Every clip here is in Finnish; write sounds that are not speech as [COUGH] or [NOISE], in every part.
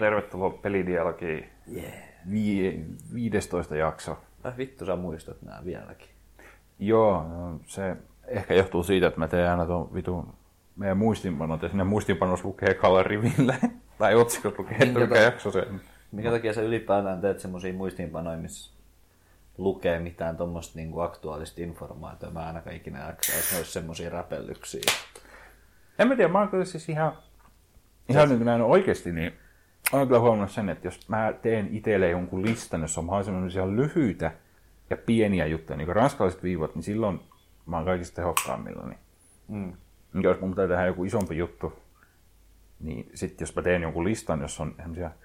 Hei ja tervetuloa pelidialogiin. Yeah. Vi- 15 jakso. Ai vittu sä muistat nää vieläkin. Joo, no, se ehkä johtuu siitä, että mä teen aina tuon vitun meidän muistinpanot ja sinne muistinpanossa lukee ekalla rivillä. [LAUGHS] tai otsikot lukee, että mikä ta- jakso se on. Minkä takia sä ylipäätään teet semmosia muistiinpanoja, missä lukee mitään tuommoista niinku aktuaalista informaatiota. Mä ainakaan ikinä jaksa, että ne olisi semmosia räpellyksiä. En mä tiedä, mä oon kyllä siis ihan, ihan niin kuin näin oikeasti, niin olen kyllä huomannut sen, että jos mä teen itselle jonkun listan, jossa on mahdollisimman lyhyitä ja pieniä juttuja, niin kuin ranskalaiset viivat, niin silloin mä oon kaikista tehokkaammilla. Niin. Mm. Jos mun pitää tehdä joku isompi juttu, niin sitten jos mä teen jonkun listan, jossa on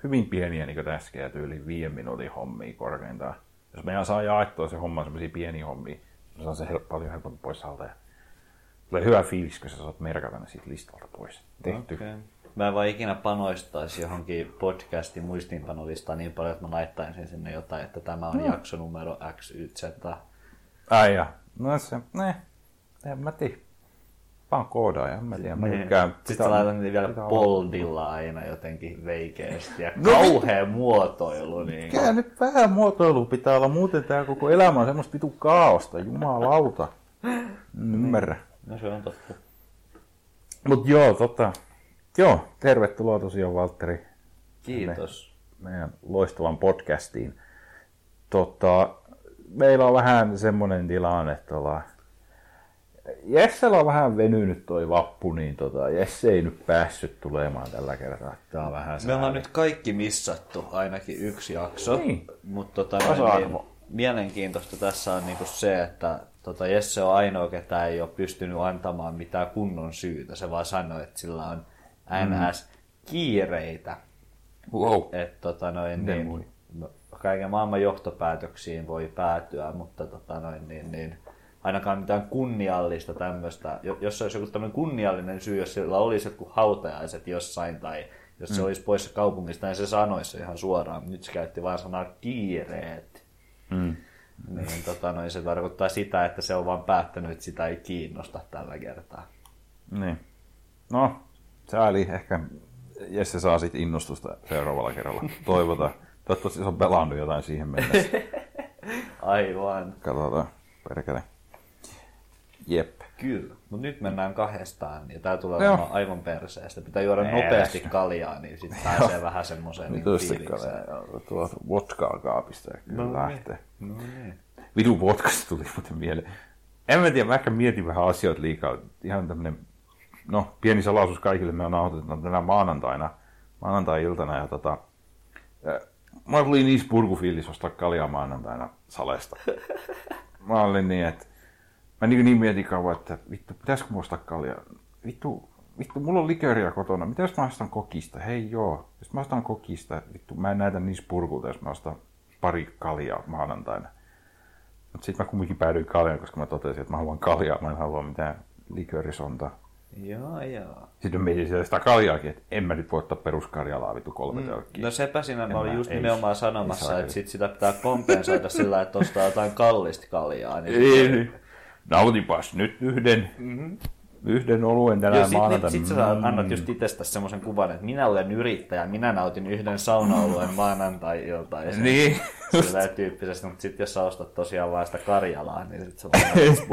hyvin pieniä, niin kuin täskeä tyyli viiden minuutin hommia korkeintaan. Jos meidän saa jaettua se homma semmoisia pieniä hommia, niin se on se hel- paljon helpompi pois alta. Ja tulee hyvä fiilis, kun sä saat merkata ne siitä listalta pois. Tehty. Okay. Mä en vaan ikinä panoistaisi johonkin podcastin muistiinpanolistaan niin paljon, että mä laittaisin sinne jotain, että tämä on jakso numero X, Y, Z. Ai ja, no se, ne, en mä tiedä. Mä oon koodaaja, en mä tiedä. Mä tykkään. Sitten sä laitat niitä vielä boldilla aina jotenkin veikeästi ja [LAUGHS] kauhea muotoilu. Niin Mikä nyt vähän muotoilu pitää olla, muuten tää koko elämä on semmoista vitu kaaosta, jumalauta. [LAUGHS] Ymmärrä. No se on totta. Mut joo, tota, joo, tervetuloa tosiaan Valtteri Kiitos. meidän loistavan podcastiin. Tota, meillä on vähän semmoinen tilanne, että ollaan Jessellä on vähän venynyt toi vappu, niin tota, Jesse ei nyt päässyt tulemaan tällä kertaa. Tää on vähän Me ollaan nyt kaikki missattu ainakin yksi jakso, Niin. mutta tota, niin, mielenkiintoista tässä on niinku se, että tota, Jesse on ainoa, ketä ei ole pystynyt antamaan mitään kunnon syytä. Se vaan sanoi, että sillä on NS kiireitä. Wow. Et, tota, noin, niin, no, kaiken maailman johtopäätöksiin voi päätyä, mutta tota, noin, niin, niin, ainakaan mitään kunniallista tämmöistä, jo- jos olisi joku tämmöinen kunniallinen syy, jos sillä olisi joku hautajaiset jossain tai jos se olisi poissa kaupungista, niin se sanoisi ihan suoraan. Nyt se käytti vain sanaa kiireet. Mm. Niin, tota, noin, se tarkoittaa sitä, että se on vaan päättänyt, että sitä ei kiinnosta tällä kertaa. Niin. No, sääli. Ehkä Jesse saa sit innostusta seuraavalla kerralla. Toivotaan. Toivottavasti se on pelannut jotain siihen mennessä. [LAUGHS] Aivan. Katsotaan. Perkele. Jep. Kyllä, mutta nyt mennään kahdestaan ja tää tulee Joo. olemaan aivan perseestä. Pitää juoda Nee, nopeasti kaljaa, niin sitten pääsee vähän semmoiseen niin fiilikseen. tuolta vodkaa kaapista ja kyllä No lähtee. No niin. Vidu vodkasta tuli muuten mieleen. En mä tiedä, mä ehkä mietin vähän asioita liikaa. Ihan tämmönen, no pieni salaisuus kaikille, me on nauhoitettu tänä maanantaina, maanantai-iltana ja tota, mä tuli niin spurkufiilis ostaa kaljaa maanantaina salesta. [LAUGHS] Mä olin niin, että mä niin, niin mietin kauan, että vittu, pitäisikö mä ostaa kaljaa? Vittu, vittu, mulla on liköriä kotona. Mitä jos mä ostan kokista? Hei joo, jos mä ostan kokista, vittu, mä en näytä niin spurkulta, jos mä ostan pari kaljaa maanantaina. Mutta sitten mä kumminkin päädyin kaljaan, koska mä totesin, että mä haluan kaljaa, mä en halua mitään likörisonta. Joo, joo. Sitten mietin siellä sitä kaljaakin, että en mä nyt voi ottaa peruskarjalaa vittu kolme tölkkiä. No sepä siinä mä olin just ei- nimenomaan sanomassa, että sit sitä pitää kompensoida sillä, että ostaa jotain kallista kaljaa. Niin Ei, niin. Nautipas nyt yhden, mm-hmm. yhden oluen tänä Joo, sit, maanantaina. sit, sit sä annat just itsestäsi semmoisen kuvan, että minä olen yrittäjä, minä nautin yhden saunaoluen maanantai-iltaisin. Niin. Sillä tyyppisesti, mutta sitten jos sä ostat tosiaan vaan sitä Karjalaa, niin sit sä vaan [LAUGHS]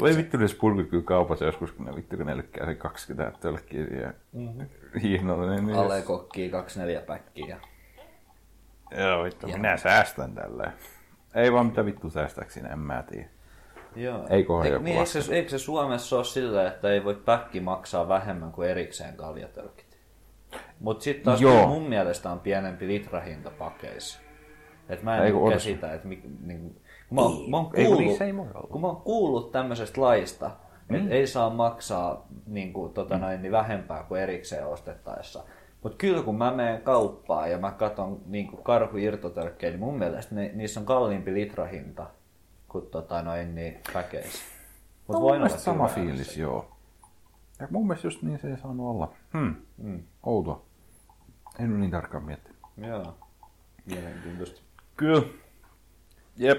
Voi vittu spurkut kyllä kaupassa joskus, kun ne vittu kun ne lykkää sen 20 tölkkiä ja mm-hmm. hiihnollinen. Niin Alle kokkii 24 päkkiä. Joo, vittu, minä säästän tällä. Ei vaan mitä vittu säästääkseni, en mä tiedä. Joo. Ei kohan Eik- joku niin, eikö, se, eikö se Suomessa ole sillä, että ei voi päkki maksaa vähemmän kuin erikseen kaljatölkit? Mutta sitten taas Joo. mun mielestä on pienempi litrahinta pakeissa. Et mä en Ei, niinku käsitä, että mi, niin, mä, oon- mä oon kuullut, ei kun mä oon kuullut tämmöisestä laista, Mm. että ei saa maksaa niin kuin, tota, noin, niin vähempää kuin erikseen ostettaessa. Mutta kyllä kun mä menen kauppaan ja mä katson niin karhuirtotölkkejä, niin mun mielestä ne, niissä on kalliimpi litrahinta kuin tota, noin, niin päkeissä. Mut No, voin mun olla sama fiilis, joo. Ja mun mielestä just niin se ei saanut olla. Hmm. Mm. Outoa. En ole niin tarkkaan miettinyt. Joo, mielenkiintoista. Kyllä. Jep.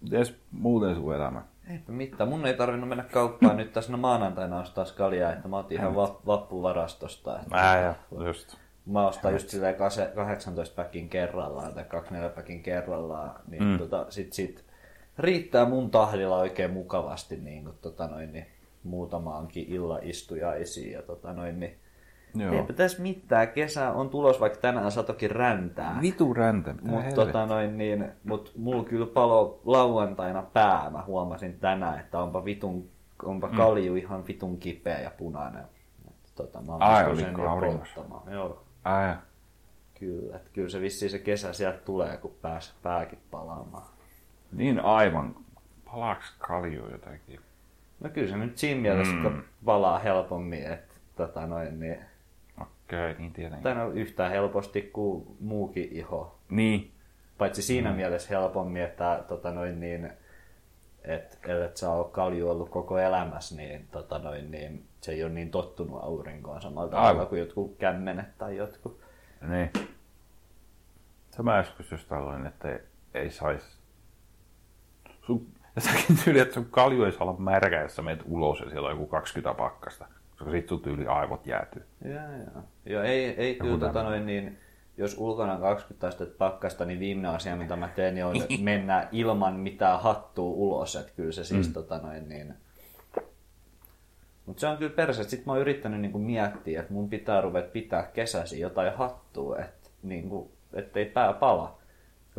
Mites muuten sun elämä? Eipä mitään. Mun ei tarvinnut mennä kauppaan nyt tässä no maanantaina ostaa skaljaa, että mä otin ihan va- vappuvarastosta. Että Ää, ja just. Mä ostan just silleen kase- 18 päkin kerrallaan tai 24 päkin kerrallaan, niin mm. tota, sit, sit riittää mun tahdilla oikein mukavasti niin, tota noin, niin muutamaankin illa istujaisiin ja tota noin, niin Joo. Eipä tässä mitään. Kesä on tulos, vaikka tänään satokin räntää. Vitu räntä. Mutta tota noin, niin, mut mulla kyllä palo lauantaina pää. Mä huomasin tänään, että onpa, vitun, onpa kalju ihan vitun kipeä ja punainen. Et, tota, mä Ai, oliko polttamaan. Joo, kyllä. Et kyllä se vissiin se kesä sieltä tulee, kun pääs pääkin palaamaan. niin aivan. Palaaks kalju jotenkin? No kyllä se nyt siinä mielessä mm. palaa helpommin, että tota noin, niin, Okei, niin tietenkin. tai no yhtä helposti kuin muukin iho. Niin. Paitsi siinä mm. mielessä helpommin, että tota noin niin, et, et sä ole kalju ollut koko elämässä, niin, tota noin, niin se ei ole niin tottunut aurinkoon samalla tavalla Aivan. kuin jotkut kämmenet tai jotkut. Niin. Se mä joskus just tällainen, että ei, ei sais... Sun, säkin tyyli, että sun kalju ei saa olla märkä, jos sä menet ulos ja siellä on joku 20 pakkasta. Koska sit sun tyyli aivot jäätyy. Joo, joo. joo ei, ei kyllä tota noin, niin, jos ulkona on 20 astetta pakkasta, niin viimeinen asia, mitä mä teen, niin on mennä ilman mitään hattua ulos. Että kyllä se siis mm. tota noin, niin, mutta se on kyllä perse. Sitten mä oon yrittänyt niinku miettiä, että mun pitää ruveta pitää kesäsi jotain hattua, että niinku, ettei pää pala.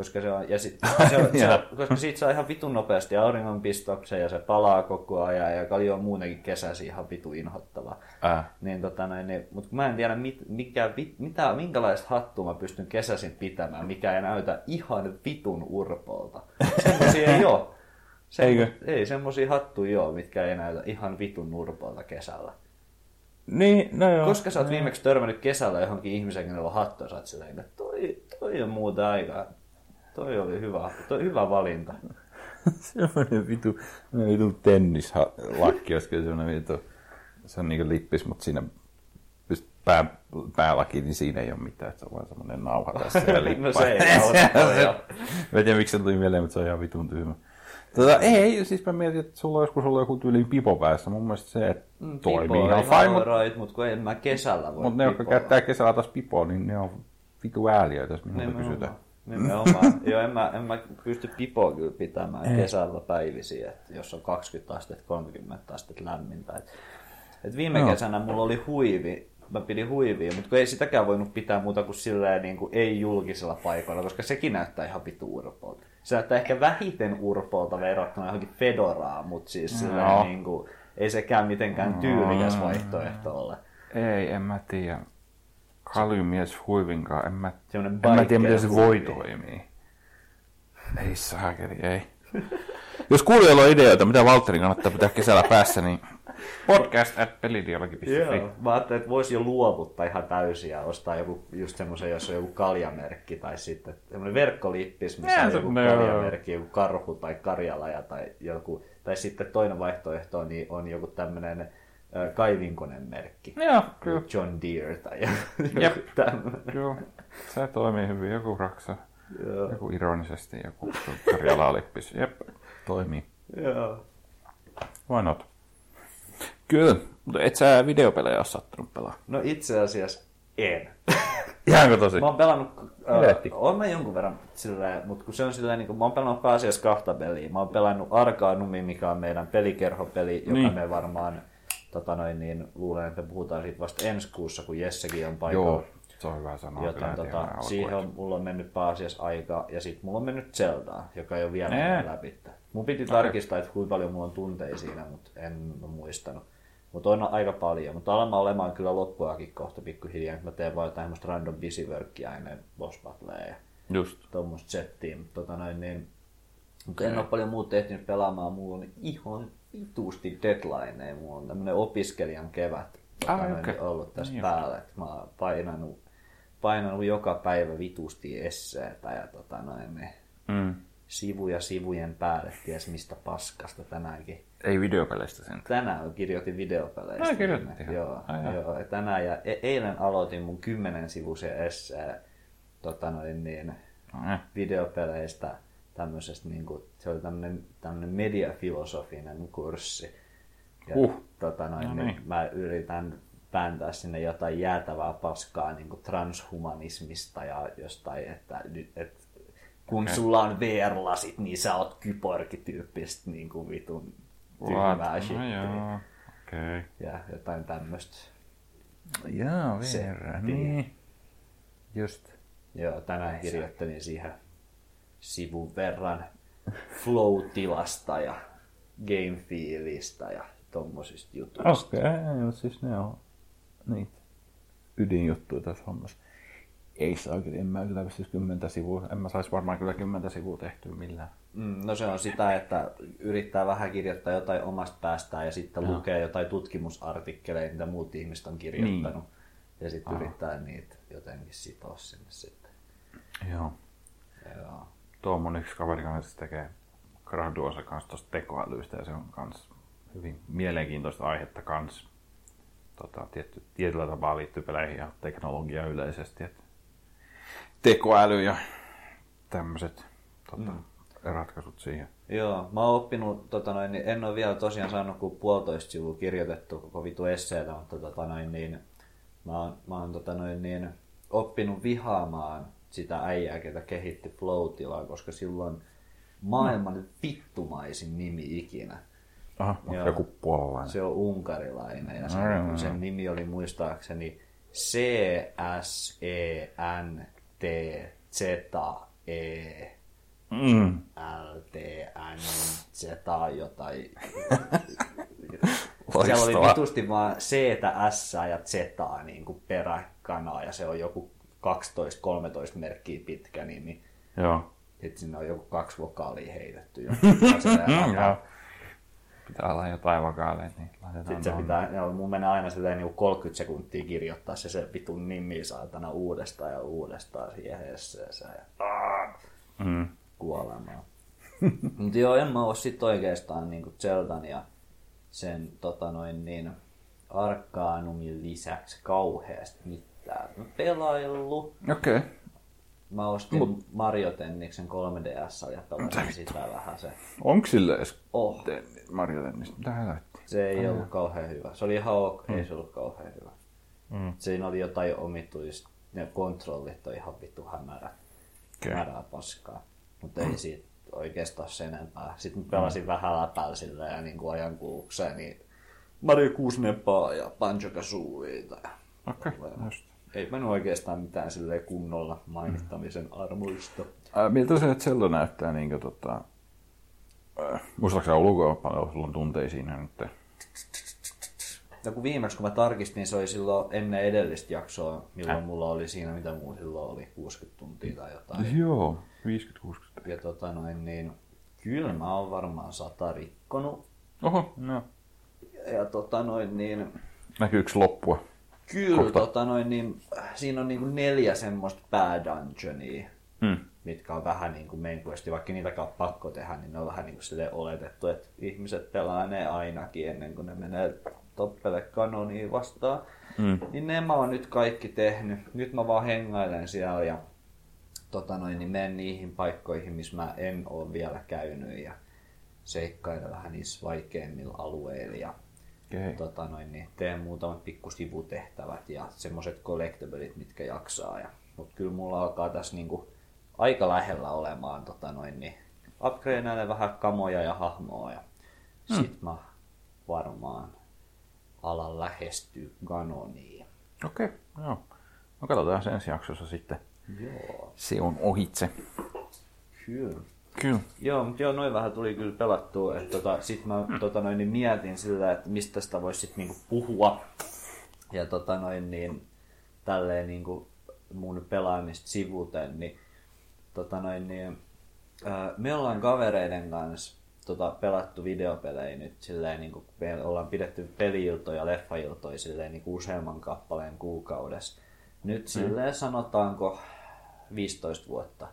Koska, se on, ja sit, [LAUGHS] se on, se on, koska siitä saa ihan vitun nopeasti auringonpistoksen ja se palaa koko ajan ja kalju on muutenkin kesäsi ihan vitu inhottava. Niin, tota, niin, mutta mä en tiedä, mit, mikä, vit, mitä, minkälaista hattua mä pystyn kesäisin pitämään, mikä ei näytä ihan vitun urpolta. [LAUGHS] Semmoisia ei ole. Eikö? Ei, semmoisia hattuja ole, mitkä ei näytä ihan vitun urpolta kesällä. Niin, no joo. Koska sä oot viimeksi törmännyt kesällä johonkin ihmisen, kenellä on hattu, ja sä oot silleen, että toi, toi on muuten aika, toi oli hyvä, toi hyvä valinta. [LAUGHS] semmoinen vitu, semmoinen vitu tennishakki, olisi kyllä semmoinen vitu, se on niinku lippis, mutta siinä pää, päälaki, niin siinä ei ole mitään, että se on vaan semmoinen nauha tässä [LAUGHS] ja lippa. No se ei [LAUGHS] joo. Mä en tiedä, miksi se tuli mieleen, mutta se on ihan vitun tyhmä. Tota, ei, siis mä mietin, että sulla on joskus ollut joku tyyliin pipo päässä. Mun mielestä se että toimii ihan fine, mutta Right, mutta kun en mä kesällä voi mut ne, jotka käyttää kesällä taas pipoa, niin ne on vitu ääliöitä, jos minulta kysytään. Nimenomaan. [LAUGHS] Joo, en mä, en mä pysty pipoa kyllä pitämään kesällä päivisiä, että jos on 20 astetta, 30 astetta lämmintä. Et, et viime Joo. kesänä mulla oli huivi, mä pidin huivia, mutta ei sitäkään voinut pitää muuta kuin silleen niin kuin ei julkisella paikoilla, koska sekin näyttää ihan vitu urpolta. Se näyttää ehkä vähiten urpolta verrattuna johonkin Fedoraan, mutta siis Joo. niin kuin, ei sekään mitenkään tyylikäs vaihtoehto ole. Ei, en mä tiedä. Kaljumies huivinkaan, en mä, en mä tiedä, miten se voi toimia. Ei saakeli, ei. [LAUGHS] Jos kuulijoilla on ideoita, mitä Valtterin kannattaa pitää kesällä päässä, niin podcast at pelidialogi.fi. Joo. Mä ajattelin, että voisi jo luovuttaa ihan täysin ja ostaa joku, just semmoisen, jos on joku kaljamerkki tai sitten semmoinen verkkolippis, missä Jaa, on joku no kaljamerkki, joku karhu tai karjalaja tai joku, tai sitten toinen vaihtoehto on, niin on joku tämmöinen äh, kaivinkonemerkki. Joo, kyllä. John Deere tai joku, Jep. tämmöinen. Joo, se toimii hyvin. Joku raksa, Joo. joku ironisesti, joku karjalalippis. Jep, toimii. Joo. Why not? Kyllä, mutta et sä videopelejä ole sattunut pelaa. No itse asiassa en. [LAUGHS] Ihanko tosi? Mä oon pelannut, äh, oon mä jonkun verran silleen, mutta kun se on silleen, niin mä oon pelannut pääasiassa kahta peliä. Mä oon pelannut Arkanumi, mikä on meidän pelikerhopeli, joka Niin. me varmaan, tota noin, niin luulen, että puhutaan siitä vasta ensi kuussa, kun Jessekin on paikalla. Joo, se on hyvä sanoa. Joten tota, siihen on, mulla on mennyt pääasiassa aika, ja sitten mulla on mennyt Zeldaa, joka ei ole vielä Ee. mennyt läpi. Mun piti tarkistaa, että kuinka paljon mulla on tunteja siinä, mutta en muistanut. Mutta on aika paljon, mutta alan mä olemaan kyllä loppuakin kohta pikkuhiljaa, että mä teen vaan jotain random busyworkia ennen boss battleja ja Just. tuommoista settiä. Mutta tota noin, niin, mutta en ole paljon muuta ehtinyt pelaamaan, mulla on ihan vituusti deadlineja, mulla on tämmönen opiskelijan kevät Ai, noin, okei. niin ollut tässä Niin päällä, että mä oon painanut, painanut joka päivä vituusti esseetä ja tota noin, niin Mm. sivuja sivujen päälle, ties mistä paskasta tänäänkin. Ei videopeleistä sen. Tänään kirjoitin videopeleistä. Niin, ihan. Joo, Ai, joo. Ja tänään ja e- eilen aloitin mun kymmenen sivuisen esseen tota noin, niin, eh. videopeleistä tämmöisestä, niin kuin, se oli tämmöinen, tämmöinen mediafilosofinen kurssi. Ja, Huh. tota noin, No niin. niin. mä yritän vääntää sinne jotain jäätävää paskaa niin kuin transhumanismista ja jostain, että, että kun Okei. sulla on VR-lasit, niin sä oot kyborgityyppistä niin kuin vitun tyhmää What? shittiä. No joo. Okay. Ja jotain tämmöistä. Se- VR, niin. Just. Joo, tänään kirjoittelin siihen sivun verran flow-tilasta ja game-fiilistä ja tommosista jutuista. Okei, okay, siis ne on niitä ydinjuttuja tässä hommassa. Ei saa en mä kyllä pystyisi kymmentä sivua, en mä saisi varmaan kyllä kymmentä sivua tehtyä millään. Mm, no se on sitä, että yrittää vähän kirjoittaa jotain omasta päästään ja sitten Joo. lukee jotain tutkimusartikkeleita, mitä muut ihmiset on kirjoittanut. Ja sitten yrittää niitä jotenkin sitoa sinne sitten. Joo. Joo. Tuo mun yksi kaveri kanssa tekee graduosa kanssa tuosta tekoälystä ja se on kans hyvin mielenkiintoista aihetta kans. Tota, tietty, tietyllä tapaa liittyy peleihin ja teknologiaan yleisesti. Et tekoäly ja tämmöiset tota, mm. ratkaisut siihen. Joo, mä oon oppinut, tota noin, niin en ole vielä tosiaan saanut kuin puolitoista sivua kirjoitettu koko vitu esseitä, mutta tota noin, niin, mä oon, mä oon tota noin, niin, oppinut vihaamaan sitä äijää, ketä kehitti flow koska silloin maailman vittumaisin nimi ikinä. Aha, Joo. se joku puolalainen? Se on unkarilainen ja sen, Aivan. sen nimi oli muistaakseni C-S-E-N-T-Z-E Mm. LTN, Z jotain. Loistavaa. [LAUGHS] Siellä oli vitusti vaan C, S ja Z niin kuin peräkanaa ja se on joku 12-13 merkkiä pitkä nimi. Joo. Sitten sinne on joku kaksi vokaalia heitetty. [LAUGHS] jo. Joo. Pitää olla jotain vakaaleja, niin laitetaan Sitten se pitää, joo, mun menee aina silleen niin 30 sekuntia kirjoittaa se, se vitun nimi saatana uudestaan ja uudestaan siihen esseeseen. Ja Mm. kuolemaan. [LAUGHS] Mutta joo, en mä oo sit oikeastaan niinku Zeldan ja sen tota noin niin Arkaanumin lisäksi kauheasti mitään. Mä pelaillut. Okei. Okay. Mä ostin Mut... Mario Tenniksen 3DS ja pelasin sitä vähän se. Onko sille edes Oh, tenni, Mario Tennis? Mitä helvettiä? se ei ollut kauhean hyvä. Se oli ihan ok, ei se ollut kauhean hyvä. Mm. Siinä oli jotain omituista. Ne kontrollit on ihan vittu hämärät. Okei. Hämärää paskaa. Mutta ei siitä oikeastaan sen enempää. Sitten pelasin vähän läpällä sillä ja niin kuin ajan kulukseen, niin Mario 6 Nepaa ja Banjo Kazooieita. Okei, tolleen. just. Ei mennyt oikeastaan mitään silleen kunnolla mainittamisen armoista. Ää, miltä se Zelda näyttää niin kuin, tota... Äh, muistaakseni ulkoa paljon sulla on tunteja siinä nyt? Ja kun viimeksi kun mä tarkistin, se oli silloin ennen edellistä jaksoa, milloin mulla oli siinä, mitä muu silloin oli, 60 tuntia tai jotain. Joo, 50-60. Ja tota noin, niin kyllä mä oon varmaan sata rikkonut. Oho, no. Ja tota noin, niin Näkyykö loppua? Kyllä, Kohta. tota noin, niin, siinä on niinku neljä semmoista päädungeonia, Hmm. mitkä on vähän niin kuin main questi, vaikka niitäkään on pakko tehdä, niin ne on vähän niin kuin oletettu, että ihmiset pelaa ne ainakin ennen kuin ne menee toppele kanoniin vastaan. Mm. Niin ne mä oon nyt kaikki tehnyt. Nyt mä vaan hengailen siellä ja tota noin, niin menen niihin paikkoihin, missä mä en ole vielä käynyt ja seikkailen vähän niissä vaikeimmilla alueilla ja Okei. tota noin, niin teen muutamat pikku sivutehtävät ja semmoset collectibelit, mitkä jaksaa. Ja, mutta kyllä mulla alkaa tässä niinku aika lähellä olemaan tota noin, niin upgradeailen vähän kamoja ja hahmoa ja Hmm. sit mä varmaan alan lähestyä Ganoniin. Okei, joo. No katsotaan ensi jaksossa sitten. Joo, Se on ohitse. kyllä. Kyllä. Joo, mutta joo, noin vähän tuli kyllä pelattua. Että tota, sit mä tota noin, niin mietin sillä, että mistä sitä voisi sit niinku puhua. Ja tota noin, niin, tälleen niinku mun pelaamista sivuten, niin, tota noin, niin ää, me ollaan kavereiden kanssa tota, pelattu videopelejä nyt silleen, niin kuin me ollaan pidetty peliiltoja, leffailtoja silleen niin kuin useamman kappaleen kuukaudessa. Nyt silleen sanotaanko 15 vuotta.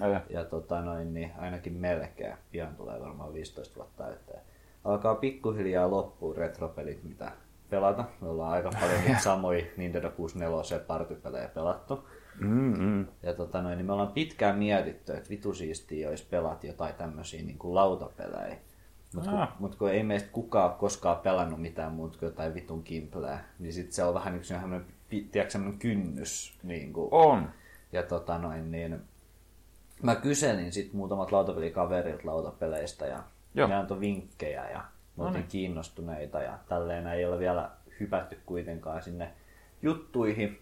Aja. Ja tota noin, niin ainakin melkein. Pian tulee varmaan 15 vuotta täyteen. Alkaa pikkuhiljaa loppua retropelit, mitä pelata. Me ollaan aika paljon [LAUGHS] samoja Nintendo 64 partypelejä pelattu. Mm-mm. Ja tota noin, niin me ollaan pitkään mietitty, että vitu siistiä olisi pelata jotain tämmöisiä niin kuin lautapelejä. Mutta kun, Ah. mut kun ei meistä kukaan ole koskaan pelannut mitään muuta kuin jotain vitun kimpleä, niin sit se on vähän niin kuin semmoinen, tiedätkö, semmoinen kynnys. Niin kuin, On. ja tota noin, niin mä kyselin sit muutamat lautapelikaverilta lautapeleistä ja Joo. ne antoi vinkkejä ja me oltiin kiinnostuneita ja tälleen ei ole vielä hypätty kuitenkaan sinne juttuihin.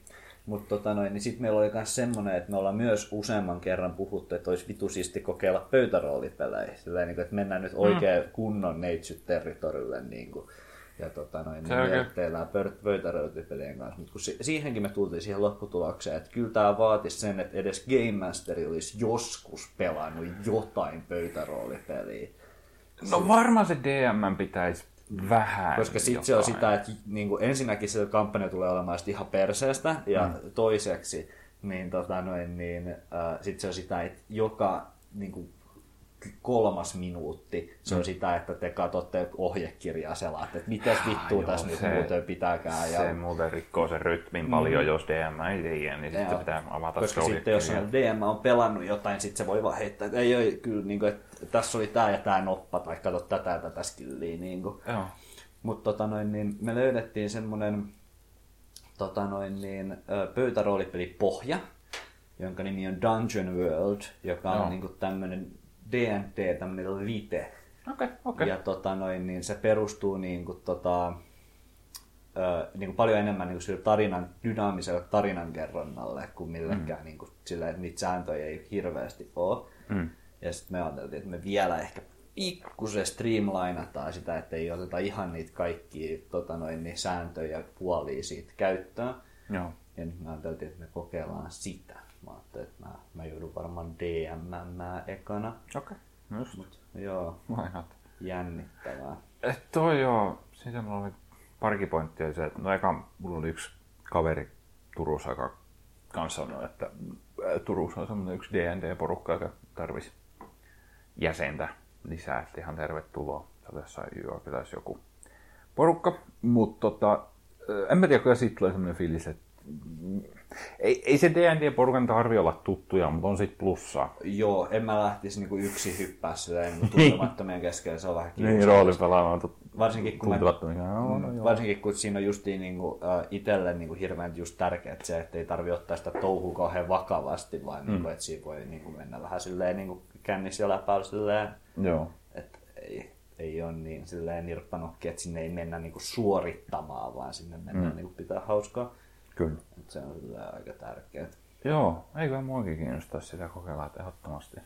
Mutta tota noin, niin sitten meillä oli myös semmoinen, että me ollaan myös useamman kerran puhuttu, että olisi vitu siisti kokeilla pöytäroolipelejä. Sillä niin kuin, että mennään nyt oikein mm. kunnon neitsyt-territorille. Niin kuin, ja tota noin, niin oikein. mietteillään pöyt- pöytäroolipelien kanssa. Mutta kun si- siihenkin me tultiin siihen lopputulokseen, että kyllä tämä vaatisi sen, että edes Game Master olisi joskus pelannut jotain pöytäroolipeliä. No varmaan se DM pitäisi vähän Koska sitten se on sitä, että niin kuin ensinnäkin se kampanja tulee olemaan ihan perseestä, ja mm. toiseksi niin, tota noin, niin, äh, sit se on sitä, että joka niin kuin, kolmas minuutti se on sitä, että te katsotte ohjekirjaa selaatte, että mitäs vittua tässä nyt se- muuten pitääkään. Se Ja, muuten rikkoo sen rytmin paljon, jos DM ei tiedä, niin sitten pitää avata koska se sitten jos DM on pelannut jotain, sitten se voi vaan heittää, että ei, ei kyllä, niin kuin, että tässä oli tämä ja tämä noppa, tai kato tätä ja tätä skilliä. Niin kuin. Joo. Mutta tota noin, niin me löydettiin semmonen tota noin, niin, pöytäroolipeli Pohja, jonka nimi on Dungeon World, joka on Joo. niinku tämmönen D&D, tämmönen lite. Okei, okei. Ja tota noin, niin se perustuu niinku tota, ö, niinku paljon enemmän niinku sille tarinan, dynaamiselle tarinankerronnalle kuin millekään mm. niinku, sille, että niitä sääntöjä ei hirveästi ole. Mm. Ja sitten me ajateltiin, että me vielä ehkä pikkusen streamlinataan sitä, että ei oteta ihan niitä kaikkia tota noin, niin sääntöjä ja puolia siitä käyttöön. Joo. Ja nyt me ajateltiin, että me kokeillaan sitä. Mä ajattelin, että mä, mä joudun varmaan DM ekana. Okei. Just. Mut joo, not? jännittävää. Eh, toi joo, siitä mulla oli parikin pointtia se, että no eka mulla oli yksi kaveri Turussa, joka kanssa sanoi, että äh, Turussa on semmoinen yksi D&D-porukka, joka tarvisi jäsentä lisää, että ihan tervetuloa. Se oli jossain Jyväkylässä joku porukka, mutta tota, äh, en mä tiedä, kyllä siitä tulee semmoinen fiilis, että ei, ei se D&D-porukan tarvi olla tuttuja, mutta on sit plussaa. Joo, en mä lähtisi niinku yksi hyppää silleen niinku tuntemattomien keskellä, se on vähän Niin, kiusallista. roolipelaamaan Varsinkin kun mä. No. Varsinkin kun siinä on justiin niinku, äh, itselle niinku hirveän just tärkeää se, että ei tarvi ottaa sitä touhua kauhean vakavasti, vaan mm. niinku, että siinä voi niinku mennä vähän silleen niinku kännissä ja läpäällä silleen, Joo. että ei, ei ole niin silleen nirppanokki, että sinne ei mennä niinku suorittamaan, vaan sinne mennään mm. niinku pitää hauskaa. Kyllä. Et se on silleen aika tärkeää. Joo, eikö muakin kiinnostaa sitä kokeilla että ehdottomasti.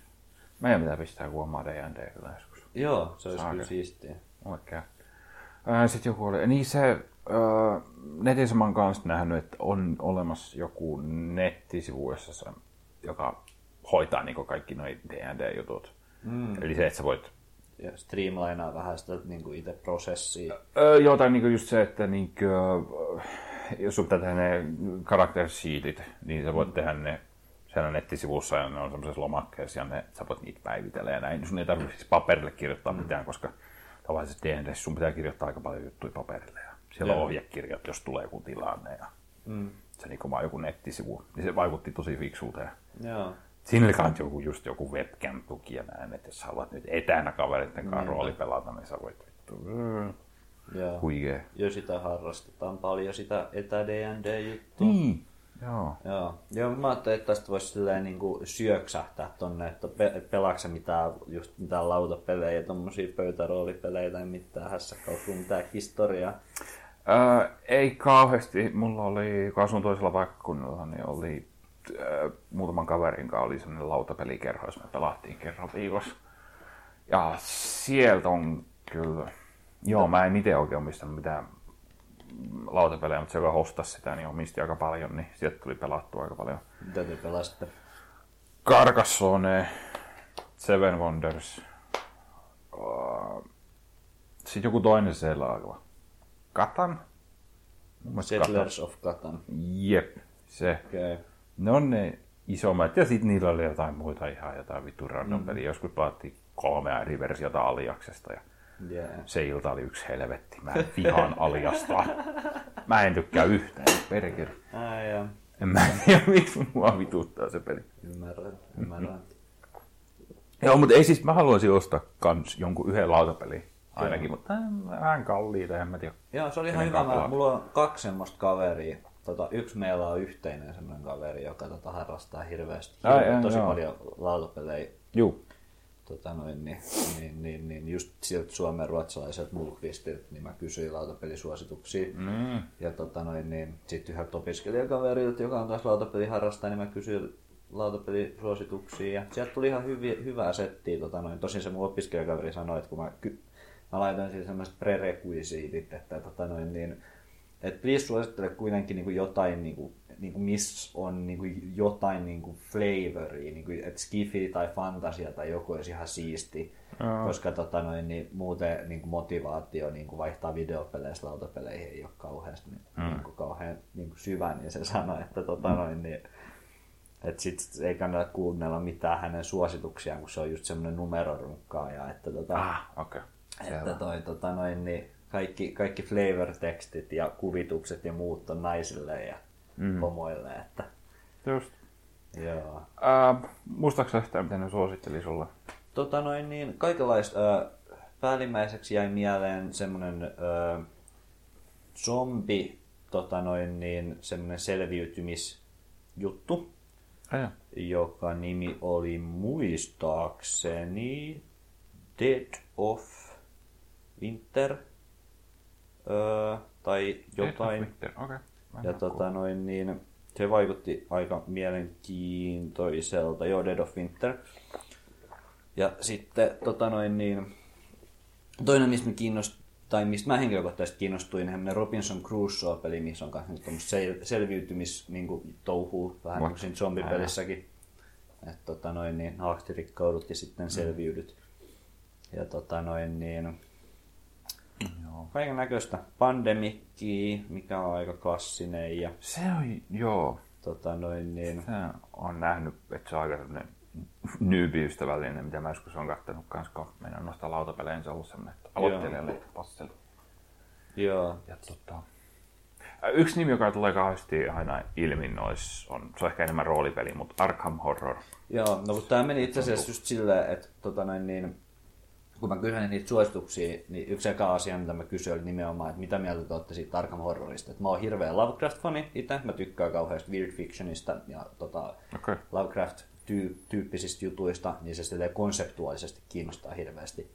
Meidän pitää pistää kuomaa D&D kyllä joskus. Joo, se olisi Saakeli. kyllä siistiä. Oikein. Ää, Sitten joku oli, niin se ää, netissä mä oon kanssa nähnyt, että on olemassa joku nettisivu, jossa se, joka hoitaa niin kaikki noi D&D-jutut. Mm. Eli se, että sä voit Ja streamlinaa vähän sitä niinku itse prosessia. Öö, joo, tai niinku just se, että niinku, jos sun pitää tehdä ne character sheetit, niin sä voit tehdä ne siellä nettisivussa ja ne on semmoisessa lomakkeessa ja ne, sä voit niitä päivitellä ja näin. Sun ei tarvitse siis paperille kirjoittaa mitään, koska tavallisesti D&D sun pitää kirjoittaa aika paljon juttuja paperille ja siellä on ohjekirjat, jos tulee joku tilanne ja mm. se niinku vaan joku nettisivu, niin se vaikutti tosi fiksulta Joo. Siinä oli kans joku, just joku webcam-tuki ja näin, että jos haluat nyt etänä kavereiden kanssa rooli pelata, niin sä voit vittu, mm, Joo. huikee. Jo sitä harrastetaan paljon, sitä etä D&D-juttua. Niin. Joo. Joo. Joo, mä ajattelin, että tästä voisi silleen niin kuin syöksähtää tonne, että pe- pelaatko mitään, just mitään lautapelejä, tommosia pöytäroolipelejä tai mitään hässäkauppua, mitään historiaa. Öö, ei kauheasti. Mulla oli, kun asun toisella paikkakunnalla, niin oli öö, muutaman kaverin kanssa oli sellainen lautapelikerho, jossa me pelattiin kerran viikossa. Ja sieltä on kyllä... Joo, mä en itse oikein omistanut mitään lautapelejä, mutta se, joka hostasi sitä, niin omisti aika paljon, niin sieltä tuli pelattua aika paljon. Mitä te pelasitte? Carcassonne, Seven Wonders, sitten joku toinen siellä alkava. Katan? Settlers of Catan. Jep, se. Okay. Ne on ne isommat. Ja sitten niillä oli jotain muita ihan jotain vittu random mm. peliä. Joskus pelattiin kolmea eri versiota Aliaksesta. Ja Yeah. Se ilta oli yksi helvetti. Mä en vihaan aljasta. Mä en tykkää yhtään. Perkele. Ai joo. En mä tiedä, miksi mua vituttaa se peli. Ymmärrän, ymmärrän. Joo, mutta ei siis, mä haluaisin ostaa kans jonkun yhden lautapelin ainakin, mutta vähän kalliita, en mä tiedä. Joo, se oli ihan hyvä. Mä, mulla on kaksi semmoista kaveria. Tota, yksi meillä on yhteinen semmoinen kaveri, joka tota, harrastaa hirveästi, Ai, hirveä, ai, tosi joo. paljon lautapelejä. Juu. Tota, noin, niin, niin, niin, niin, just siltä suomen ruotsalaiselta Mulkvistilta, niin mä kysyin lautapelisuosituksia. Mm. Ja tota, noin, niin, sitten yhdeltä opiskelijakaverilta, joka on taas lautapeliharrastaja, niin mä kysyin lautapelisuosituksia. Ja sieltä tuli ihan hyviä, hyvää settiä. Tota, noin. Tosin se mun opiskelijakaveri sanoi, että kun mä, ky- mä laitoin sille sellaiset prerequisiitit, että tota, noin, niin, et please suosittele kuitenkin niin kuin jotain, niin kuin, niin kuin missä on niin kuin jotain niin kuin flavoria, niin kuin, että skifi tai fantasia tai joku olisi ihan siisti. Joo. Koska tota, noin, niin, muuten niin kuin motivaatio niin kuin vaihtaa videopeleistä lautapeleihin ei ole kauheasti niin, mm. niin kuin, kauhean niin kuin syvä, niin se sanoi, että tota, noin, niin, et sit ei kannata kuunnella mitään hänen suosituksiaan, kun se on just semmoinen numerorunkkaaja, että, tota, Ah. Okay. että toi, tota, noin, niin kaikki, kaikki flavor-tekstit ja kuvitukset ja muut on naisille ja mm. homoille, että Just. joo. Uh, muistaaksä yhtään, mitä ne suositteli sulle? Tota noin, niin kaikenlaista. Äh, päällimmäiseksi jäi mieleen semmonen äh, zombi, tota noin, niin semmonen selviytymisjuttu, Ai, joka nimi oli muistaakseni Dead of Winter öö, tai jotain. Okei. Okay. Ja tota noin niin, se vaikutti aika mielenkiintoiselta, joo, Dead of Winter. Ja sitten tota noin niin, toinen, mistä me kiinnost, tai mistä mä henkilökohtaisesti kiinnostuin, niin Robinson Crusoe-peli, missä on myös sel, selviytymis niin vähän niin kuin siinä zombipelissäkin. Että tota noin niin, alasti rikkaudut ja sitten selviydyt. Ja tota noin niin, Joo. kaiken näköistä pandemikkiä, mikä on aika klassinen ja Se on, joo. tota noin niin, Se on nähnyt, että se on aika sellainen nyybi-ystävällinen, mitä mä joskus on kattonut kans, kun meidän nostaa lautapelejä, niin se on ollut semmoinen että aloittelijalle passeli. joo, Ja tota, ä, yksi nimi, joka tulee kauheasti aina ilmi nois, on, se on ehkä enemmän roolipeli, mutta Arkham Horror. Joo, no mutta tämä meni itse asiassa just silleen, että tota noin, niin, kun mä kysyin niitä suosituksia, niin yksi eka asia, mitä mä kysyin, oli nimenomaan, että mitä mieltä te olette siitä Arkham Horrorista. Et mä oon hirveä Lovecraft-fani itse, mä tykkään kauheasti weird fictionista ja tota, Okei. Lovecraft-tyyppisistä jutuista, niin se silleen konseptuaalisesti kiinnostaa hirveästi.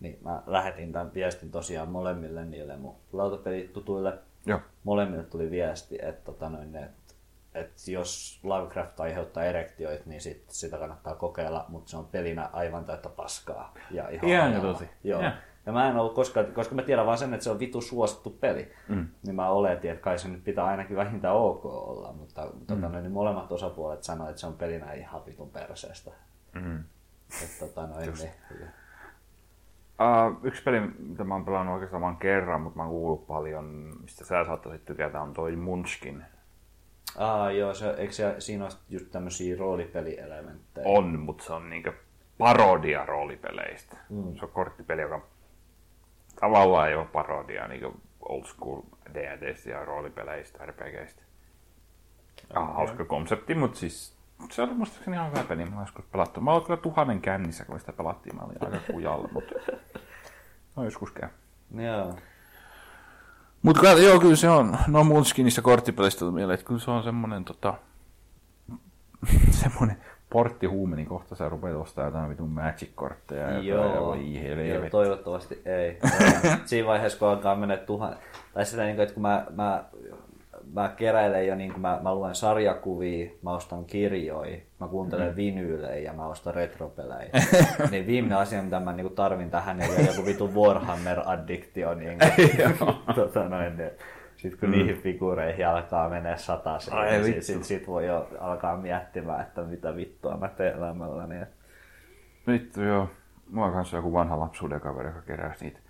Niin mä lähetin tämän viestin tosiaan molemmille niille mun lautapelitutuille. Joo. Molemmille tuli viesti, että, tota noin, että, että jos Lovecraft aiheuttaa erektioit, niin sit, sitä kannattaa kokeilla, mutta se on pelinä aivan täyttä paskaa. Ja ihan Ihan ajalla. tosi. Joo. Joo. Ja mä en ollut koskaan, koska mä tiedän vaan sen, että se on vitu suosittu peli, mm. niin mä oletin, että kai se nyt pitää ainakin vähintään ok olla, mutta mm. tota, niin molemmat osapuolet sanoivat, että se on pelinä ihan vitun perseestä. Mm. Että, tota, noin, niin, Uh, yksi peli, mitä mä oon pelannut oikeastaan vain kerran, mutta mä oon kuullut paljon, mistä sä saattaisit tykätä, on toi Munchkin. Aa, joo, se, eikö se, siinä ole just tämmöisiä roolipelielementtejä? On, mutta se on niinkö parodia roolipeleistä. Mm. Se on korttipeli, joka tavallaan ei ole parodia niinkö old school D&Dstä ja roolipeleistä, RPGistä. Okay. Hauska konsepti, mutta siis se oli muistaakseni ihan hyvä peli, mä joskus pelattu. Mä olin kyllä tuhannen kännissä, kun sitä pelattiin, mä olin aika kujalla, mutta [LAUGHS] no joskus käy. Joo. Mutta joo, kyllä se on, no Munchkinista korttipelistä tuli mieleen, että kyllä se on semmonen tota, [LAUGHS] semmonen porttihuume, niin kohta sä rupeat ostaa jotain vitun Magic-kortteja. ja Joo. jotain, Voi helvetti. toivottavasti ei. [LAUGHS] Siinä vaiheessa, kun alkaa mennä tuhan... Tai sitä, niin kuin, että kun mä, mä, mä keräilen jo, niin kuin mä, mä luen sarjakuvia, mä ostan kirjoja, mä kuuntelen mm. vinyylejä ja mä ostan retropelejä. [LAUGHS] niin viimeinen asia, mitä mä niin kuin tarvin tähän, niin on joku vitu Warhammer-addiktio. Niin kuin, [LAUGHS] tota noin, niin. Sitten kun mm. niihin figureihin alkaa menee sataisen, Ai niin sit, vittu. sit, sit, voi jo alkaa miettimään, että mitä vittua mä teen elämälläni. Niin. Vittu joo. Mulla on kanssa joku vanha lapsuuden kaveri, joka keräsi niitä.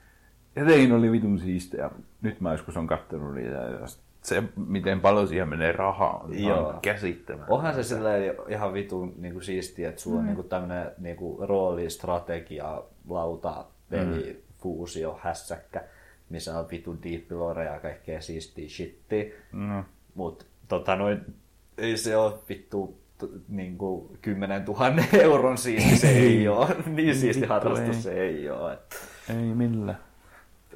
Ja tein oli vitun siistejä. Nyt mä joskus on kattonut niitä. Ja se, miten paljon siihen menee rahaa, on Joo. Käsittämään. Onhan se silleen ihan vitun niinku siistiä, että sulla on niinku tämmönen niinku rooli, strategia, lauta, peli, fuusio hässäkkä, missä on vitu deep lore ja kaikkea siistiä shittiä. No. Mut tota noin, ei se ole vittu t- niinku 10 000 euron siisti se ei ole. [LAUGHS] niin siisti harrastus se ei ole. Ei millään.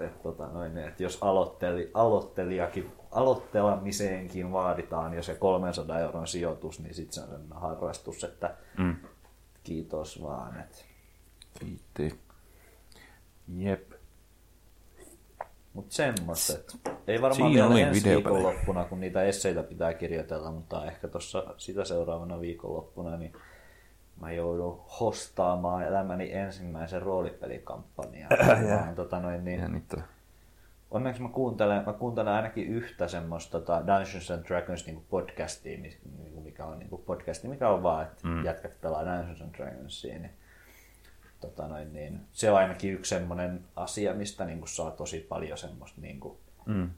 Et, tota noin, et jos aloitteli, aloittelijakin, aloittelamiseenkin vaaditaan jo se 300 euron sijoitus, niin sitten se on sellainen harrastus, että Mm. kiitos vaan. Et. Kiitti. Jep. Mutta semmoista, että ei varmaan Siinä vielä ensi viikonloppuna, kun niitä esseitä pitää kirjoitella, mutta ehkä tuossa sitä seuraavana viikonloppuna, niin mä joudun hostaamaan elämäni ensimmäisen roolipelikampanjan. Vaan, tota noin, niin, Jännittävää. onneksi mä kuuntelen, mä kuuntelen ainakin yhtä semmoista tota Dungeons and Dragons niin podcastia, mi- niin mikä on niin podcasti, mikä on vaan, että mm. jätkät pelaa Dungeons and Dragonsia, niin, tota noin, niin, se on ainakin yksi semmoinen asia, mistä niin kuin saa tosi paljon semmoista niin kuin, Mm.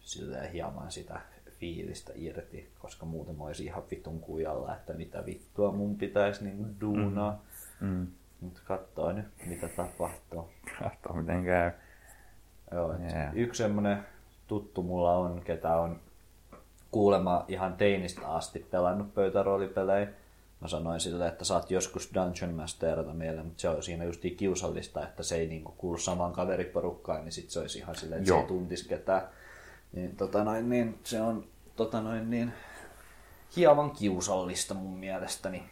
silleen hieman sitä fiilistä irti, koska muuten mä olisin ihan vitun kujalla, että mitä vittua mun pitäisi niin duunaa. Mm. Mutta katsoo nyt, mitä tapahtuu. Katsotaan miten käy. Joo, Yeah. Yksi semmoinen tuttu mulla on, ketä on kuulemma ihan teinistä asti pelannut pöytäroolipelejä. Mä sanoin sille, että saat joskus Dungeon Masterata meille, mutta se on siinä just kiusallista, että se ei niinku kuulu samaan kaveriporukkaan, niin sit se olisi ihan silleen, että se Joo. ei tuntisi ketään. Niin, tota noin, niin se on tota noin, niin, hieman kiusallista mun mielestäni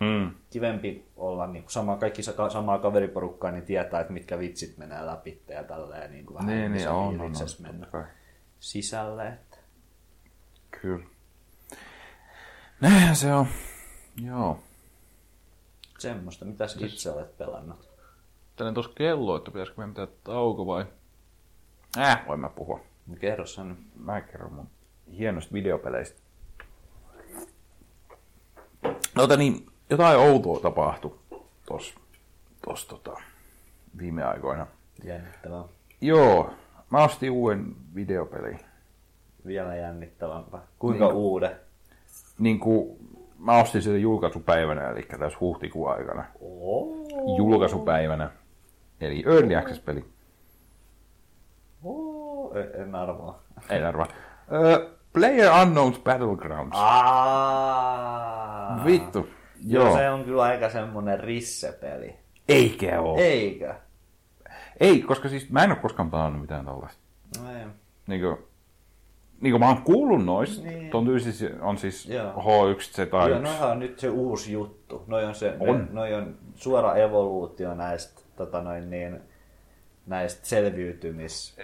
Mm. kivempi olla niin kuin sama, kaikki sa- samaa kaveriporukkaa, niin tietää, että mitkä vitsit menee läpi ja tälleen niin kuin vähän Niin, niin on, on, on. mennä kai. sisälle. Että. Kyllä. Näinhän se on. Joo. Semmoista. Mitäs itse olet pelannut? Tänne tuossa kello, että pitäisikö meidän pitää tauko vai? Äh, voin mä puhua. No kerro sä nyt. Mä kerron mun hienosta videopeleistä. No niin, jotain outoa tapahtui tos, tos tota, viime aikoina. Jännittävää. Joo, mä ostin uuden videopelin. Vielä jännittävämpää. Kuinka niin. uuden? Niin kuin, mä ostin sen julkaisupäivänä, eli tässä huhtikuun aikana. Oh. Julkaisupäivänä. Eli Early Access-peli. En arvaa. Ei arvaa. Uh, Player Unknown's Battlegrounds. Aa. Vittu. Joo. Joo. Se on kyllä aika semmonen rissepeli. Eikä oo. Eikö? Ei, koska siis mä en ole koskaan pelannut mitään tällaista. No ei. Niinku, niinku mä oon kuullut noista. Niin. Niin. Ton tyysis on siis Joo. H1Z1. Joo, noihan on nyt se uusi juttu. Noi on, se, On. Ne, noi on suora evoluutio näistä, tota noin niin, näistä selviytymis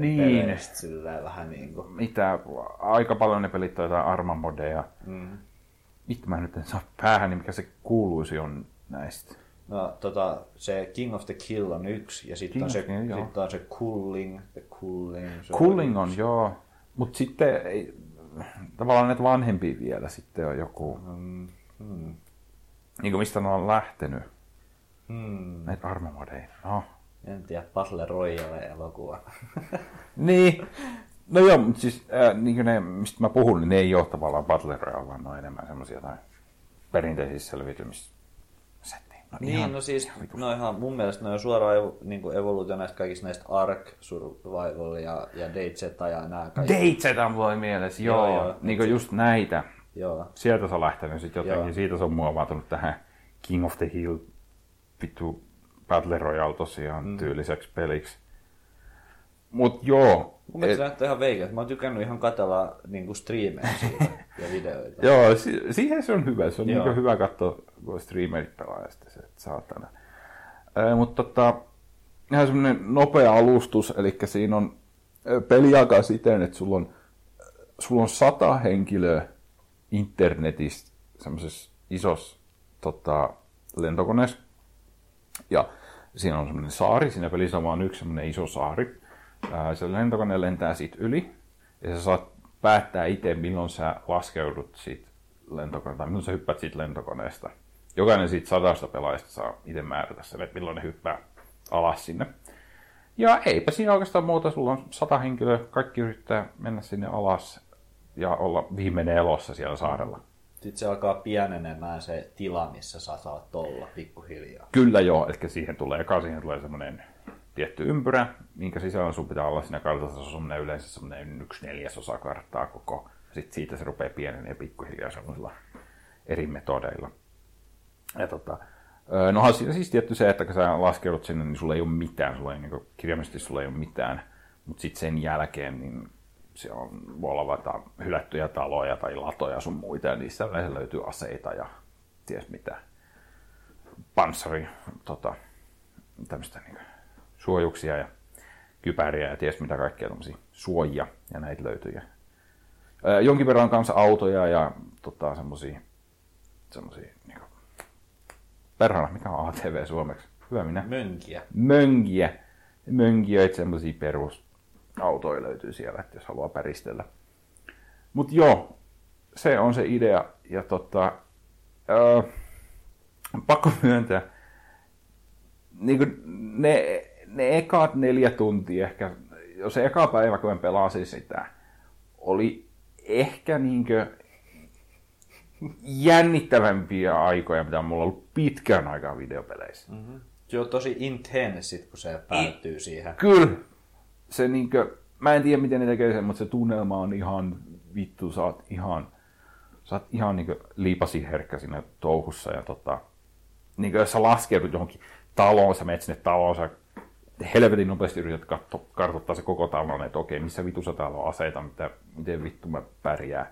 Niin. silleen vähän niin kuin. Mitä, aika paljon ne pelit on jotain armamodeja. Mm. Vittu mä nyt en saa päähän, niin mikä se kuuluisi on näistä. No, tota, se King of the Kill on yksi, ja sitten on, se, sit on se Cooling, the Cooling. Se Cooling on, joo. Mut sitten ei, tavallaan näitä vanhempia vielä sitten on joku, Mm, hmm. niin kuin mistä ne on lähtenyt. Hmm. Näitä armamodeja. No. En tiedä, Battle Royale elokuva. [LAUGHS] Niin. No joo, mutta siis äh, niin ne, mistä mä puhun, niin ne ei ole tavallaan Battle Royale, vaan ne on enemmän semmoisia jotain perinteisissä selviytymissettejä. No, Niin, ihan- no siis, ihan no ihan mun mielestä ne on suoraan evo, niin kuin evoluutio näistä kaikista näistä Ark Survival ja, ja DayZ ja nämä kaikki. Date on mulle mielessä, joo. Joo, joo joo. niin kuin just näitä. Joo. Sieltä se on lähtenyt sitten jotenkin. Joo. Siitä se on muovautunut tähän King of the Hill vittu Battle Royale tosiaan mm. tyyliseksi peliksi. Mut joo. Mun mielestä et- ihan veikeltä. Mä oon tykännyt ihan katella niin striimejä ja videoita. [LAUGHS] Joo, si- siihen se on hyvä. Se on Joo. niin hyvä katsoa, kun streamerit pelaa ja sitten se, että saatana. Ää, mutta tota, ihan semmoinen nopea alustus, eli siinä on peli jakaa siten, että sulla on, sulla on sata henkilöä internetissä semmoisessa isossa tota, lentokoneessa. Ja siinä on semmoinen saari, siinä pelissä on vain yksi semmoinen iso saari. Se lentokone lentää siitä yli, ja sä saat päättää itse, milloin sä laskeudut siitä lentokoneesta, tai milloin sä hyppäät siitä lentokoneesta. Jokainen siitä sadasta pelaajasta saa itse määrätä sen, että milloin ne hyppää alas sinne. Ja eipä siinä oikeastaan muuta, sulla on sata henkilöä, kaikki yrittää mennä sinne alas ja olla viimeinen elossa siellä saarella. Sitten se alkaa pienenemään se tila, missä sä saat olla pikkuhiljaa. Kyllä joo, eli siihen tulee, eka siihen tulee semmoinen tietty ympyrä, minkä sisällä sun pitää olla siinä kartassa semmoinen yleensä semmoinen yksi neljäsosa karttaa koko. Sitten siitä se rupeaa pienenee pikkuhiljaa semmoisilla eri metodeilla. Ja tota, nohan siinä siis tietty se, että kun sä laskeudut sinne, niin sulla ei ole mitään, sulla ei, niin kirjaimellisesti sulla ei ole mitään. Mutta sitten sen jälkeen, niin se on, voi olla vaikka hylättyjä taloja tai latoja sun muita, ja niissä yleensä löytyy aseita ja ties mitä. Panssari, tota, tämmöistä niin suojuksia ja kypäriä ja ties mitä kaikkea tämmöisiä suojia, ja näitä löytyy. Ja, ää, jonkin verran kanssa autoja ja tota, semmoisia, semmoisia, niin kuin, perhana, mikä on ATV suomeksi? Hyvä minä. Mönkiä. Mönkiä. Mönkiöitä, semmoisia perusautoja löytyy siellä, että jos haluaa päristellä. Mutta joo, se on se idea. Ja tota, ää, pakko myöntää, niin kuin ne, ne ekat neljä tuntia ehkä, jos se eka päivä kun mä pelasin sitä, oli ehkä niinkö jännittävämpiä aikoja, mitä mulla on ollut pitkään aikaa videopeleissä. Mm. Se on tosi intense, sit, kun se päättyy siihen. Kyllä, se niinkö, mä en tiedä miten ne tekee sen, mutta se tunnelma on ihan vittu, sä oot ihan, sä oot ihan niinkö liipasi herkkä siinä touhussa ja tota, niinkö jos sä laskeudut johonkin taloon, sä menet sinne taloon, sä helvetin nopeasti yrität katso, kartoittaa se koko talon, että okei, missä vitussa täällä on aseita, mitä, miten vittu mä pärjää.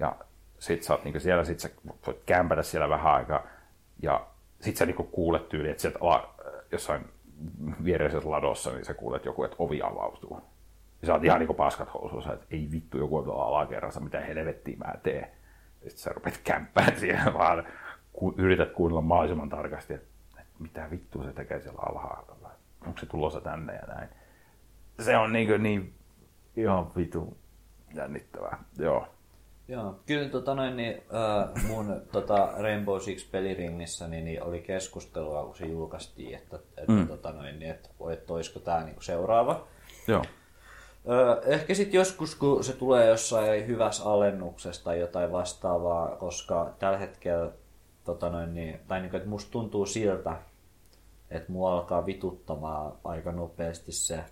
Ja sit sä oot niinku siellä, sit sä voit kämpätä siellä vähän aikaa, ja sit sä niinku kuulet tyyli, että sieltä ala, jossain viereisessä ladossa, niin sä kuulet joku, että ovi avautuu. Ja sä oot ihan niinku paskat housuissa, että ei vittu joku on tuolla alakerrassa, mitä helvettiä mä teen. Sitten sä rupeat kämppään siihen, vaan ku, yrität kuunnella mahdollisimman tarkasti, että, että mitä vittua se tekee siellä alhaalla. Onko se tulossa tänne ja näin. Se on niin, niin ihan vitu jännittävää. Joo. Joo, kyllä tota noin, niin, äh, mun tota Rainbow Six peliringissä niin, niin oli keskustelua, kun se julkaistiin, että, että, mm. tota noin, niin, että, että olisiko tämä niin seuraava. Joo. Ö, ehkä sitten joskus, kun se tulee jossain hyvässä alennuksessa tai jotain vastaavaa, koska tällä hetkellä, tota noin, niin, tai niin että musta tuntuu siltä, että mua alkaa vituttamaan aika nopeasti se,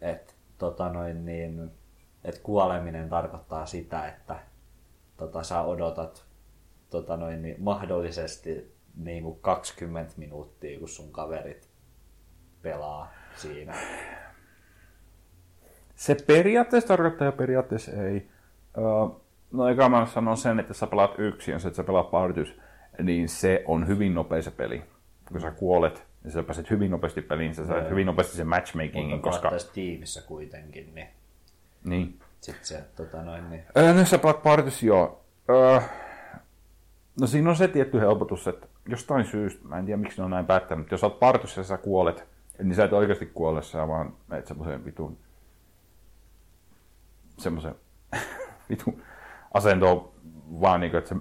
että tota noin, niin, että kuoleminen tarkoittaa sitä, että tota, sä odotat tota noin, niin, mahdollisesti niin kuin 20 minuuttia, kun sun kaverit pelaa siinä. Se periaatteessa tarkoittaa ja periaatteessa ei. No eka mä sanon sen, että sä pelaat yksin ja se, että sä pelaat partys, niin se on hyvin nopea se peli. Kun sä kuolet, niin sä pääset hyvin nopeasti peliin, sä saat hyvin nopeasti sen matchmakingin, Mutta koska... koska... tiimissä kuitenkin, niin Niin. sitten se, tota noin, niin, Öö, no sä pelaat partys, joo. Öö, no siinä on se tietty helpotus, että jostain syystä, mä en tiedä miksi ne on näin päättänyt, mutta jos sä oot ja sä kuolet, niin sä et oikeasti kuole, sä vaan meet semmoiseen vitun semmoisen [LAUGHS] vitun asentoon vaan niin kuin, että sä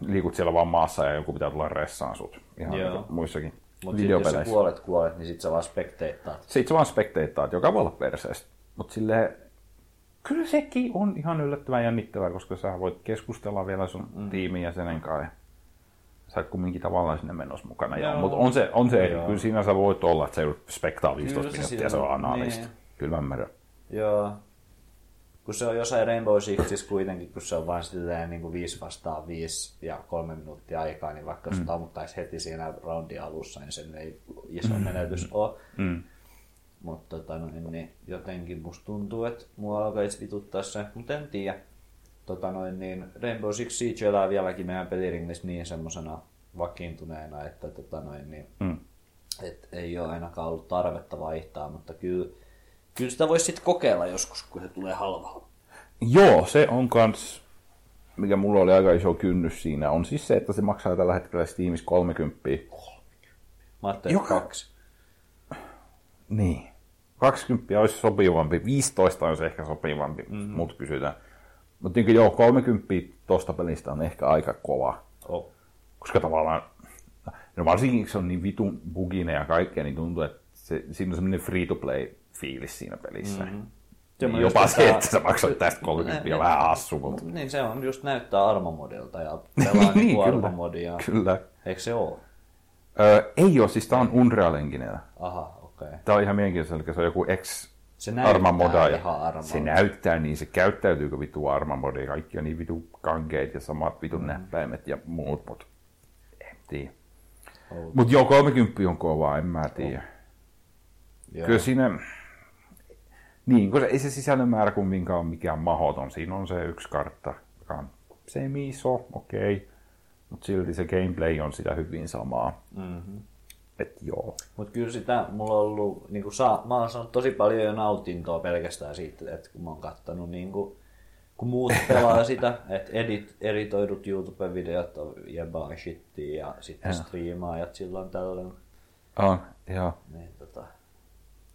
liikut siellä vaan maassa ja joku pitää tulla ressaan sut. Ihan Joo. niin muissakin mutta sit, jos sä videopeleissä. kuolet kuolet, niin sit sä vaan spekteittaat. Sitten sä vaan spekteittaat, joka voi olla perseestä. Mutta silleen, kyllä sekin on ihan yllättävän jännittävää, koska sä voit keskustella vielä sun mm. tiimin jäsenen kanssa. ja Sä oot kumminkin tavallaan sinne menossa mukana. Joo. Mutta on se, on se Joo. kyllä siinä sä voit olla, että se joudut spektaa 15 Kyllä minuuttia, se on analista. niin. Kyllä mä ymmärrän. Joo. Kun se on jossain Rainbow Sixissa kuitenkin, kun se on vain silleen niin kuin 5 vastaan 5 ja kolme minuuttia aikaa, niin vaikka mm. se ammuttaisi heti siinä roundin alussa, niin sen ei iso menetys ole. Mm. Mutta tota, noin, niin jotenkin musta tuntuu, että mua alkaisi vituttaa se, mutta en tiedä. Tota, noin, niin Rainbow Six Siege elää vieläkin meidän peliringissä niin semmosena vakiintuneena, että tota, noin, niin, Mm. et ei ole ainakaan ollut tarvetta vaihtaa, mutta kyllä, kyllä sitä voisi sitten kokeilla joskus, kun se tulee halvalla. Joo, se on kans, mikä mulla oli aika iso kynnys siinä, on siis se, että se maksaa tällä hetkellä Steamissa 30. Mä ajattelin, Joka- kaksi. Niin. 20 olisi sopivampi, 15 olisi ehkä sopivampi, mm-hmm. mut kysytään. Mutta niin joo, 30 tosta pelistä on ehkä aika kova. Oh. Koska tavallaan, no varsinkin kun se on niin vitun buginen ja kaikkea, niin tuntuu, että se, siinä on semmoinen free-to-play fiilis siinä pelissä. Mm-hmm. Se Niin jopa tätä- se, että sä maksat tästä 30 ja vähän hassu, mutta Niin se on just näyttää armamodilta ja pelaa [LAUGHS] niin kuin armamodia. kyllä. Eikö se ole? Öö, ei ole, siis tää on Unreal Enginellä. Aha, Okei. Tämä on ihan mielenkiintoista, eli se on joku ex Se näyttää ihan. Se näyttää niin, se käyttäytyykö vitu Armamoda ja kaikki on niin vitu kankeet ja samat vitun mm. näppäimet ja muut, mut en tiedä. Outo. Mut joo, 30 on kovaa, en mä tiedä. Joo. Kyllä siinä, niin, kun se, ei se sisällön määrä kumminkaan ole mikään mahoton. Siinä on se yksi kartta, joka on semi-iso, okei. Okay. Mutta silti se gameplay on sitä hyvin samaa. Mm-hmm. Et joo. Mutta kyllä sitä mulla on ollut, niin kuin saa, mä oon saanut tosi paljon jo nautintoa pelkästään siitä, että kun mä oon kattanut niin kuin, kun muut pelaa [LAUGHS] sitä, että edit, editoidut YouTube-videot on jebaa shittiä ja sitten Joo. striimaajat silloin tällöin. On, joo. Niin, tota,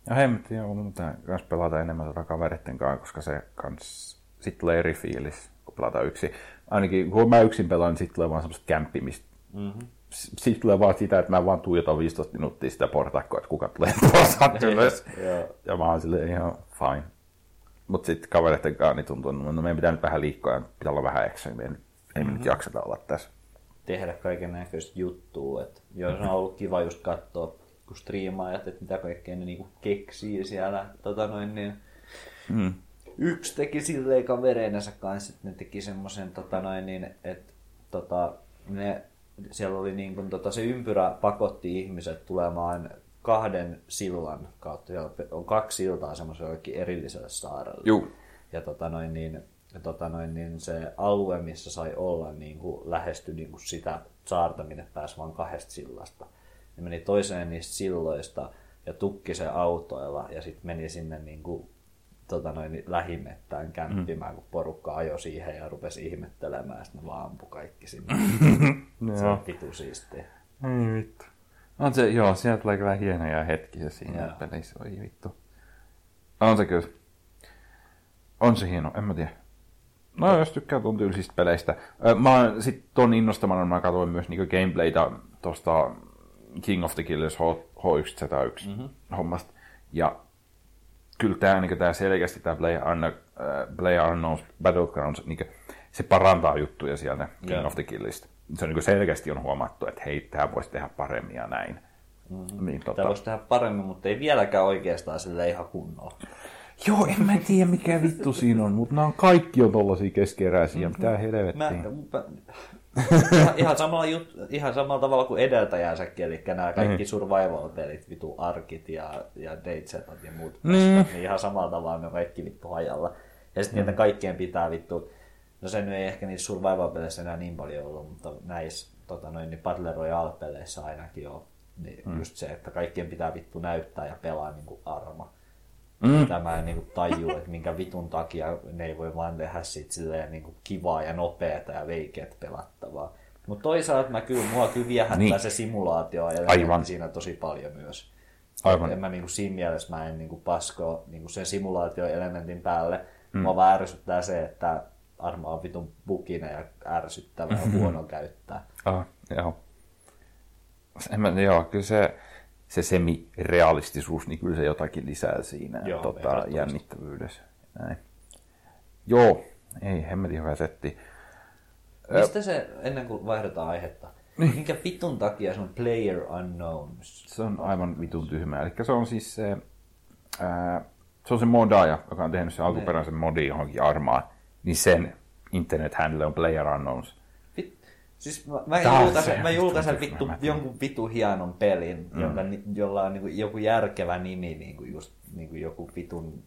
Ja hemmetti, joo, mun pitää kans pelata enemmän tota kavereitten kanssa, koska se kans sit tulee eri fiilis, kun pelataan yksi. Ainakin kun mä yksin pelaan, niin sit tulee vaan semmoista kämppimistä. mm-hmm. Sitten tulee vaan sitä, että mä vaan tuijotan 15 minuuttia sitä portakkoa, että kuka tulee [LAUGHS] tuossa ylös. [LAUGHS] Joo. Ja mä oon silleen ihan fine. Mut sitten kavereitten kanssa niin tuntuu, että no meidän pitää nyt vähän liikkua ja pitää olla vähän ekstra. Me ei, ei me nyt jakseta olla tässä. tehdä kaiken näköistä juttua. Et, joo, se on ollut kiva just katsoa, kun striimaajat, että mitä kaikkea ne niinku keksii siellä. Tota noin, niin, Mm. yksi teki silleen kavereinensa kanssa, että ne teki semmoisen, tota noin, niin, että tota, ne, siellä oli niin kuin, tota, se ympyrä pakotti ihmiset tulemaan kahden sillan kautta. Siellä on kaksi siltaa semmoisella jollekin erilliselle saarelle. Juu. Ja tota noin, niin, tota noin, niin se alue, missä sai olla, niin kuin lähestyi niin kuin sitä saarta, minne pääsi vain kahdesta sillasta. Ne meni toiseen niistä silloista ja tukki se autoilla ja sitten meni sinne niin kuin, tota noin, niin lähimettään kämppimään, mm. kun porukka ajoi siihen ja rupesi ihmettelemään, ja sitten ne vaan ampui kaikki sinne. [LAUGHS] se on vitu siistiä. Ei vittu. On se, joo, sieltä tulee kyllä hienoja hetkiä siinä Joo. pelissä, oi vittu. On se kyllä. On se hieno, en mä tiedä. No jos tykkää tuon tyylisistä peleistä. Mä oon sit ton innostamana mä katsoin myös niinku gameplaytä tosta King of the Killers H- H1Z1 mm-hmm. hommasta. Ja kyllä tää, niinku tää selkeästi tää Play, äh, Play Unknown's Battlegrounds, niinku, se parantaa juttuja sieltä King Joo. of the Killista. Se on niinku selkeästi on huomattu, että hei, tää voisi tehdä paremmin ja näin. Mm-hmm. Niin, tota, Tämä voisi tehdä paremmin, mutta ei vieläkään oikeastaan sille ihan kunnolla. Joo, en mä tiedä mikä vittu siinä on, mutta nämä on kaikki on tollasia keskeräisiä, mitä Mä, helvettiä. mä, ihan, ihan, samalla jut, ihan samalla tavalla kuin edeltäjänsäkin, eli nämä kaikki Mm. survival-pelit, vitu arkit ja, ja datesetat ja muut, Niin. paskat, niin ihan samalla tavalla ne kaikki vittu hajalla. Ja sitten niitä kaikkien pitää vittu, no se nyt ei ehkä niissä survival-peleissä enää niin paljon ollut, mutta näissä tota noin, niin Battle Royale-peleissä ainakin on niin mm. just se, että kaikkien pitää vittu näyttää ja pelaa niin kuin arma. Mm. Tämä en niin tajuu, että minkä vitun takia ne ei voi vaan tehdä sit silleen niin kivaa ja nopeata ja veikeät pelattavaa. Mutta toisaalta mä kyllä, mua kyllä viehättää Niin. niin. se simulaatio ja Aivan. siinä tosi paljon myös. Aivan. En mä niinku siinä mielessä mä en niinku pasko niinku sen simulaatioelementin päälle. Mm. Mua vaan ärsyttää se, että arma on vitun bukinen ja ärsyttävä ja huono käyttää. Ah, joo. En mä, joo, kyllä se, se semi-realistisuus, niin kyllä se jotakin lisää siinä Joo, tota, jännittävyydessä. Näin. Joo, ei, hemmetin hyvä setti. Mistä se, ennen kuin vaihdetaan aihetta, minkä vitun takia se on player unknowns? Se on aivan vitun tyhmää. Eli se on siis se, ää, se on se modaaja, joka on tehnyt sen alkuperäisen modin johonkin armaan, niin sen internet handle on Player Unknowns. Siis mä, mä Taas julkaisen, se, mä julkaisen vittu, mä jonkun vitu hienon pelin, mm. jonka, jolla on niinku joku järkevä nimi, niinku just niinku joku vitun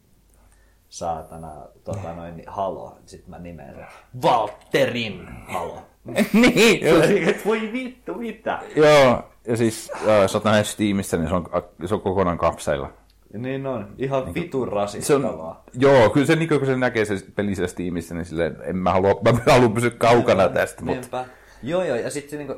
saatana tota noin, niin Halo. Sitten mä nimen sen Valterin Halo. [LAUGHS] niin, [LAUGHS] Et voi vittu, mitä? Joo, ja siis joo, jos olet nähnyt Steamissa, niin se on, se on kokonaan kapseilla. Niin on, ihan vitun Se rasistavaa. on, joo, kyllä se niin kun se näkee se peli siellä Steamissa, niin silleen, en mä halua, mä haluan pysyä kaukana tästä, mutta Niinpä. Joo, joo, ja sitten niinku,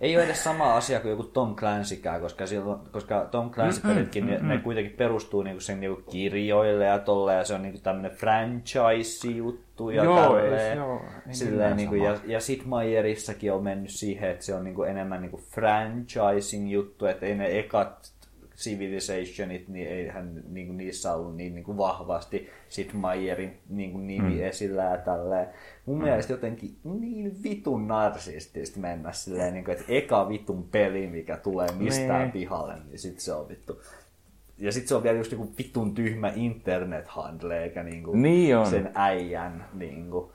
ei ole edes sama asia kuin joku Tom Clancy'kään, koska, silloin, koska Tom Clancy-pelitkin, ne, ne kuitenkin perustuu niinku sen niinku kirjoille ja tolleen, ja se on niinku tämmönen franchise-juttu ja Joo, tälleen. se oo- ei Silleen, niinku, ja, ja Sid Meierissäkin on mennyt siihen, että se on niinku enemmän niinku franchising-juttu, että ei ne ekat Civilizationit, niin eihän niinku niissä ollut niin niinku vahvasti Sid Meierin niinku nimi mm. esillä ja tälleen. Mun mm. mielestä jotenkin niin vitun narsistista mennä silleen, niinku, että eka vitun peli, mikä tulee mistään Niin. pihalle, niin sit se on vittu ja sit se on vielä just niinku vitun tyhmä internet-handle, eikä niinku Niin on. sen äijän niinku.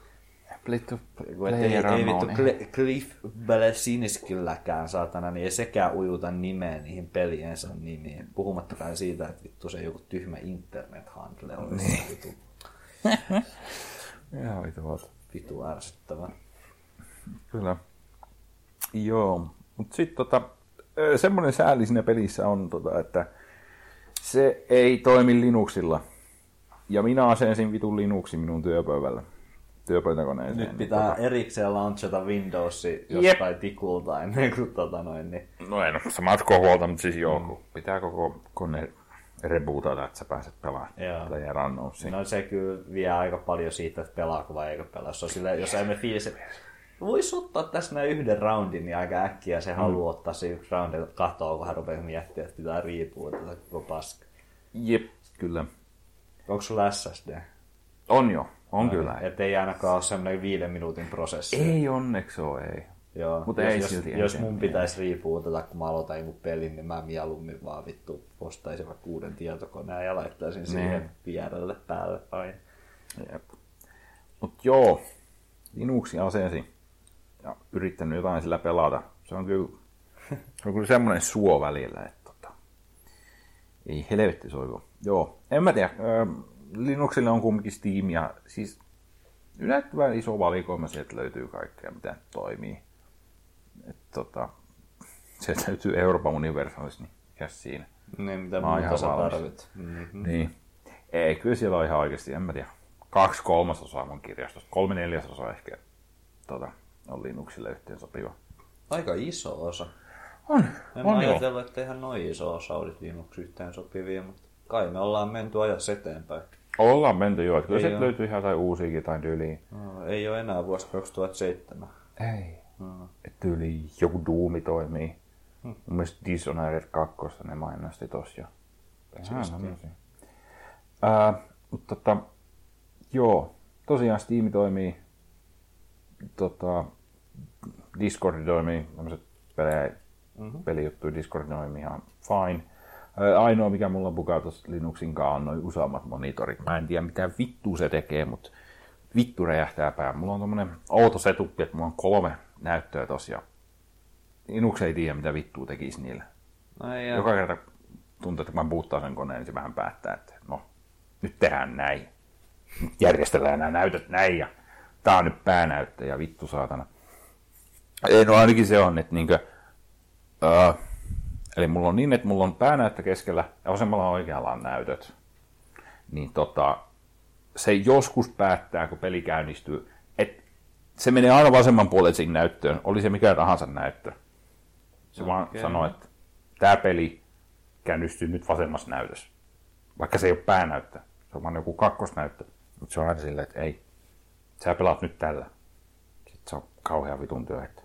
Play to et ei, ei vittu Cl- Cliff Blesinskylläkään, saatana, niin ei sekään ujuta nimeä niihin peliensä nimiin. Puhumattakaan siitä, että vittu se joku tyhmä internet-handle olisi niin. vitu, [LAUGHS] Ihan vitu vitu ärsyttävä. Kyllä. Joo. Mutta sitten tota, semmoinen sääli siinä pelissä on, tota, että se ei toimi Linuxilla. Ja minä asensin vitun Linuxin minun työpöydällä. Työpöytäkoneeseen. Nyt niin pitää tota, erikseen launchata Windowsi jostain tikulta ennen kuin tota noin, niin No en ole samat huolta, mutta siis joo, kun pitää koko kone rebootata, että sä pääset pelaamaan Joo. Player Unknownsia. No se kyllä vie aika paljon siitä, että pelaako vai eikö pelaa. Se on sille, jos emme fiilis, että voisi ottaa tässä näin yhden roundin, niin aika äkkiä se haluaa ottaa se yksi roundi, että katsoo, kun hän rupeaa miettimään, että pitää riipua tätä koko paska. Jep, kyllä. Onko sulla SSD? On jo, on kyllä. Että ei ainakaan ole semmoinen viiden minuutin prosessi. Ei onneksi ole, ei. Joo. Mutta jos, ei jos, silti jos mun pitäisi riipuuteta, kun mä aloitan jonkun pelin, niin mä mieluummin vaan vittu ostaisin vaikka uuden tietokoneen ja laittaisin Niin. siihen vierelle päälle aina. Jep. Mut joo, Linuxi asensi ja yrittänyt jotain sillä pelata. Se on kyllä, se on kyllä semmoinen suo välillä, että tota, ei helvetti soivo. Joo, en mä tiedä. ö, Linuxille on kumminkin Steam ja siis yllättävän iso valikoima sieltä löytyy kaikkea, mitä toimii. Et, tota, sieltä löytyy Euroopan Universalis, niin mikä siinä. Niin, mitä muuta sä tarvit. Mm-hmm. Niin. Ei, kyllä siellä on ihan oikeasti, en mä tiedä. Kaksi kolmasosaa mun kirjastosta, kolme neljäsosaa ehkä tota, on Linuxille yhteen sopiva. Aika iso osa. On, En on ajatellut, että ihan noin iso osa olisi Linux yhteen sopivia, mutta kai me ollaan menty ajassa eteenpäin. Ollaan menty jo, että kyllä sieltä oo. löytyy ihan jotain uusiakin tai tyyliin. No, ei ole enää vuosi 2007. Ei. Että tyyliin joku Doomi toimii. Hmm. Mun mielestä Dishonored 2 ne mainosti tossa jo. Ää, mutta tota, joo, tosiaan Steam toimii, tota, Discord toimii, tämmöiset pelejä, mm-hmm. pelijuttuja Discord toimii ihan fine. Ainoa, mikä mulla bukaa tuossa Linuxin kanssa on noin useammat monitorit. Mä en tiedä, mitä vittu se tekee, mutta vittu räjähtää pää. Mulla on tommonen outo setup, että mulla on kolme näyttöä tossa ja Linux ei tiedä, mitä vittua tekisi niillä. No ei, ja... Joka kerta tuntuu, että kun mä buuttaan sen koneen, niin se vähän päättää, että no, nyt tehdään näin. Nyt [LAUGHS] järjestellään nämä näytöt näin ja tää on nyt päänäyttö ja vittu saatana. Ei, no ainakin se on, että niinkö, öö, eli mulla on niin, että mulla on päänäyttö keskellä ja vasemmalla oikealla on näytöt. Niin tota, se joskus päättää, kun peli käynnistyy, että se menee aina vasemman puolelle siihen näyttöön, oli se mikä tahansa näyttö. Se okay. vaan sanoo, että tämä peli käynnistyy nyt vasemmassa näytössä. Vaikka se ei ole päänäyttö. Se on vaan joku kakkosnäyttö. Mutta se on aina silleen, että ei. Sä pelaat nyt tällä. Sitten se on kauhean vitun työ, että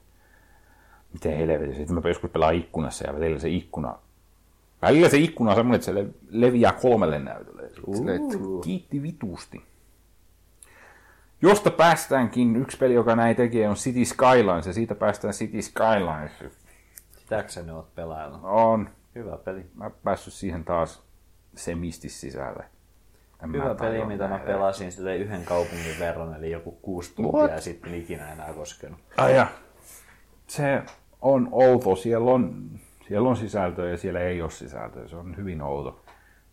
miten helvetin. Sitten mä joskus pelaan ikkunassa ja välillä se ikkuna Välillä se ikkuna on semmoinen, että se le- leviää kolmelle näytölle. Että kiitti vitusti. Josta päästäänkin, yksi peli, joka näin tekee, on City Skylines, ja siitä päästään City Skylines. Sitäkö ne oot pelailla? On. Hyvä peli. Mä päässyt siihen taas semistis sisälle. En Hyvä peli, mitä mä pelasin sille yhden kaupungin verran, eli joku kuusi tuntia What? ja sitten ikinä enää koskenut. Ai ja. Se on outo. Siellä on, siellä on sisältöä ja siellä ei ole sisältöä. Se on hyvin outo.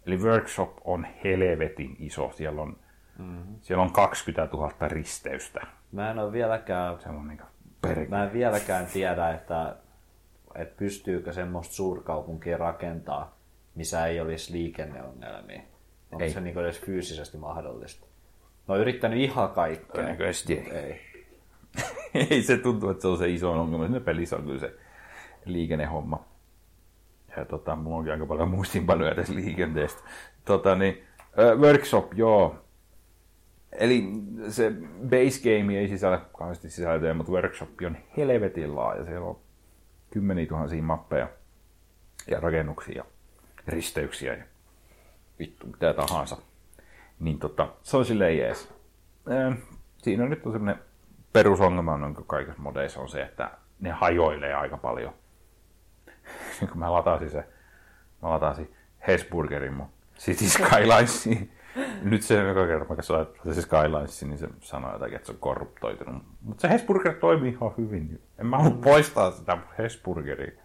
Eli workshop on helvetin iso. Siellä on, mm-hmm. siellä on 20 000 risteystä. Mä en ole vieläkään, Se on niin perkele. mä en vieläkään tiedä, että, että pystyykö semmoista suurkaupunkia rakentaa, missä ei olisi liikenneongelmia. Onko Ei. se niin edes fyysisesti mahdollista? Mä oon yrittänyt ihan kaikkea. Todennäköisesti ei. Ei. [LAUGHS] ei se tuntuu, että se on se iso ongelma. Siinä pelissä on kyllä se liikennehomma. Ja tota, mulla onkin aika paljon muistinpanoja tästä liikenteestä. Tota, niin, ö, workshop, joo. Eli se base game ei sisällä kauheasti sisältöjä, mutta workshop on helvetin laaja. Siellä on kymmeniä tuhansia mappeja ja rakennuksia ja risteyksiä ja vittu mitä tahansa. Niin tota, se on silleen jees. Ö, Siinä on nyt on semmoinen perusongelma on niin kaikissa modeissa on se, että ne hajoilee aika paljon. [LAUGHS] kun mä latasin se, mä latasin Hesburgerin mun City Skylinesiin. [LAUGHS] Nyt se joka kerta, mä katsoin, että se Skylinesiin, niin se sanoi jotakin, että se on korruptoitunut. Mutta se Hesburger toimii ihan hyvin. En mä halua poistaa sitä Hesburgeria.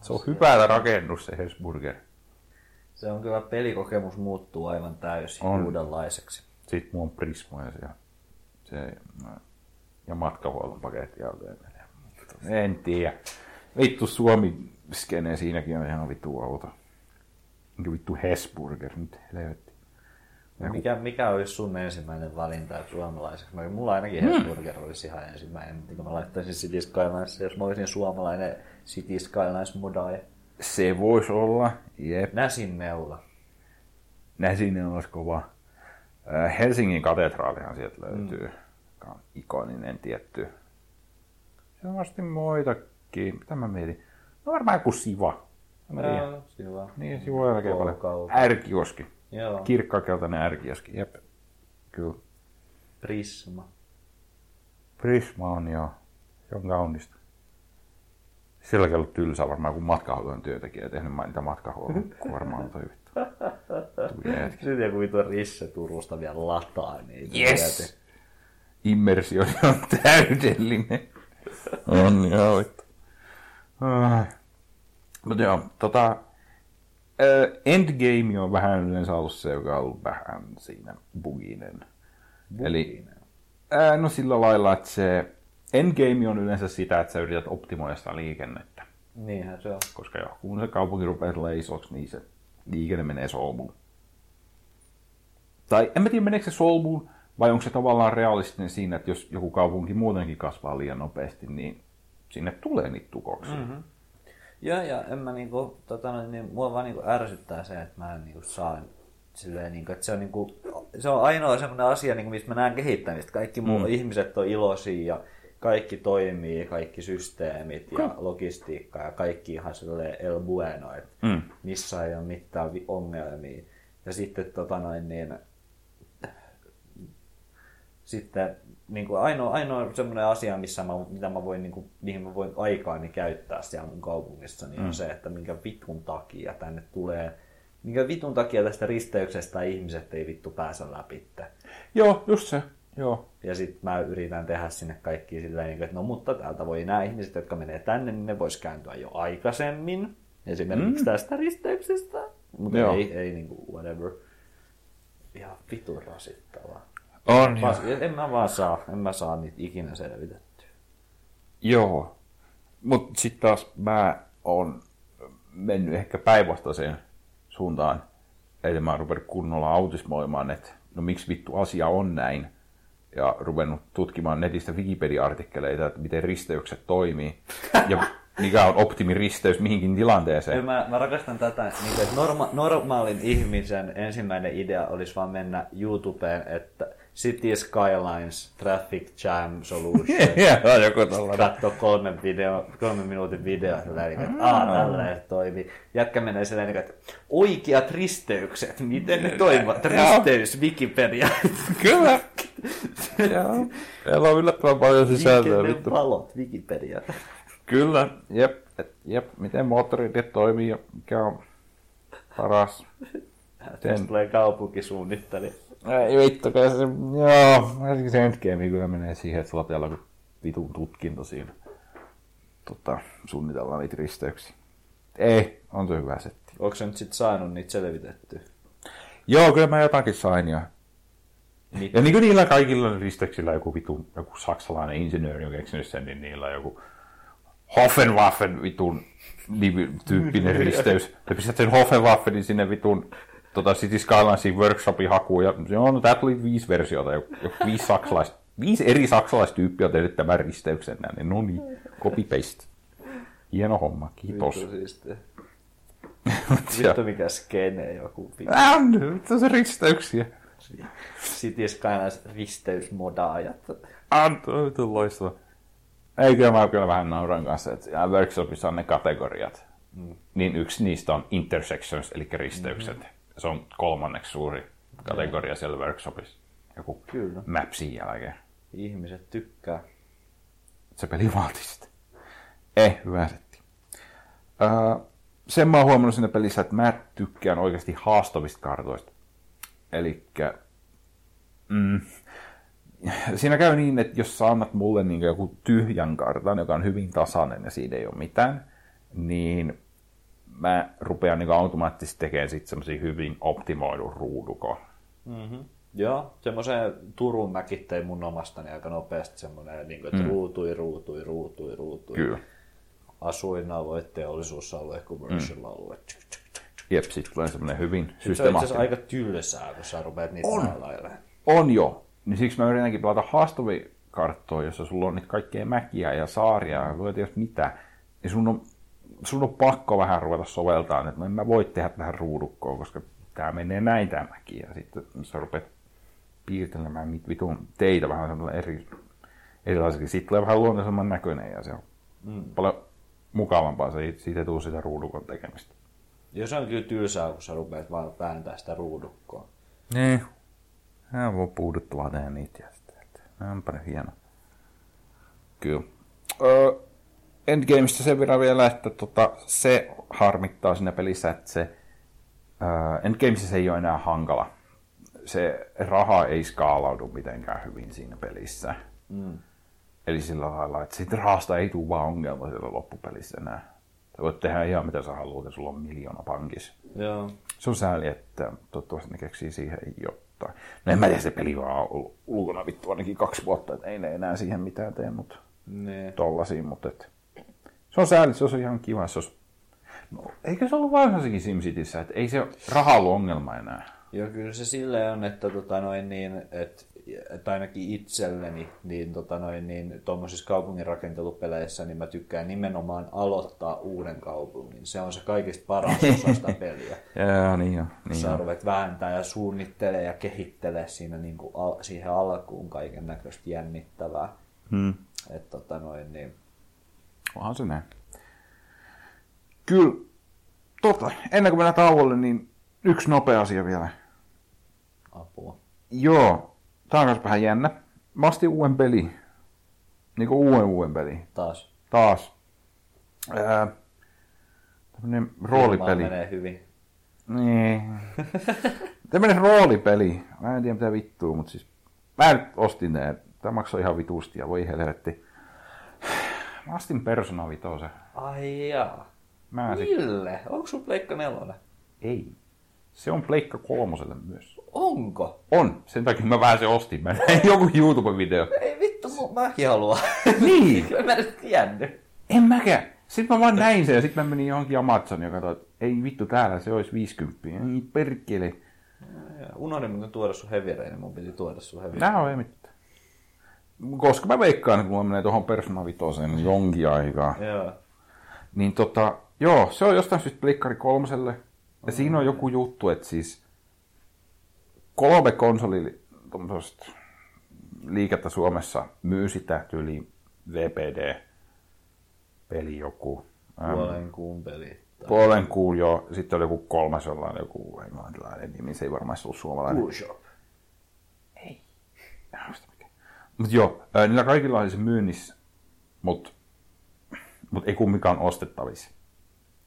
Se on hyvä rakennus se Hesburger. Se on kyllä pelikokemus muuttuu aivan täysin On. uudenlaiseksi. Sitten mulla on Prisma ja se, se ja matkahuollon paketti autojen En tiedä. Vittu Suomi skene siinäkin on ihan vittu auto. Mikä vittu Hesburger nyt helvetti. Mikä, mikä olisi sun ensimmäinen valinta suomalaiseksi? Mä- Mulla ainakin Hmm. Hesburger olisi ihan ensimmäinen, mutta kun mä laittaisin City Skylines, jos mä olisin suomalainen City Skylines modaaja. Se voisi olla. Jep. Näsin neula. Näsinen olisi kova. Äh, Helsingin katedraalihan sieltä löytyy. Mm. Ikoninen tietty. Se on vasti muitakin. Mitä mä mietin? No varmaan joku Siva. Mä. Joo, hyvä. Niin, Siva on oikein paljon. Ärkioski. Joo, Kirkkakeltainen ärkioski. Jep. Kyllä. Prisma. Prisma on joo. Se on kaunista. Silläkin ollut tylsää varmaan, kun matkahuollon työntekijä ei tehnyt mainita matkahuollon kuorma-autoja vittu. [LAUGHS] Tuli jätkä. Sitten joku vitu Risse Turusta vielä lataa niitä. Yes! Immersio on täydellinen. On joo vittu. Mutta joo, tota, Endgame on vähän yleensä ollut se, joka on ollut vähän siinä buginen. Eli äh, no sillä lailla, että se Endgame on yleensä sitä, että sä yrität optimoida sitä liikennettä. Niinhän se on. Koska jo, kun se kaupunki rupeaa tulemaan isoksi, niin se liikenne menee solmuun. Tai en mä tiedä, meneekö se solmuun, vai onko se tavallaan realistinen siinä, että jos joku kaupunki muutenkin kasvaa liian nopeasti, niin sinne tulee niitä tukoksia. Mm-hmm. Joo, ja en mä niinku, tota, niin, mua vaan niinku ärsyttää se, että mä en niinku saa silleen, niinku, että se on, niinku, se on ainoa semmoinen asia, niinku, mistä mä näen kehittämistä. Kaikki muu mm. ihmiset on iloisia ja kaikki toimii, kaikki systeemit ja logistiikka ja kaikki ihan silleen el bueno, että Mm. missä ei ole mitään ongelmia. Ja sitten tota noin, niin, sitten niin kuin ainoa, ainoa semmoinen asia, missä mä, mitä mä voin, niin kuin, mihin mä voin aikaani käyttää siellä mun kaupungissa, niin mm. on se, että minkä vitun takia tänne tulee, minkä vitun takia tästä risteyksestä ihmiset ei vittu pääse läpi. Joo, just se. Joo. Ja sitten mä yritän tehdä sinne kaikki silleen, niin kuin, että no mutta täältä voi nämä ihmiset, jotka menee tänne, niin ne vois kääntyä jo aikaisemmin. Esimerkiksi mm. tästä risteyksestä. Mutta ei, ei niin kuin whatever. Ihan vitun rasittavaa. On Vaan, en mä vaan saa, en mä saa niitä ikinä selvitettyä. Joo. Mutta sitten taas mä oon mennyt ehkä päinvastaiseen suuntaan. Eli mä oon ruvennut kunnolla autismoimaan, että no miksi vittu asia on näin. Ja ruvennut tutkimaan netistä Wikipedia-artikkeleita, että miten risteykset toimii. Ja [LAUGHS] mikä on optimiristeys mihinkin tilanteeseen. Mä, mä rakastan tätä, niin kuin, että norma, normaalin ihmisen ensimmäinen idea olisi vaan mennä YouTubeen, että City Skylines Traffic Jam Solution. [LAUGHS] Joo, joku tällainen. Katso kolmen, video, kolmen minuutin video, niin, että aah, tälleen se toimii. Jätkä menee silleen, niin, että oikeat risteykset, miten ne toimivat? Risteys, Wikipedia, Kyllä. [LAUGHS] Joo. Meillä on yllättävän paljon sisältöä. Vittu. valot, Wikipedia. Kyllä, jep, jep, miten moottoritiet toimii ja mikä on paras. Tästä tulee kaupunkisuunnittelija. Ei vittu, kai se, joo, varsinkin se endgame kyllä menee siihen, että sulla pitää olla vitun tutkinto siinä. Tota, suunnitellaan niitä risteyksiä. Ei, on se hyvä setti. Onko se nyt sit saanut niitä selvitettyä? Joo, kyllä mä jotakin sain ja... Mit- Ja niin kuin niillä kaikilla risteyksillä joku vitun, joku saksalainen insinööri on keksinyt sen, niin niillä on joku Hoffenwaffen vitun tyyppinen [LAUGHS] risteys. Ja pistät sen Hoffenwaffenin sinne vitun tota City Skylinesin workshopin hakuun. Ja joo, no tää tuli viisi versiota, joku, joku viisi saksalaista. Viisi eri saksalaistyyppiä on tehnyt tämän risteyksen näin. No niin, copy paste. Hieno homma, kiitos. Vittu Vittu mikä skene joku vittu. On, vittu se risteyksiä. City Skylines risteysmodaajat. On, toi vittu loistava. Ei kyllä mä kyllä vähän nauran kanssa, että workshopissa on ne kategoriat. Mm. Niin yksi niistä on intersections, eli risteykset. Mm-hmm. Se on kolmanneksi suuri kategoria siellä workshopissa. Joku Kyllä. mapsin jälkeen. Ihmiset tykkää. Se peli vaatii sitä. Eh, hyvä setti. Uh, sen mä oon huomannut siinä pelissä, että mä tykkään oikeasti haastavista kartoista. Eli mm, siinä käy niin, että jos sä annat mulle niin joku tyhjän kartan, joka on hyvin tasainen ja siinä ei ole mitään, niin mä rupean niin automaattisesti tekemään sitten semmoisia hyvin optimoidun ruudukon. Mm-hmm. Joo, semmoisen Turun mäkit tein mun omastani aika nopeasti semmoinen, niin kuin, että mm. ruutui, ruutui, ruutui, ruutui. Kyllä. Asuinalue, teollisuusalue, commercial alue. Jep, sitten tulee semmoinen hyvin Se on systemaattinen. aika tylsää, kun sä rupeat niitä On. maalailemaan. On jo. Niin siksi mä yritänkin pelata haastavia karttoja, jossa sulla on niitä kaikkea mäkiä ja saaria ja voi jos mitä. Niin sun on, sun on pakko vähän ruveta soveltaa, että no en mä voi tehdä tähän ruudukkoon, koska tää menee näin tää mäki. Ja sitten sä rupeat piirtelemään mit vitun teitä vähän semmoinen eri, erilaisikin. Sitten tulee vähän luonnollisemman näköinen ja se on mm. paljon mukavampaa. Se, siitä ei tule sitä ruudukon tekemistä. Ja se on kyllä tylsää, kun sä rupeat vaan vääntää sitä ruudukkoa. Niin. Nämä voi puuduttavaa tehdä niitä. ja sitten, että nämä on paljon hieno. Kyllä. Öö, Endgameista sen verran vielä, että tota, se harmittaa siinä pelissä, että se öö, Endgameissa se ei ole enää hankala. Se raha ei skaalaudu mitenkään hyvin siinä pelissä. Mm. Eli sillä lailla, että siitä rahasta ei tule vaan ongelma siellä loppupelissä enää. Sä voit tehdä ihan mitä sä haluat, ja sulla on miljoona pankissa. Joo. Se on sääli, että toivottavasti ne keksii siihen jotain. No en mä tiedä, se peli vaan on ollut ulkona vittu ainakin kaksi vuotta, että ei ne enää siihen mitään tee, mutta tollasia, mutta et, se on sääli, se on ihan kiva, se olisi... No, eikö se ollut vanhassakin SimCityssä, että ei se raha ollut ongelma enää? Joo, kyllä se silleen on, että, tota noin, niin, että, että ainakin itselleni, niin, tota noin, niin tuommoisissa kaupunginrakentelupeleissä, niin mä tykkään nimenomaan aloittaa uuden kaupungin. Se on se kaikista paras [LAUGHS] osa sitä peliä. Joo, niin jo. Niin Sä ruvet vääntää ja suunnittelee ja kehittelee siinä niin kuin al- siihen alkuun kaiken näköistä jännittävää. Hmm. Et, tota noin, niin, Onhan se näin. Kyllä, tota, ennen kuin mennään tauolle, niin yksi nopea asia vielä. apua. Joo, tää on myös vähän jännä. Mä ostin uuden peli. Niinku uuden uuden peli. Taas. Taas. Ää, tämmönen roolipeli. Menee hyvin. Niin. [LAUGHS] Tämmönen roolipeli. Mä en tiedä mitä vittua, mutta siis mä nyt ostin ne. Tää maksoi ihan vitusti ja voi helvetti. Mä ostin Persona Vitosen. Ai jaa. Mä sit... Mille? Onko sun Pleikka nelonen? Ei. Se on Pleikka kolmoselle myös. Onko? On. Sen takia mä vähän se ostin. Mä näin [LAUGHS] joku YouTube-video. Ei vittu, mu- mäkin haluan. [LAUGHS] Niin. [LAUGHS] Mä nyt tiennyt. En mäkään. Sitten mä vaan näin sen ja sitten mä menin johonkin Amazoniin ja katsoin, että ei vittu täällä se olisi 50. Ei perkele. Unohdin muuten tuoda sun Heavy Rain, mun piti tuoda sun Heavy Nää on ei mitään. Koska mä veikkaan, että kun mä menee tuohon Persona 5 jonkin aikaa, Joo. niin tota, joo, se on jostain syystä Plikkari kolmoselle. Ja siinä on joku juttu, että siis kolme konsoli liikettä Suomessa myy sitä tyyli VPD peli joku. Ähm, Puolen kuun peli. Puolen kuun jo, sitten oli joku kolmas jollain joku englantilainen nimi, se ei varmaan ollut suomalainen. Cool Shop. Mutta joo, niillä kaikilla oli se myynnissä, mutta mut ei kumminkaan ostettavissa.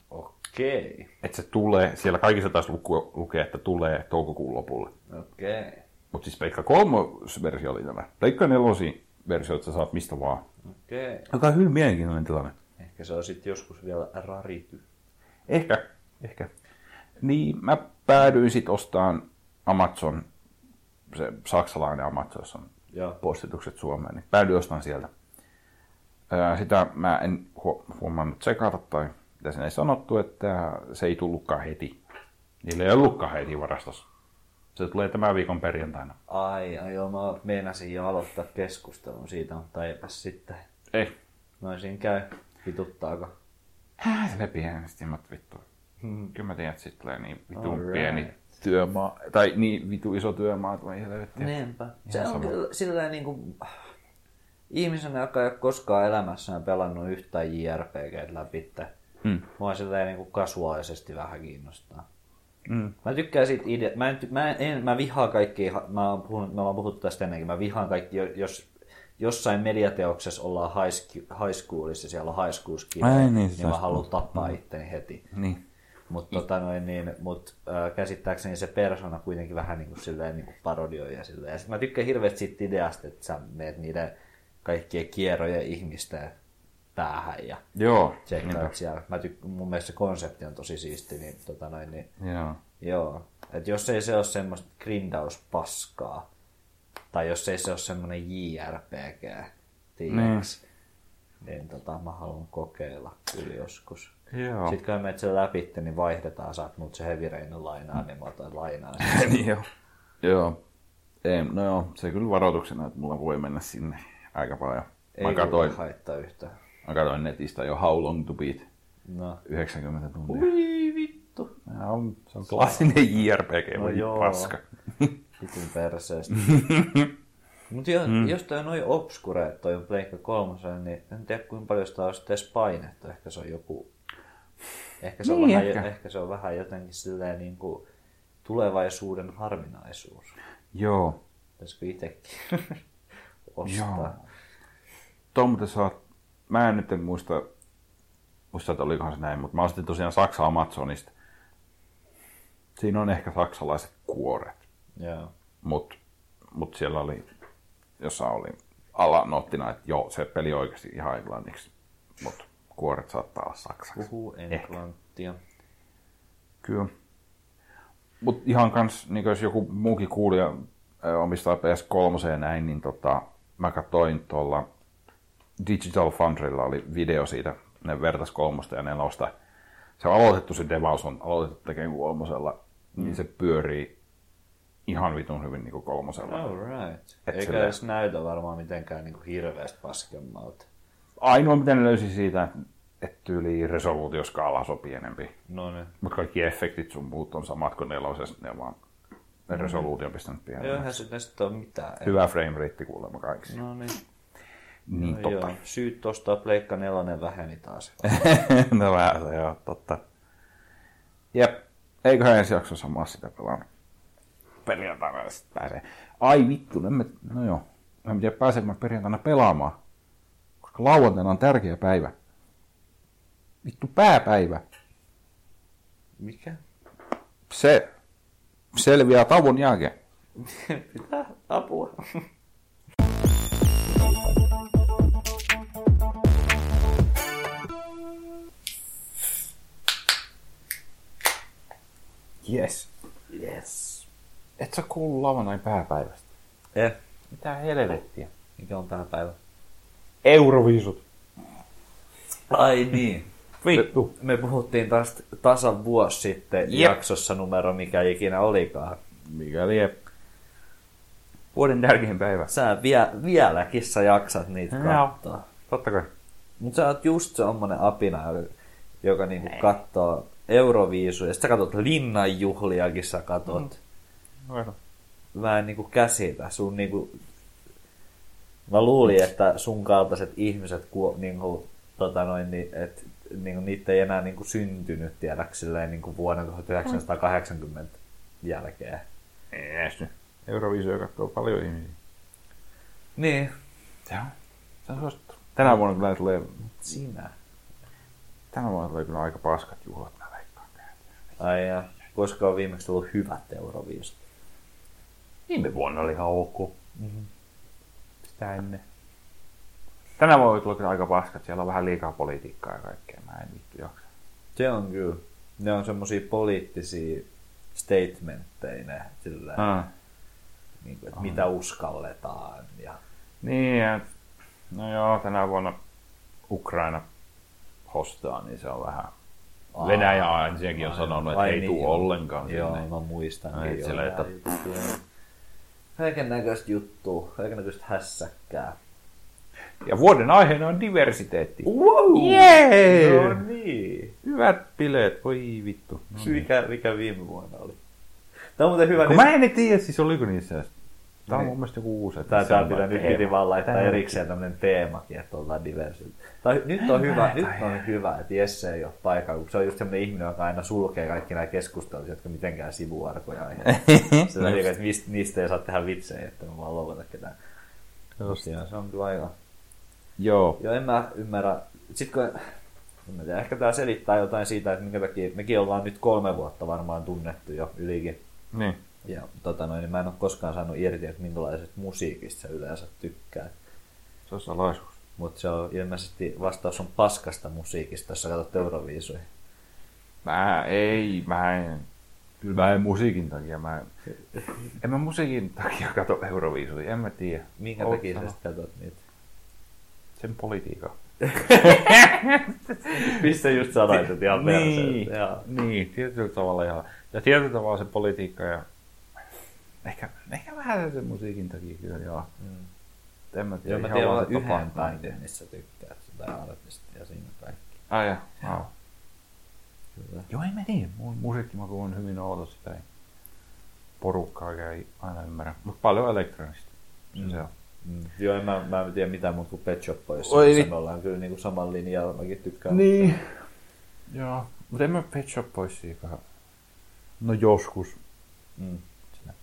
Okei. Että se tulee, siellä kaikissa taas luku, lukee, että tulee toukokuun lopulle. Okei. Mutta siis Pleikka 3 versio oli tämä. Pleikka 4 versio, että sä saat mistä vaan. Okei. Joka on hyvin mielenkiintoinen tilanne. Ehkä se on sitten joskus vielä rarity. Ehkä, ehkä. Niin, mä päädyin sitten ostamaan Amazon, se saksalainen Amazon, Joo. postitukset Suomeen, niin päädyin ostamaan sieltä. Ää, Sitä mä en hu- huomannut tsekata tai mitä siinä ei sanottu, että se ei tullutkaan heti. Niillä ei ollutkaan heti varastossa. Se tulee tämän viikon perjantaina. Ai, ai joo, mä meinasin jo aloittaa keskustelun siitä, mutta eipäs sitten. Ei. Noin siinä käy. Vituttaako? Hää, se pienesti, mutta vittu. Kyllä mä tiedän, että sit tulee niin vitun Alright. pieni työmaa, tai niin vitu iso työmaa, että mä helvettiä. Niinpä. Se on sama. kyllä silleen niin kuin, ihmisenä, joka ei ole koskaan elämässään pelannut yhtään JRPG läpi. Mm. Mua silleen niin kuin kasuaalisesti vähän kiinnostaa. Mm. Mä tykkään siitä idea. Mä, en, ty- mä, en, mä vihaan kaikki, mä oon puhunut, me ollaan puhuttu tästä ennenkin, mä vihaan kaikki, jos jossain mediateoksessa ollaan high, high schoolissa, siellä on high school Ai niin, niin, mä haluan tappaa itteni heti. Niin. Mutta tota noin, niin, mut, äh, käsittääkseni se persona kuitenkin vähän niin kuin, silleen, niin kuin parodioi ja silleen. Ja sit mä tykkään hirveästi siitä ideasta, että sä meet niiden kaikkien kierrojen ihmisten päähän ja Joo. tsekkaat siellä. Mä tyk- mun mielestä se konsepti on tosi siisti, niin, tota noin, niin Joo. Joo. Et jos ei se ole semmoista grindauspaskaa, tai jos ei se ole semmoinen JRPG, tiiäks, niin. niin tota, mä haluan kokeilla kyllä joskus. Joo. Sitten kun menet sen läpi, niin vaihdetaan, saat mut se Heavy Rain lainaa, niin mä otan lainaa. [LAUGHS] niin joo. Joo. Ei, no joo, se kyllä varoituksena, että mulla voi mennä sinne aika paljon. Ei Mä katoin, mulla haittaa yhtään. mä katoin netistä jo How Long to Beat No. 90 tuntia. Ui vittu. Ja on, se on klassinen JRPG, No joo. paska. [LAUGHS] Vitun perseestä. [LAUGHS] Mutta jo, mm. jos toi on noin obskure, toi on Pleikka kolmosen, niin en tiedä kuinka paljon sitä on sitten edes painettu. Ehkä se on joku... Ehkä se, on, Niin, vähän, ehkä. ehkä. ehkä se on vähän jotenkin silleen niin kuin tulevaisuuden harvinaisuus. Joo. Pitäisikö itsekin [LAUGHS] ostaa? Joo. Tuo muuten saa, mä en nyt muista, muista, että olikohan se näin, mutta mä ostin tosiaan Saksa Amazonista. Siinä on ehkä saksalaiset kuoret, Joo. mutta mut siellä oli, jossa oli alanottina, että joo, se peli oikeasti ihan englanniksi, mutta kuoret saattaa olla saksaksi. Puhuu englantia. Kyllä. Mutta ihan kans, niin jos joku muukin kuulija omistaa PS3 ja näin, niin tota, mä katsoin tuolla Digital Foundrylla oli video siitä, ne vertas kolmosta ja nelosta. Se on aloitettu, se devaus on aloitettu tekemään kolmosella, mm. niin se pyörii ihan vitun hyvin niin kuin kolmosella. All right. Et Eikä silleen- edes näytä varmaan mitenkään niin kuin hirveästi paskemmalta. Ainoa, mitä ne löysi siitä, että tyyli resoluutioskaala on pienempi. No niin. Mutta kaikki efektit sun muut on samat kuin nelosessa, ne vaan ne resoluutio on pistänyt pienemmäksi. Eihän sitten sitten ole mitään. Hyvä frame rate kuulemma kaikissa. No niin. Niin No totta. joo. Syyt ostaa Pleikka nelonen väheni taas. [LAUGHS] no vähän se, joo, totta. Jep, eiköhän ensi jaksossa mä sitä pelannut. Perjantaina ja sitten pääsee. Ai vittu, en mä, no joo. En tiedä pääsenkö mä perjantaina pelaamaan. Lauantaina on tärkeä päivä. Vittu pääpäivä. Mikä? Se selviää tauon jälkeen. Mitä? Apua. Yes. Yes. Et sä kuullut lauantain pääpäivästä. Eh. Mitä helvettiä? Mikä on tämä päivä? Euroviisut. Ai niin. Vittu. Me puhuttiin taas tasan vuosi sitten Jep. jaksossa numero, mikä ikinä olikaan. Mikäli jep. Vuoden tärkein päivä. Sä vie, vieläkin sä jaksat niitä katsoa. Totta kai. Mutta sä oot just semmonen apina, joka, niinku katsoo Euroviisuja. Sitten sä katsot linnanjuhliakin sä katot. Mm. Mä en niinku käsitä. Sun niinku... Mä luulin, että sun kaltaiset ihmiset kuo, niinku, tota noin, niin, et, niinku, niitä ei enää niinku syntynyt tiedäks silleen niinku vuonna 1980 jälkeen. Ees nyt. Euroviisuja katsoo paljon ihmisiä. Niin. Joo. Se on suosittu. Tänä vuonna kyllä tulee, Sinä. tänä vuonna tulee kyllä aika paskat juhlat, mä veikkaan. Ai ja. Koska on viimeksi tullut hyvät Euroviisut? Viime vuonna oli ihan ok. Mm-hmm. Sitä ennen. Tänä tulee kyllä aika paskat, siellä on vähän liikaa politiikkaa ja kaikkea, mä en vittu jaksa. Se on kyllä. Ne on semmosia poliittisia statementteja ne, sillä, Ah. niin kuin, että mitä uskalletaan. Ja, Niin, ja, no joo, tänä vuonna Ukraina hostaa, niin se on vähän... Aa, Venäjä ensinnäkin on sanonut, että ei niin, joo. ollenkaan Joo, sinne. mä muistan. Joo, siellä, että- näköistä juttua, kaiken näköistä hässäkkää. Ja vuoden aiheena on diversiteetti. Wow! Jee! No niin. Hyvät bileet, voi vittu. No niin. Mikä, mikä viime vuonna oli? Tämä on muuten hyvä. Kun nyt- mä en tiedä, siis oliko niissä. Tää on Niin. mun mielestä joku uusi. että se tää on pitää nyt piti vaan laittaa on- erikseen tämmönen teemakin, että ollaan diversi. Tai nyt on hyvä, nyt on hyvä, että Jesse ei ole paikalla, kun se on just semmoinen ihminen, joka aina sulkee kaikki nämä keskustelut, jotka mitenkään sivuarkoja aiheuttaa. Sillä tavalla, että mistä, niistä ei saa tehdä vitsejä, että mä vaan lopeta ketään. Just. Ja se on kyllä aika... Joo. Joo, en mä ymmärrä. Sitten kun... En tiedä, ehkä tämä selittää jotain siitä, että minkä takia mekin ollaan nyt kolme vuotta varmaan tunnettu jo ylikin. Niin. Ja tota noin, niin mä en ole koskaan saanut irti, että minkälaisesta musiikista sä yleensä tykkää. Se on salaisuus. Mutta se on ilmeisesti vastaus on paskasta musiikista, jos sä katsot Euroviisuja. Mä ei, mä en. Kyllä mä en musiikin takia. Mä en, en mä musiikin takia kato Euroviisuja, en mä tiedä. Minkä Oot takia sä katsot niitä? Sen politiikan. [LAUGHS] Missä just sanoit, että ihan niin, perseet. Niin, tietyllä tavalla ihan. Ja tietyllä tavalla se politiikka ja ehkä, ehkä vähän sen musiikin takia kyllä, joo. Mm. En mä tiedä, Joo, mä tiedän vaan se yhden bändin, missä tykkäät sitä artistia ja siinä kaikki. Ai ja, wow. Kyllä. Joo, en mä tiedä. Mun musiikkimaku on hyvin outo, sitä ei porukkaa ei aina ymmärrä. Mutta paljon elektronista. Se, Mm. se on. Mm. Joo, en mä, mä en tiedä mitään muuta kuin Pet Shop Boys. Oi, niin. Me ollaan kyllä niinku saman linjalla, mäkin tykkään. Niin. Joo. Mutta en mä Pet Shop Boysiakaan. No joskus. Mm.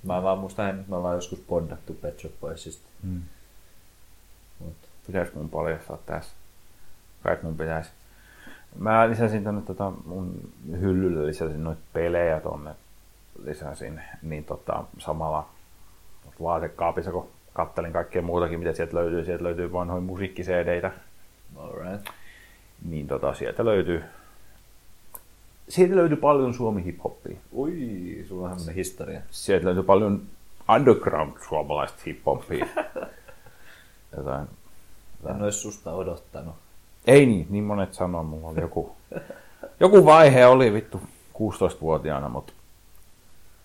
Mä vaan muistan, että me ollaan joskus bondattu Pet Shop Boysista. Mm. Mut. Pitäis mun paljastaa tässä? Kai mun pitäis. Mä lisäsin tonne tota mun hyllylle lisäsin noita pelejä tonne lisäsin, niin tota samalla vaatekaapissa, kun kattelin kaikkea muutakin, mitä sieltä löytyy. Sieltä löytyy vanhoja musiikki Alright. niin tota sieltä löytyy sieltä löytyy paljon suomi hip-hoppia. Ui, sulla on hämmönen historia. Sieltä löytyy paljon underground suomalaista hip-hoppia. [LAUGHS] Jotain. En ois susta odottanut. Ei niin, niin monet sanoo, mulla oli joku, joku vaihe oli vittu 16-vuotiaana, mutta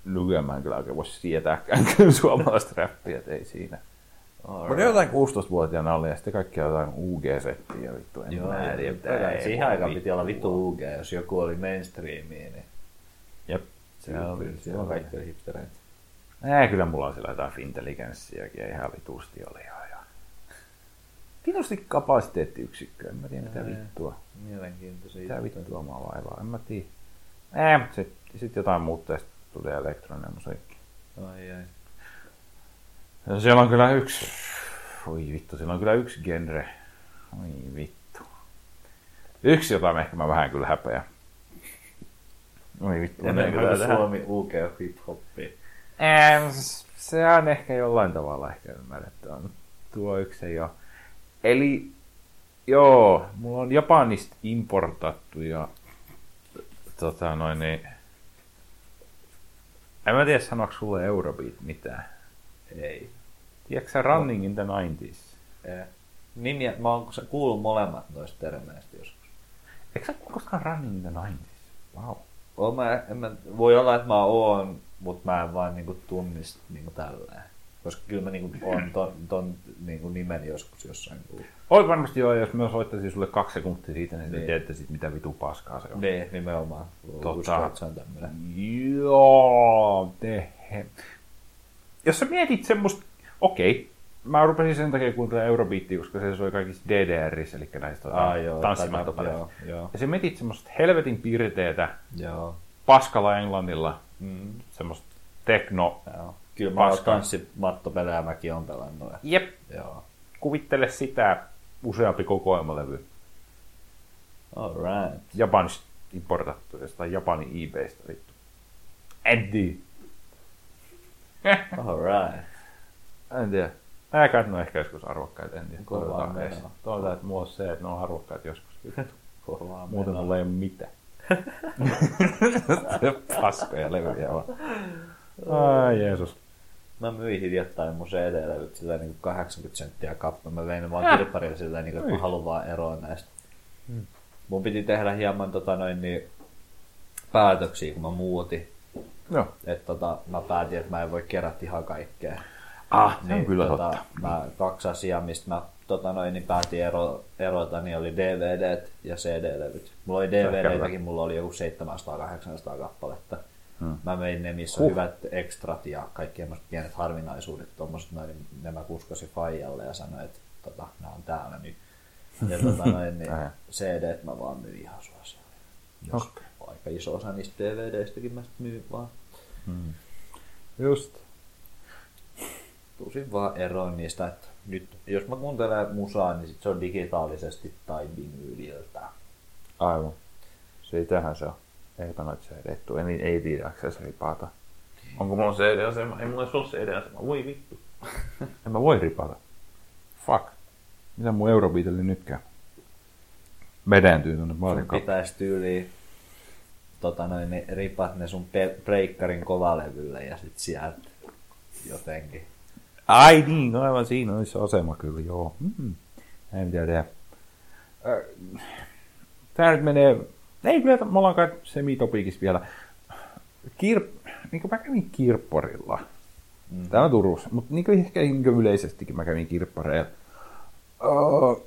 nykyään mä en kyllä oikein voi sietääkään [LAUGHS] suomalaista räppiä, ei siinä. Mutta jotain 16-vuotiaana oli ja sitten kaikki jotain UG-settiä vittu, en Joo, mä tiedä, totta mitä kai. ei Siihen aikaan vittu. piti olla vittu UG, jos joku oli mainstreamia, niin Jep. se oli, siellä on kaikki oli hipstereitä. Nää kyllä mulla on siellä jotain fintelligenssiäkin ja ihan vitusti oli jo. Ja... Vitusti kapasiteettiyksikköä, en mä tiedä mitä vittua. Mielenkiintoisia Mitä vittua mä vaivaa, en mä tiedä. Ei, mutta sitten sit jotain muuta ja sitten tuli elektroninen musiikki. Ai ai. Ja siellä on kyllä yksi, oi vittu, siellä on kyllä yksi genre. Oi vittu. Yksi, jota ehkä mä vähän kyllä häpeä. Oi vittu. mä menen kyllä. Suomi UG hip-hoppia. Ää, Se on ehkä jollain tavalla ehkä ymmärrettävä. mutta Tuo yksi ei ole. Eli joo, mulla on Japanista importattu ja tota noin niin, en mä tiedä sanoiko sulle Eurobeat mitään. Ei. Tiedätkö sä Running in the 90s? Ei. Nimiä, mä oon kuullut molemmat noista termeistä joskus. Eikö sä kuule koskaan Running in the 90s? Wow. Oon mä, en mä, voi olla, että mä oon, mutta mä en vaan niinku tunnista niinku tälleen. Koska kyllä mä niinku oon ton, ton niinku nimen joskus jossain kuullut. Oi varmasti joo, jos mä soittaisin sulle kaksi sekuntia siitä, niin, niin. Niin. tiedätte sit mitä vitu paskaa se on. Niin, nimenomaan. Tämmönen. Joo, tehe. Jos sä mietit semmoista, okei, mä rupesin sen takia kuuntelemaan Eurobeatia, koska se soi kaikissa DDRissä, eli näistä tota, Ah, joo. Ja se mietit semmoista helvetin piirteetä, Joo. paskalla englannilla, Mm, semmoista tekno, joo. Kyllä mä oon tanssimattopelejä mäkin on pelannut. jep, Joo. kuvittele sitä useampi kokoelmalevy. Alright. Japanista importattu, jostain Japanin eBaystä vittu. Eddie. Alright. En tiedä. Ääkään ne on ehkä joskus arvokkaita, en tiedä. Kovaa menoa. Toivotaan, että mulla on se, että ne on arvokkaita joskus. Kovaa Muuten menoa. mulla ei ole mitään. [LAUGHS] Paskoja levyjä vaan. Ai Jeesus. Mä myin hiljattain mun CD-levyt sillä niin 80 senttiä kappale. Mä vein ne vaan kirpparille sillä niin että mä haluan vaan eroa näistä. Mun piti tehdä hieman tota, noin, niin, päätöksiä, kun mä muutin. Joo. Että tota, mä päätin, että mä en voi kerätä ihan kaikkea. Ah, on kyllä tota, totta. Mä, kaksi asiaa, mistä mä tota, noin, niin päätin ero, erota, niin oli DVD ja CD-levyt. Mulla oli DVDtäkin, mulla oli joku 700-800 kappaletta. Hmm. Mä vein ne, missä Huh. hyvät ekstrat ja kaikki pienet harvinaisuudet, tommoset noin, niin ne mä kuskasin Faijalle ja sanoin, että tota, nämä on täällä nyt. Ja [LAUGHS] tota, noin, niin. CD mä vaan myin ihan suosioon. Jos Okei. aika iso osa niistä DVDistäkin mä myin vaan. Just. Tusin vaan eroon niistä, että nyt, jos mä kuuntelen musaa, niin sit se on digitaalisesti tai vinyyliltä. Aivan. Siitähän se on. Eipä noita CD-tuu. Ei, ei tiedä ripaata. Onko mulla CD-asema? Ei mulla ole CD-asema. Voi vittu. [LAUGHS] en mä voi ripata. Fuck. Mitä mun Eurobeatille nyt käy? Vedentyy tonne Sun baarin pitäisi tyyliin tota noin, niin ripat ne sun pe- breikkarin kovalevylle ja sit sieltä jotenkin. Ai niin, aivan siinä olisi se asema kyllä, joo. Mm. Ei mitään tehdä. Tää nyt menee, ei kyllä, me ollaan kai semitopikissa vielä. Kir... Niin kuin mä kävin kirpparilla. Mm. Täällä Turussa, mutta niin kuin ehkä niin kuin yleisestikin mä kävin kirppareilla. Öö,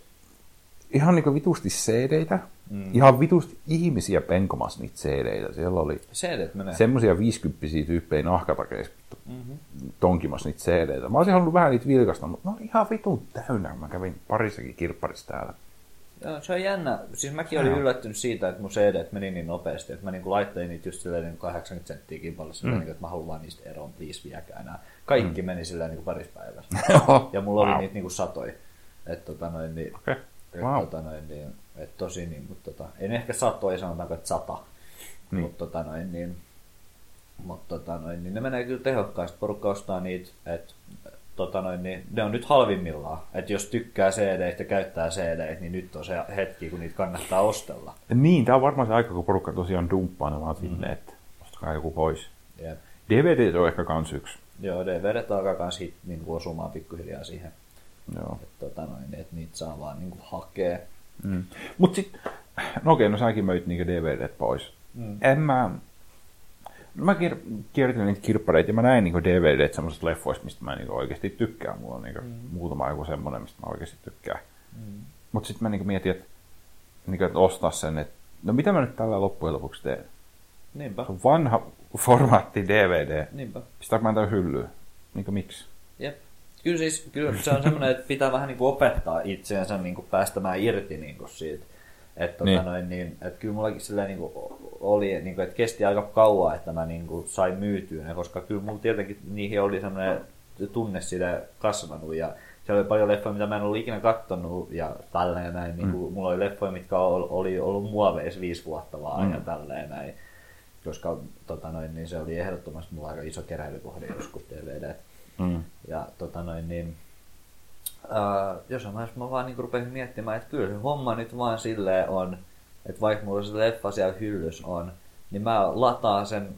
ihan niin kuin vitusti CD-tä. Mm. Ihan vitusti ihmisiä penkomassa niitä CD-tä. Siellä oli CD menee. semmoisia 50 tyyppejä nahkatakeissa mm-hmm. tonkimassa niitä CD-tä. Mä olisin halunnut vähän niitä vilkasta, mutta ne oli ihan vitun täynnä. Mä kävin parissakin kirpparissa täällä. Joo, se on jännä. Siis mäkin olin yllättynyt siitä, että mun CD meni niin nopeasti, että mä niinku laittelin niitä just silleen niin 80 senttiä kimpalla, mm. niin, että mä haluan vaan niistä eroon, please viekää enää. Kaikki mm. meni silleen niin parissa päivässä. [LAUGHS] ja mulla oli Wow. niitä niinku satoi. Että tota noin, niin, Okei. Et, Wow. tota noin, niin, et tosi niin, mutta tota, en ehkä satoi, sanotaanko, että sata. Niin. Mutta tota noin, niin, mutta tota noin, niin ne menee kyllä tehokkaasti. Porukka ostaa niitä, että tota noin, niin ne on nyt halvimmillaan. Että jos tykkää cd ja käyttää cd niin nyt on se hetki, kun niitä kannattaa ostella. Niin, tää on varmaan se aika, kun porukka tosiaan dumppaa ne vaan sinne, että ostakaa joku pois. Jep. DVD on ehkä kans yksi. Joo, DVD alkaa kans hit, niin osumaan pikkuhiljaa siihen, Joo. että tota noin, että niitä saa vaan niin kuin hakea. Mm. Mut sit, no okei, no säkin möit niinku DVDt pois. Mm. En mä, no mä kier, kiertelin niitä kirppareita ja mä näin niinku DVDt semmoisista leffoista, mistä mä niinku oikeasti tykkään. Mulla on niinku mm. muutama joku semmonen, mistä mä oikeasti tykkään. Mm. Mut sit mä niinku mietin, että niinku, et ostaa sen, että no mitä mä nyt tällä loppujen lopuksi teen? Niinpä, vanha formaatti DVD. niinpä. Pistääkö mä tämän hyllyyn? Niinku miksi? Kyllä siis kyllä se on semmoinen, että pitää vähän niin kuin opettaa itseensä niin kuin päästämään irti niin kuin siitä. Että tota Niin. noin, niin, et kyllä mullakin silleen niin kuin oli, niin kuin, että kesti aika kauan, että mä niin kuin sain myytyä ne, koska kyllä mulla tietenkin niihin oli semmoinen tunne sitä kasvanut ja siellä oli paljon leffoja, mitä mä en ollut ikinä kattonut ja tälleen näin. Niin kuin, Mulla oli leffoja, mitkä ol- oli ollut muoveissa viisi vuotta vaan mm. ja tälleen näin. Koska tota noin, niin se oli ehdottomasti mulla aika iso keräilykohde joskus DVD. Mm. Ja tota noin, niin, ää, jossain vaiheessa mä vaan niin rupesin miettimään, että kyllä se homma nyt vaan silleen on, että vaikka mulla se leffa siellä hyllys on, niin mä lataan sen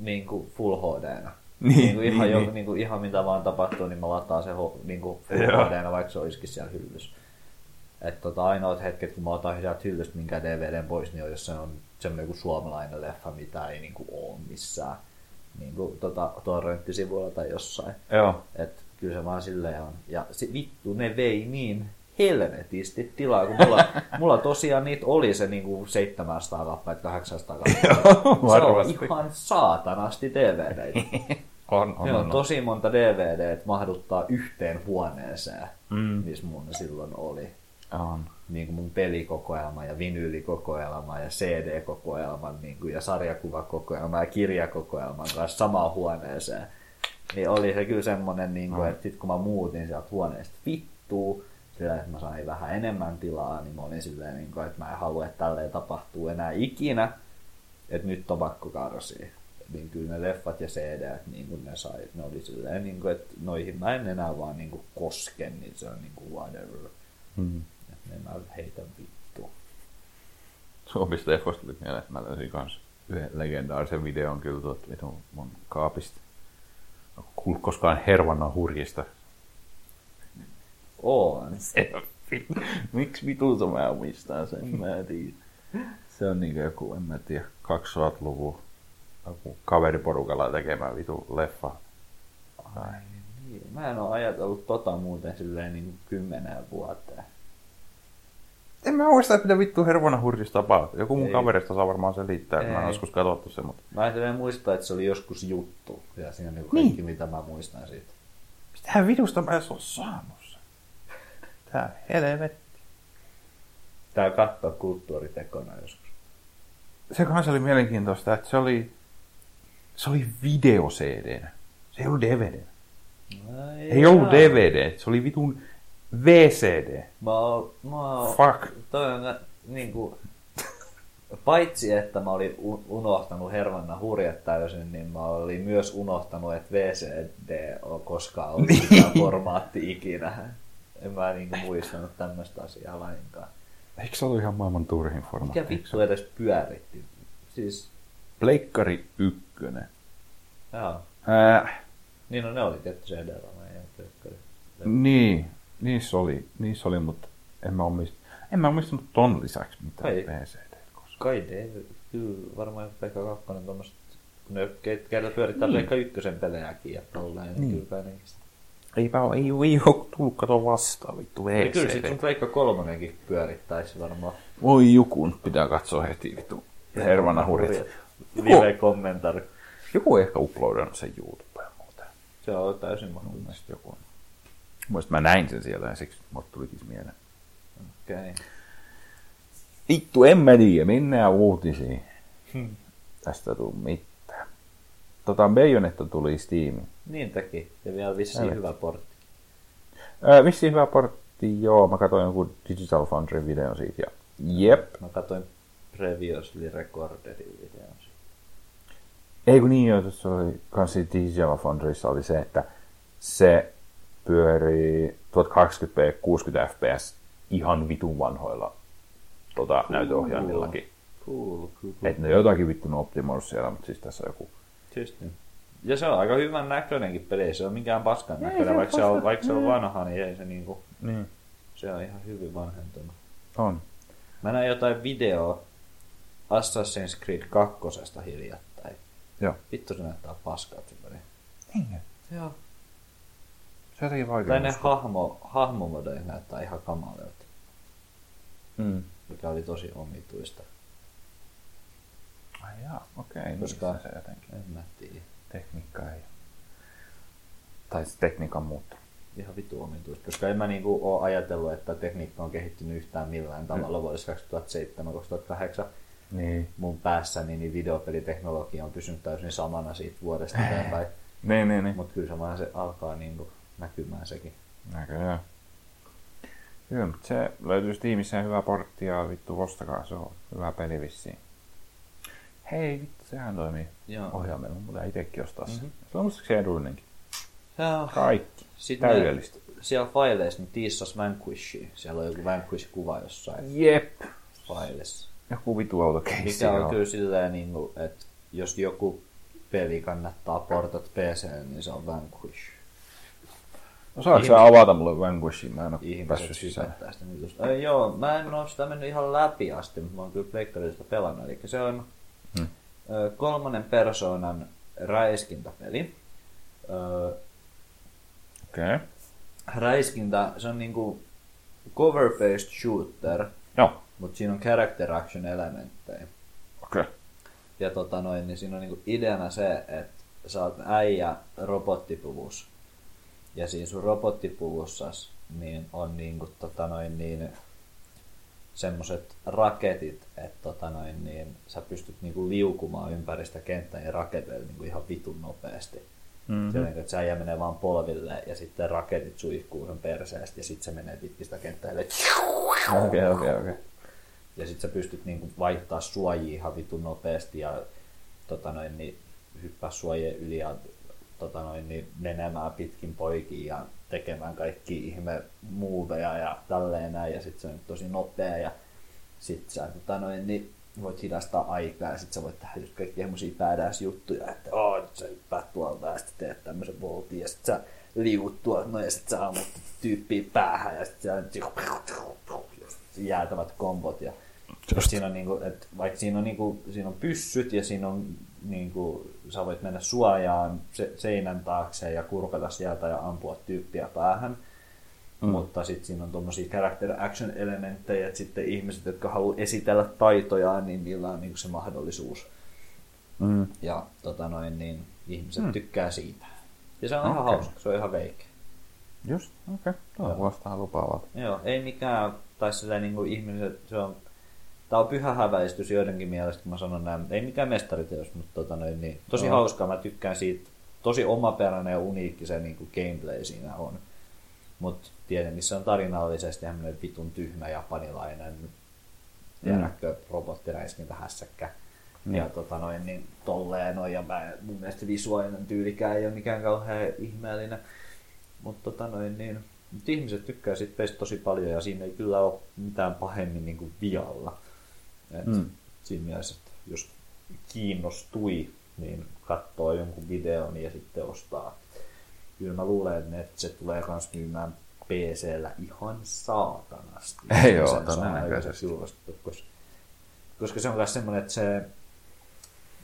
niin kuin full HD-nä. Niin, niin, kuin ihan, niin, jo, niin. niin kuin ihan mitä vaan tapahtuu, niin mä lataan sen niin kuin full. HD-nä, vaikka se olisikin siellä hyllys. Että tota, ainoat hetket, kun mä otan sieltä hyllystä minkä DVDn pois, niin on, jos se on semmoinen joku suomalainen leffa, mitä ei niin kuin ole missään niin kuin, tota, torrenttisivuilla tai jossain. Joo. Et kyllä se vaan silleen on. Ja se, vittu, ne vei niin helvetisti tilaa, kun mulla, [LAUGHS] mulla tosiaan niitä oli se niinku 700 kappaletta, 800 [LAUGHS] kappaletta. se on ihan saatanasti DVDitä. [LAUGHS] On, on, on, on. tosi monta DVDt mahduttaa yhteen huoneeseen, Mm. missä mun silloin oli. on. Niin kuin mun pelikokoelma ja vinyylikokoelma ja CD-kokoelma niin kuin, ja sarjakuvakokoelma ja kirjakokoelman kanssa samaan huoneeseen. Niin oli se kyllä semmonen, niin kuin, että sit kun mä muutin sieltä huoneesta vittuu, sillä että mä sain vähän enemmän tilaa, niin mä olin silleen, niin kuin, että mä en halua, että tälleen tapahtuu enää ikinä, että nyt on pakko karsia. Niin kyllä ne leffat ja CD, niin kuin ne sai, ne oli silleen, niin kuin, että noihin mä en enää vaan niin kuin koske, niin se on niin kuin whatever. Mm. En mä heitä vittu. Suomista leffoista tuli mieleen, että mä löysin kans yhden legendaarisen videon kyllä tuot vitun mun kaapista. Onko kuullut koskaan Hervannan hurjista? On. Miksi vitulta mä omistan sen, mä en tiedä. Se on niinku joku, en mä tiedä, 200-luvun joku kaveriporukalla tekemä vitu leffa. Ai. Niin, Mä en ole ajatellut tota muuten silleen niin kuin kymmeneen vuoteen. En mä muista, mitä vittu Hervannan hurjista tapahtui. Joku mun Ei. kaverista saa varmaan selittää, että mä en Ei. joskus katsottu sen, mutta Mä en muista, että se oli joskus juttu. Ja siinä on niin kaikki, mitä mä muistan siitä. mitähän vitusta mä edes oo saanut sen? Tää helvetti. Tää katsoa kulttuuritekona joskus. se kanssa oli mielenkiintoista, että se oli, se oli video cd Se ei ollut DVD. Ai Ei ollut jaa. DVD. Se oli vitun VCD. Mä oon, mä oon, Fuck. toi on niinku, [LAUGHS] paitsi että mä olin unohtanut Hermanna hurjat täysin, niin mä olin myös unohtanut, että VCD on koskaan ollut mikään formaatti ikinä. En mä niinku muistanut tämmöistä asiaa lainkaan. Eikö se ollut ihan maailman turhin formaatti? Mikä vittu edes pyöritti? Siis, Pleikkari ykkönen. joo. Äh, Niin no ne oli tietty pleikkari. niin, niissä oli, niissä oli, mutta en mä omist, en mä omistanut ton lisäksi mitään Ei. VCD koskaan. Kai ne, kyllä varmaan Pleikka 2 tuommoiset, kun ne ke- keillä pyörittää niin. Pleikka 1 pelejäkin ja tolleen, niin, Niin. kyllä kai. Eipä ole, ei, ei ole tullut kato vastaan, vittu Ja kyllä sit VCD. sun Pleikka 3 pyörittäisi varmaan. Voi jukun, pitää katsoa heti vittu. Hermanna hurjat. Live-kommentaari. Joku ei ehkä uploadannut sen YouTubeen muuten. Se on täysin mahdollista. joku on. Muista mä näin sen siellä ja siksi mulle tulikin mieleen. Okei. Okay. Vittu, en mä tiedä, mennään uutisiin. Hmm. Tästä tuu mitään. Tota, Bayonetta tuli Steamiin. Niin teki. Ja vielä vissiin Älä. hyvä portti. Öö, vissiin hyvä portti, joo. Mä katsoin jonkun Digital Foundry videon siitä ja jep. Mä katsoin previously recordedin videon. Ei kun niin, joo, tuossa oli kans siitä Digital Foundryssa oli se, että se pyörii 1080p 60 fps ihan vitun vanhoilla tota, näytöohjaimillakin. Cool, cool, cool. Et ne jotakin vittu ne optimoinut siellä, mutta siis tässä on joku. Just niin. Ja se on aika hyvän näköinenkin peli, ei se on mikään paskan Ei näköinen, se vaikka, se on, vaikka se on vanha, niin ei se niinku, Niin. se on ihan hyvin vanhentunut. On. Mä näin jotain videoa Assassin's Creed 2 hiljattain. Joo. Vittu se näyttää paskalta se peli. Niin. Joo. Se jotenkin vaikea. Tai ne hahmo, hahmomodelit näyttää ihan kamalilta, Mm. mikä oli tosi omituista. Ai jaa, okei. Koska- Koska... se jotenkin. En mä tiedä. Tekniikka ei. Tai se tekniikan muuttu. Ihan vitu omituista, koska en mä niinku oo ajatellut, että tekniikka on kehittynyt yhtään millään tavalla vuodessa 2007-2008. Niin. mun päässäni niin videopeliteknologia on pysynyt täysin samana siitä vuodesta [LAUGHS] eteenpäin. Niin, niin, niin. Mutta kyllä samalla se alkaa niinku näkymään sekin. Näköjään. Kyllä, mutta se löytyy Steamissa hyvä portti ja vittu ostakaa, se on hyvä peli vissiin. Hei, vittu, sehän toimii Joo. ohjaimella, mutta itsekin ostaa sen. Mhm. Se on musta se edullinenkin. Joo. Kaikki. Sitten Täydellistä. ne, siellä faileissa niin tiissas Vanquishia. Siellä on joku Vanquish-kuva jossain Jep. failissa. Joku vitu autokeissi. Mikä on kyllä silleen, niin kuin, että jos joku peli kannattaa portat PC, niin se on Vanquish. Osaatko sä avata mulle Vanquishin? Mä en Ihmiset päässyt sisään. hypättää sitä jutusta. Ei, joo, mä en ole sitä mennyt ihan läpi asti, mutta mä oon kyllä pleikkarista pelannut. Eli se on Hmm. ö, kolmannen persoonan räiskintäpeli. Ö, Okei. Okay. räiskintä, se on niinku cover-based shooter, Joo. mutta siinä on character action elementtejä. Okei. Okay. Ja tota noin, niin siinä on niinku ideana se, että sä oot äijä robottipuvussa. Ja siinä sun robottipuvussas niin on niinku tota noin niin semmoset raketit, että tota noin niin sä pystyt niinku liukumaan ympäri sitä kenttää ja raketeilla niinku ihan vitun nopeasti. Mm-hmm. On niinku, että sä äijä menee vaan polville ja sitten raketit suihkuu sen perseestä ja sitten se menee pitkin sitä kenttää Okei, okei, okei. ja sit sä pystyt niinku vaihtaa suojia ihan vitun nopeasti ja tota noin, niin, hyppää suojien yli ja tota noin, niin, menemään pitkin poikiin ja tekemään kaikki ihme muuveja ja tälleen näin ja sit se on tosi nopea ja sit sä tota noin, niin, voit hidastaa aikaa ja sit sä voit tehdä just kaikki semmosia badass juttuja, että oo, nyt sä hyppäät tuolta ja sit teet tämmösen voltin ja sit sä liuut tuolta noin ja sit sä ammut tyyppiä päähän ja sit sä jäätävät kombot ja Just. siinä on niinku, et vaikka siinä on, niinku, siinä on pyssyt ja siinä on niinku, sä voit mennä suojaan se, seinän taakse ja kurkata sieltä ja ampua tyyppiä päähän. Mm. Mutta sitten siinä on tuommoisia character action elementtejä, että sitten ihmiset, jotka haluaa esitellä taitojaan, niin niillä on niinku se mahdollisuus. Mm. Ja tota noin, niin ihmiset mm. tykkää siitä. Ja se on ihan Okei. hauska, se on ihan veikeä. Just, okei. Okay. Tuo kuulostaa lupaavalta. Joo, ei mikään, tai silleen niin kuin ihmiset, se on, tää on pyhä häväistys joidenkin mielestä, kun mä sanon näin, ei mikään mestariteos, mutta tota noin, niin, tosi Joo. hauskaa, mä tykkään siitä, tosi omaperäinen ja uniikki se niin kuin gameplay siinä on. Mutta tiedän, missä on tarinallisesti hämmöinen vitun tyhmä japanilainen, tiedätkö, robottiräiskintä hässäkkä. Niin. Ja tota noin, niin tolleen noin, ja mä, mun mielestä visuaalinen tyylikään ei ole mikään kauhean ihmeellinen. Mutta tota noin, niin, mut ihmiset tykkää sit peistä tosi paljon ja siinä ei kyllä ole mitään pahemmin niin kuin vialla. Et Mm. Siinä mielessä, että jos kiinnostui, niin katsoo jonkun videon ja sitten ostaa. Kyllä mä luulen, että se tulee kans myymään PCllä ihan saatanasti. Ei oo, Sen saa todennäköisesti. koska, koska se on myös semmoinen, että se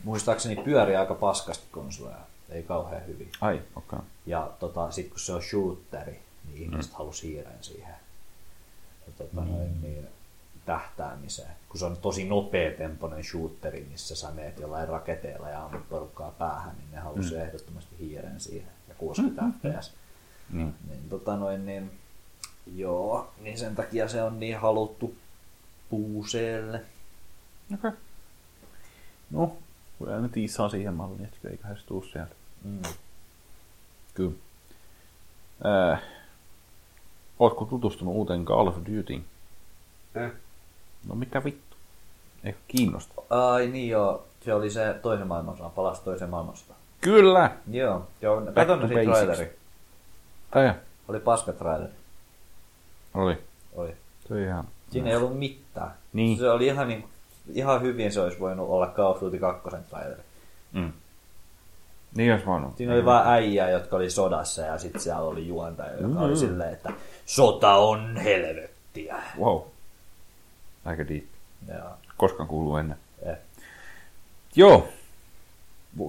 muistaakseni pyörii aika paskasti konsoleja, ei kauhean hyvin. Ai, okei. Okay. Ja tota, sitten kun se on shooteri, niin ihmiset mm. halusi hiiren siihen ja, tota, mm. noin, niin, tähtäämiseen. Kun se on tosi nopeatempoinen shooteri, missä sä meet jollain raketeilla ja ammut porukkaa päähän, niin ne halusi mm. ehdottomasti hiiren siihen ja 60 mm. fps. Niin. Niin, tota noin, niin, joo, niin sen takia se on niin haluttu puuseelle. Okei. Okay. No, kyllä ne tiisaa siihen malliin, että eiköhän se tuu sieltä. Mm. Kyllä. Äh, ootko tutustunut uuteen Call of Dutyin? Eh. No mikä vittu? Eikö kiinnosta? Ai niin joo, se oli se toisen maailmansodan, palasi toisen maailmansodan. Kyllä! Joo, joo to katon siitä traileri. Ai, Oli paska traileri. oli. Oli. Se on ihan... Siinä ei ollut mitään. Niin. Se oli ihan, niin, ihan hyvin se olisi voinut olla Call of Duty 2 traileri. Mm. Niin olisi voinut. Siinä oli vain äijää, jotka oli sodassa ja sitten siellä oli juontaja, joka mm. oli silleen, että sota on helvettiä. Wow. Aika deep. Ja, Koskaan kuuluu ennen. eh. Joo.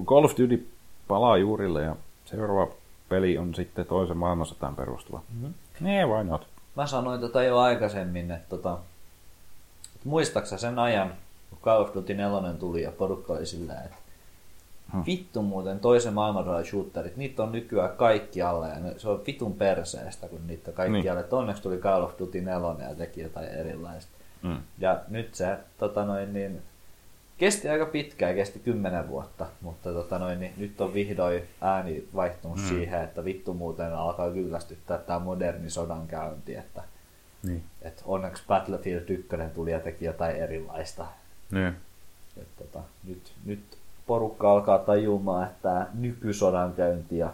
Call of Duty palaa juurille ja seuraava peli on sitten toisen maailmansotaan perustuva. Mm-hmm. Nee, why not? Mä sanoin tota jo aikaisemmin, että, tota, että muistaaksä sen ajan, kun Call of Duty 4 tuli ja porukka oli silleen, että Hmm. vittu muuten toisen maailmansodan shooterit, niitä on nykyään kaikkialle ja ne, se on vitun perseestä, kun niitä kaikkialle. Niin. Onneksi tuli Call of Duty 4 ja teki jotain erilaista. Mm. Ja nyt se tota noin, niin, kesti aika pitkään, kesti kymmenen vuotta, mutta tota noin, niin, nyt on vihdoin ääni vaihtunut mm. siihen, että vittu muuten alkaa kyllästyttää tämä moderni sodankäynti, että Niin. et onneksi Battlefield 1 tuli ja teki jotain erilaista. Niin. Et, tota, nyt, nyt porukka alkaa tajumaan, että nykysodankäynti ja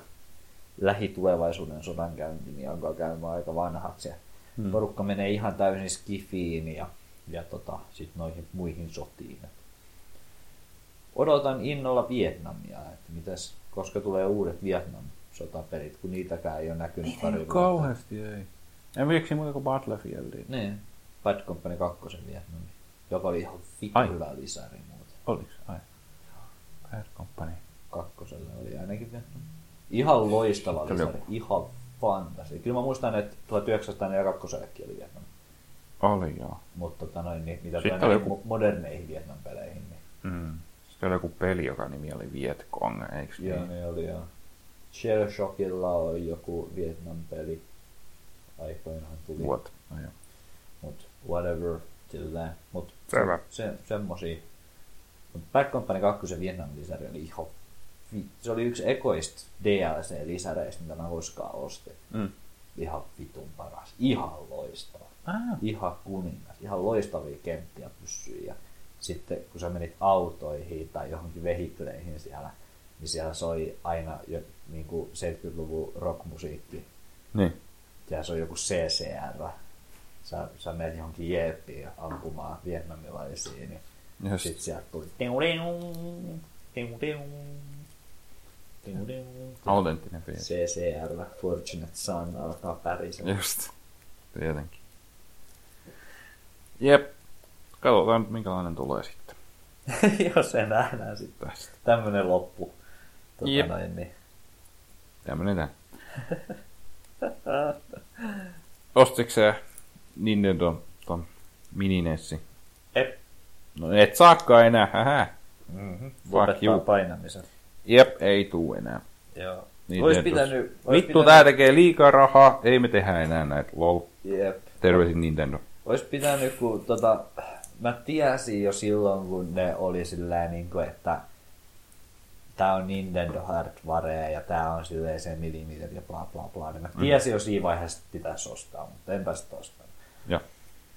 lähitulevaisuuden sodankäynti niin alkaa käymään aika vanhaksi. Ja Hmm. Porukka menee ihan täysin skifiin ja, ja tota, sit noihin muihin sotiin. Et odotan innolla Vietnamia, että mitäs, koska tulee uudet Vietnam-sotapelit, kun niitäkään ei ole näkynyt pari Ei vuotta. kauheasti ei. En vieksi muuta kuin Battlefieldia. Niin, Bad Company 2 Vietnami, joka oli ihan vittu hyvä lisäri muuten. Oliks? Ai. Bad Company. Kakkoselle oli ainakin Vietnam. Ihan loistava lisäri, ihan fantasi. Kyllä mä muistan, että 1942 oli Vietnam. Oli joo. Mutta tota noin, niin, mitä Sitten tulee oli joku- mo- moderneihin Vietnam-peleihin, niin Mm. Sitten oli joku peli, joka nimi oli Vietcong, eikö joo, niin? oli joo. Shell Shockilla oli joku Vietnam-peli. Aikoinaan tuli. What? No joo. Mut whatever, silleen. Mut Selvä. se, semmosia. Mut Bad Company 2 Vietnam-lisäri oli ihan se oli yksi ekoista DLC-lisäreistä, mitä mä koskaan ostin. Mm. Ihan vitun paras. Ihan loistava. Ah. Ihan kuningas. Ihan loistavia kenttiä pyssyjä. Ja sitten kun sä menit autoihin tai johonkin vehikleihin siellä, niin siellä soi aina jo, niin kuin 70-luvun rockmusiikki. Niin. Ja se on joku CCR. Sä, sä menet johonkin jeeppiin ampumaan vietnamilaisia, niin Just. sitten sieltä tuli. Autenttinen peli. CCR, Fortunate Son, alkaa pärisellä. Just. Tietenkin. Jep. Katsotaan nyt minkälainen tulee sitten [LAUGHS] Jos se nähdään sitten. tästä. Tämmönen loppu. Tota Jep. noin, niin. Tämmönen tää. [LAUGHS] Ostitko sä Nintendo ton mininessi? Ep. No et saakaan enää, hähä. Mm-hmm. Lopettaa painamisen. Jep, ei tuu enää. Joo. Niin Nintendos. pitänyt... Vittu, pitänyt, tää tekee liikaa rahaa, ei me tehdä enää näitä, lol. Jep. Terveisin Nintendo. Ois pitänyt, kun tota, mä tiesin jo silloin, kun ne oli sillä niin kuin, että tää on Nintendo Hardware ja tää on silleen se millimeter ja bla bla bla. Niin mä tiesin jo siinä vaiheessa, että pitäisi ostaa, mutta enpä sitä ostanut. Ja.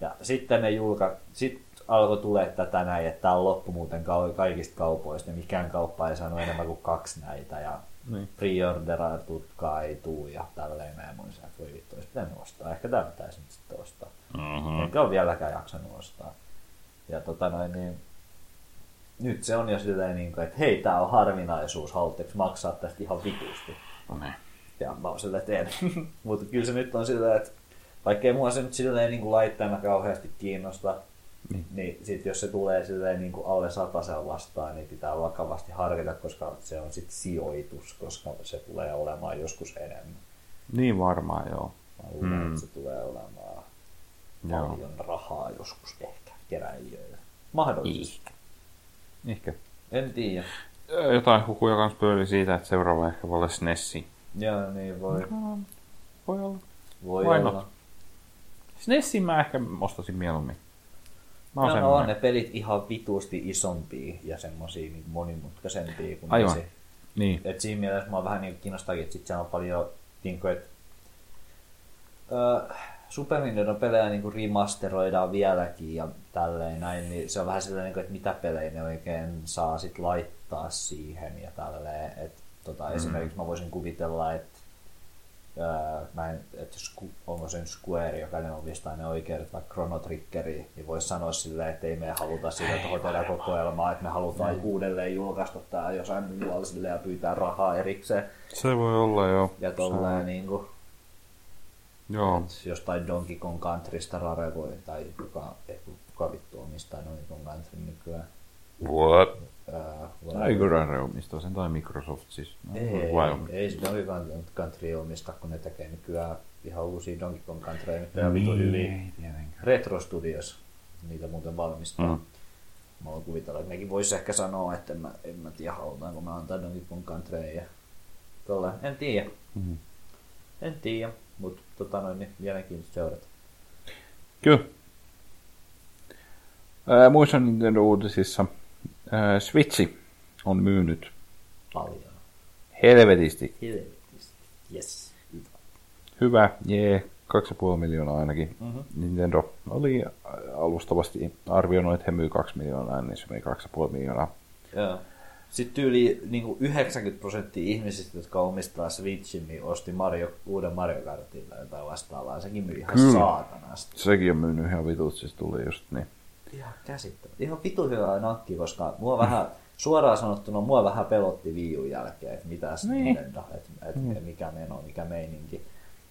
Ja sitten ne julka... Sit alkoi tulee tätä näin, että tämä on loppu muuten kaikista kaupoista ja mikään kauppa ei saanut enemmän kuin kaksi näitä ja Niin. pre-orderatutkaan ei tuu ja tälleen näin. Että voi vittu, olisi pitänyt ostaa. Ehkä tämä pitäisi nyt sitten ostaa. Mm-hmm. Enkä ole vieläkään jaksanut ostaa. Ja tota noin, niin nyt se on jo silleen, niin kuin, että hei, tää on harvinaisuus, haluatteko maksaa tästä ihan vitusti? No niin. Ja mä oon silleen teen. [LAUGHS] Mutta kyllä se nyt on silleen, että vaikkei mua se nyt silleen niin kuin laitteena kauheasti kiinnosta, Niin. niin sit jos se tulee silleen niin kuin alle satasella vastaan, niin pitää vakavasti harkita, koska se on sitten sijoitus, koska se tulee olemaan joskus enemmän. Niin varmaan, joo. Mä luulen, Mm. että se tulee olemaan Joo. paljon rahaa joskus ehkä keräilijöille. Mahdollisesti. Ehkä. En tiedä. Jotain hukuja kans pyöri siitä, että seuraava ehkä voi olla SNESi. Joo, niin voi, Voi olla. voi Why olla. not? SNESin mä ehkä ostasin mieluummin. Mä No, oon no, on ne pelit ihan vitusti isompia ja semmosia niin monimutkaisempia kuin Aivan. se. Niin. Et siinä mielessä mua vähän niin kiinnostakin, että sit siellä on paljon, niin kuin, että öö, Super Nintendo pelejä niin kuin remasteroidaan vieläkin ja tälleen näin, niin se on vähän sellainen, niin kuin, että mitä pelejä ne oikein saa sit laittaa siihen ja tälleen. Et, tota, mm. Esimerkiksi mä voisin kuvitella, että öö, mä en, että onko se Square, joka ne omistaa ne oikeudet vaikka Chrono Triggeriin, niin voisi sanoa silleen, että ei me haluta sitä kokoelmaa, että me halutaan mm. uudelleen julkaista tämä jossain muualla silleen ja pyytää rahaa erikseen. Se voi olla, joo. Ja tolleen niin kuin, Joo. jostain Donkey Kong Countrysta Rare voi, tai kuka, kuka vittu omistaa Donkey Kong Country nykyään. What? Ää, Eikö Rare omistaa sen tai Microsoft siis? No, ei, vai ei se Donkey Kong Country omista, kun ne tekee nykyään ihan uusia Donkey Kong Countryja, mitä on vitu hyviä. Ei tietenkään. Retro Studios niitä muuten valmistaa. Mm. Mm. Mä voin kuvitella, että nekin vois ehkä sanoa, että en mä, en mä tiedä, halutaanko mä antaa Donkey Kong Countryja ja tolle. En tiedä. Mhm. En tiedä, mutta tota noin, niin mielenkiintoista seurata. Kyllä. Ää, muissa Nintendo-uutisissa ää, Switchi on myynyt Paljon. helvetisti. Helvetisti. Yes. Hyvä. Hyvä, jee, 2,5 miljoonaa ainakin. Mhm. Nintendo oli alustavasti arvioinut, että he myy 2 miljoonaa, niin se meni 2,5 miljoonaa. Joo. Sitten yli niin 90 prosenttia ihmisistä, jotka omistaa Switchin, niin osti Mario, uuden Mario Kartin tai jotain vastaavaa. Sekin myi ihan Kyllä. saatanasti. Sekin on myynyt ihan vitut, siis tuli just niin. Ihan käsittämättä. Ihan vitu hyvä nakki, koska mua vähän, suoraan sanottuna, mua vähän pelotti viiun jälkeen, että mitäs Niin. Nintendo, että et, Mm. mikä meno, mikä meininki.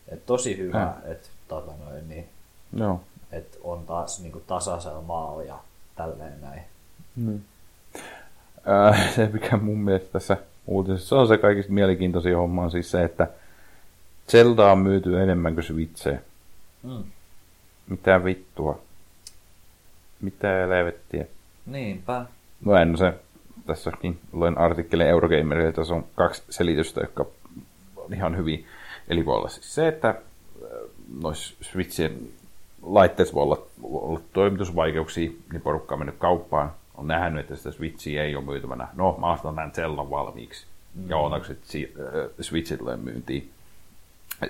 Et tosi hyvä, Äh. että tota noin, niin, Joo. et on taas niin tasaisella maalla ja tälleen näin. Mm. Ää, [LAUGHS] se, mikä mun mielestä tässä uutisessa on se kaikista mielenkiintoisin homma, on siis se, että Zelda on myyty enemmän kuin Switchejä. Mm. Mitä vittua? Mitä helvettiä? Niinpä. No en se. Tässäkin luen artikkelin Eurogamerilta, tässä on kaksi selitystä, jotka on ihan hyviä. Eli voi olla siis se, että noissa Switchien laitteissa voi olla, olla toimitusvaikeuksia, niin porukka on mennyt kauppaan, on nähnyt, että sitä Switchiä ei ole myytävänä. No, mä ostan tämän Zellan valmiiksi. Mm. Ja otanko sitten äh, Switchit tulee myyntiin.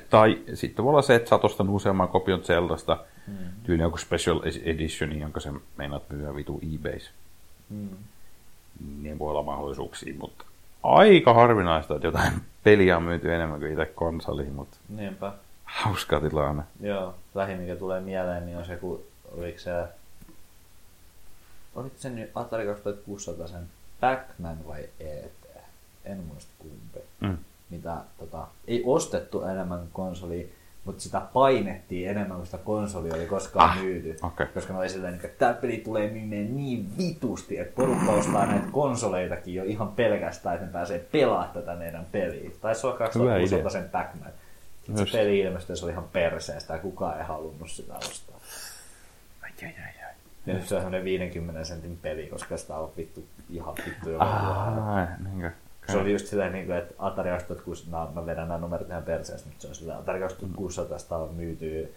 Tai sitten voi olla se, että sä oot ostanut useamman kopion Zeldasta, mm. tyyli joku special edition, jonka sä meinaat myyä vitu eBays. Mm. Niin voi olla mahdollisuuksia, mutta aika harvinaista, että jotain [LAUGHS] peliä on myyty enemmän kuin itse konsoli, mutta Niinpä. hauska tilanne. Joo, lähin mikä tulee mieleen, niin on se, kun oliko se, oliko se nyt Atari 2600 sen Pac-Man vai ET? En muista kumpi. Mm. Mitä tota, ei ostettu enemmän konsoli, mutta sitä painettiin enemmän kuin sitä konsoli oli koskaan Ah, myyty. okei. Koska ne oli silleen, että tämä peli tulee myymään niin vitusti, että porukka ostaa näitä konsoleitakin jo ihan pelkästään, että ne pääsee pelaamaan tätä meidän peliä. Taisi olla Hyvä 2600 sen Pac-Man. Sitten se peli ilmestyi, se oli ihan perseestä ja kukaan ei halunnut sitä ostaa. Ai, ai, ai, nyt se on semmoinen 50 sentin peli, koska sitä on vittu ihan vittu vuonna. Ah, niinkö? Se oli just silleen, niin kuin, että Atari 2600, no, mä vedän nämä numerot ihan perseestä, mutta se on silleen, Atari 2600 on myyty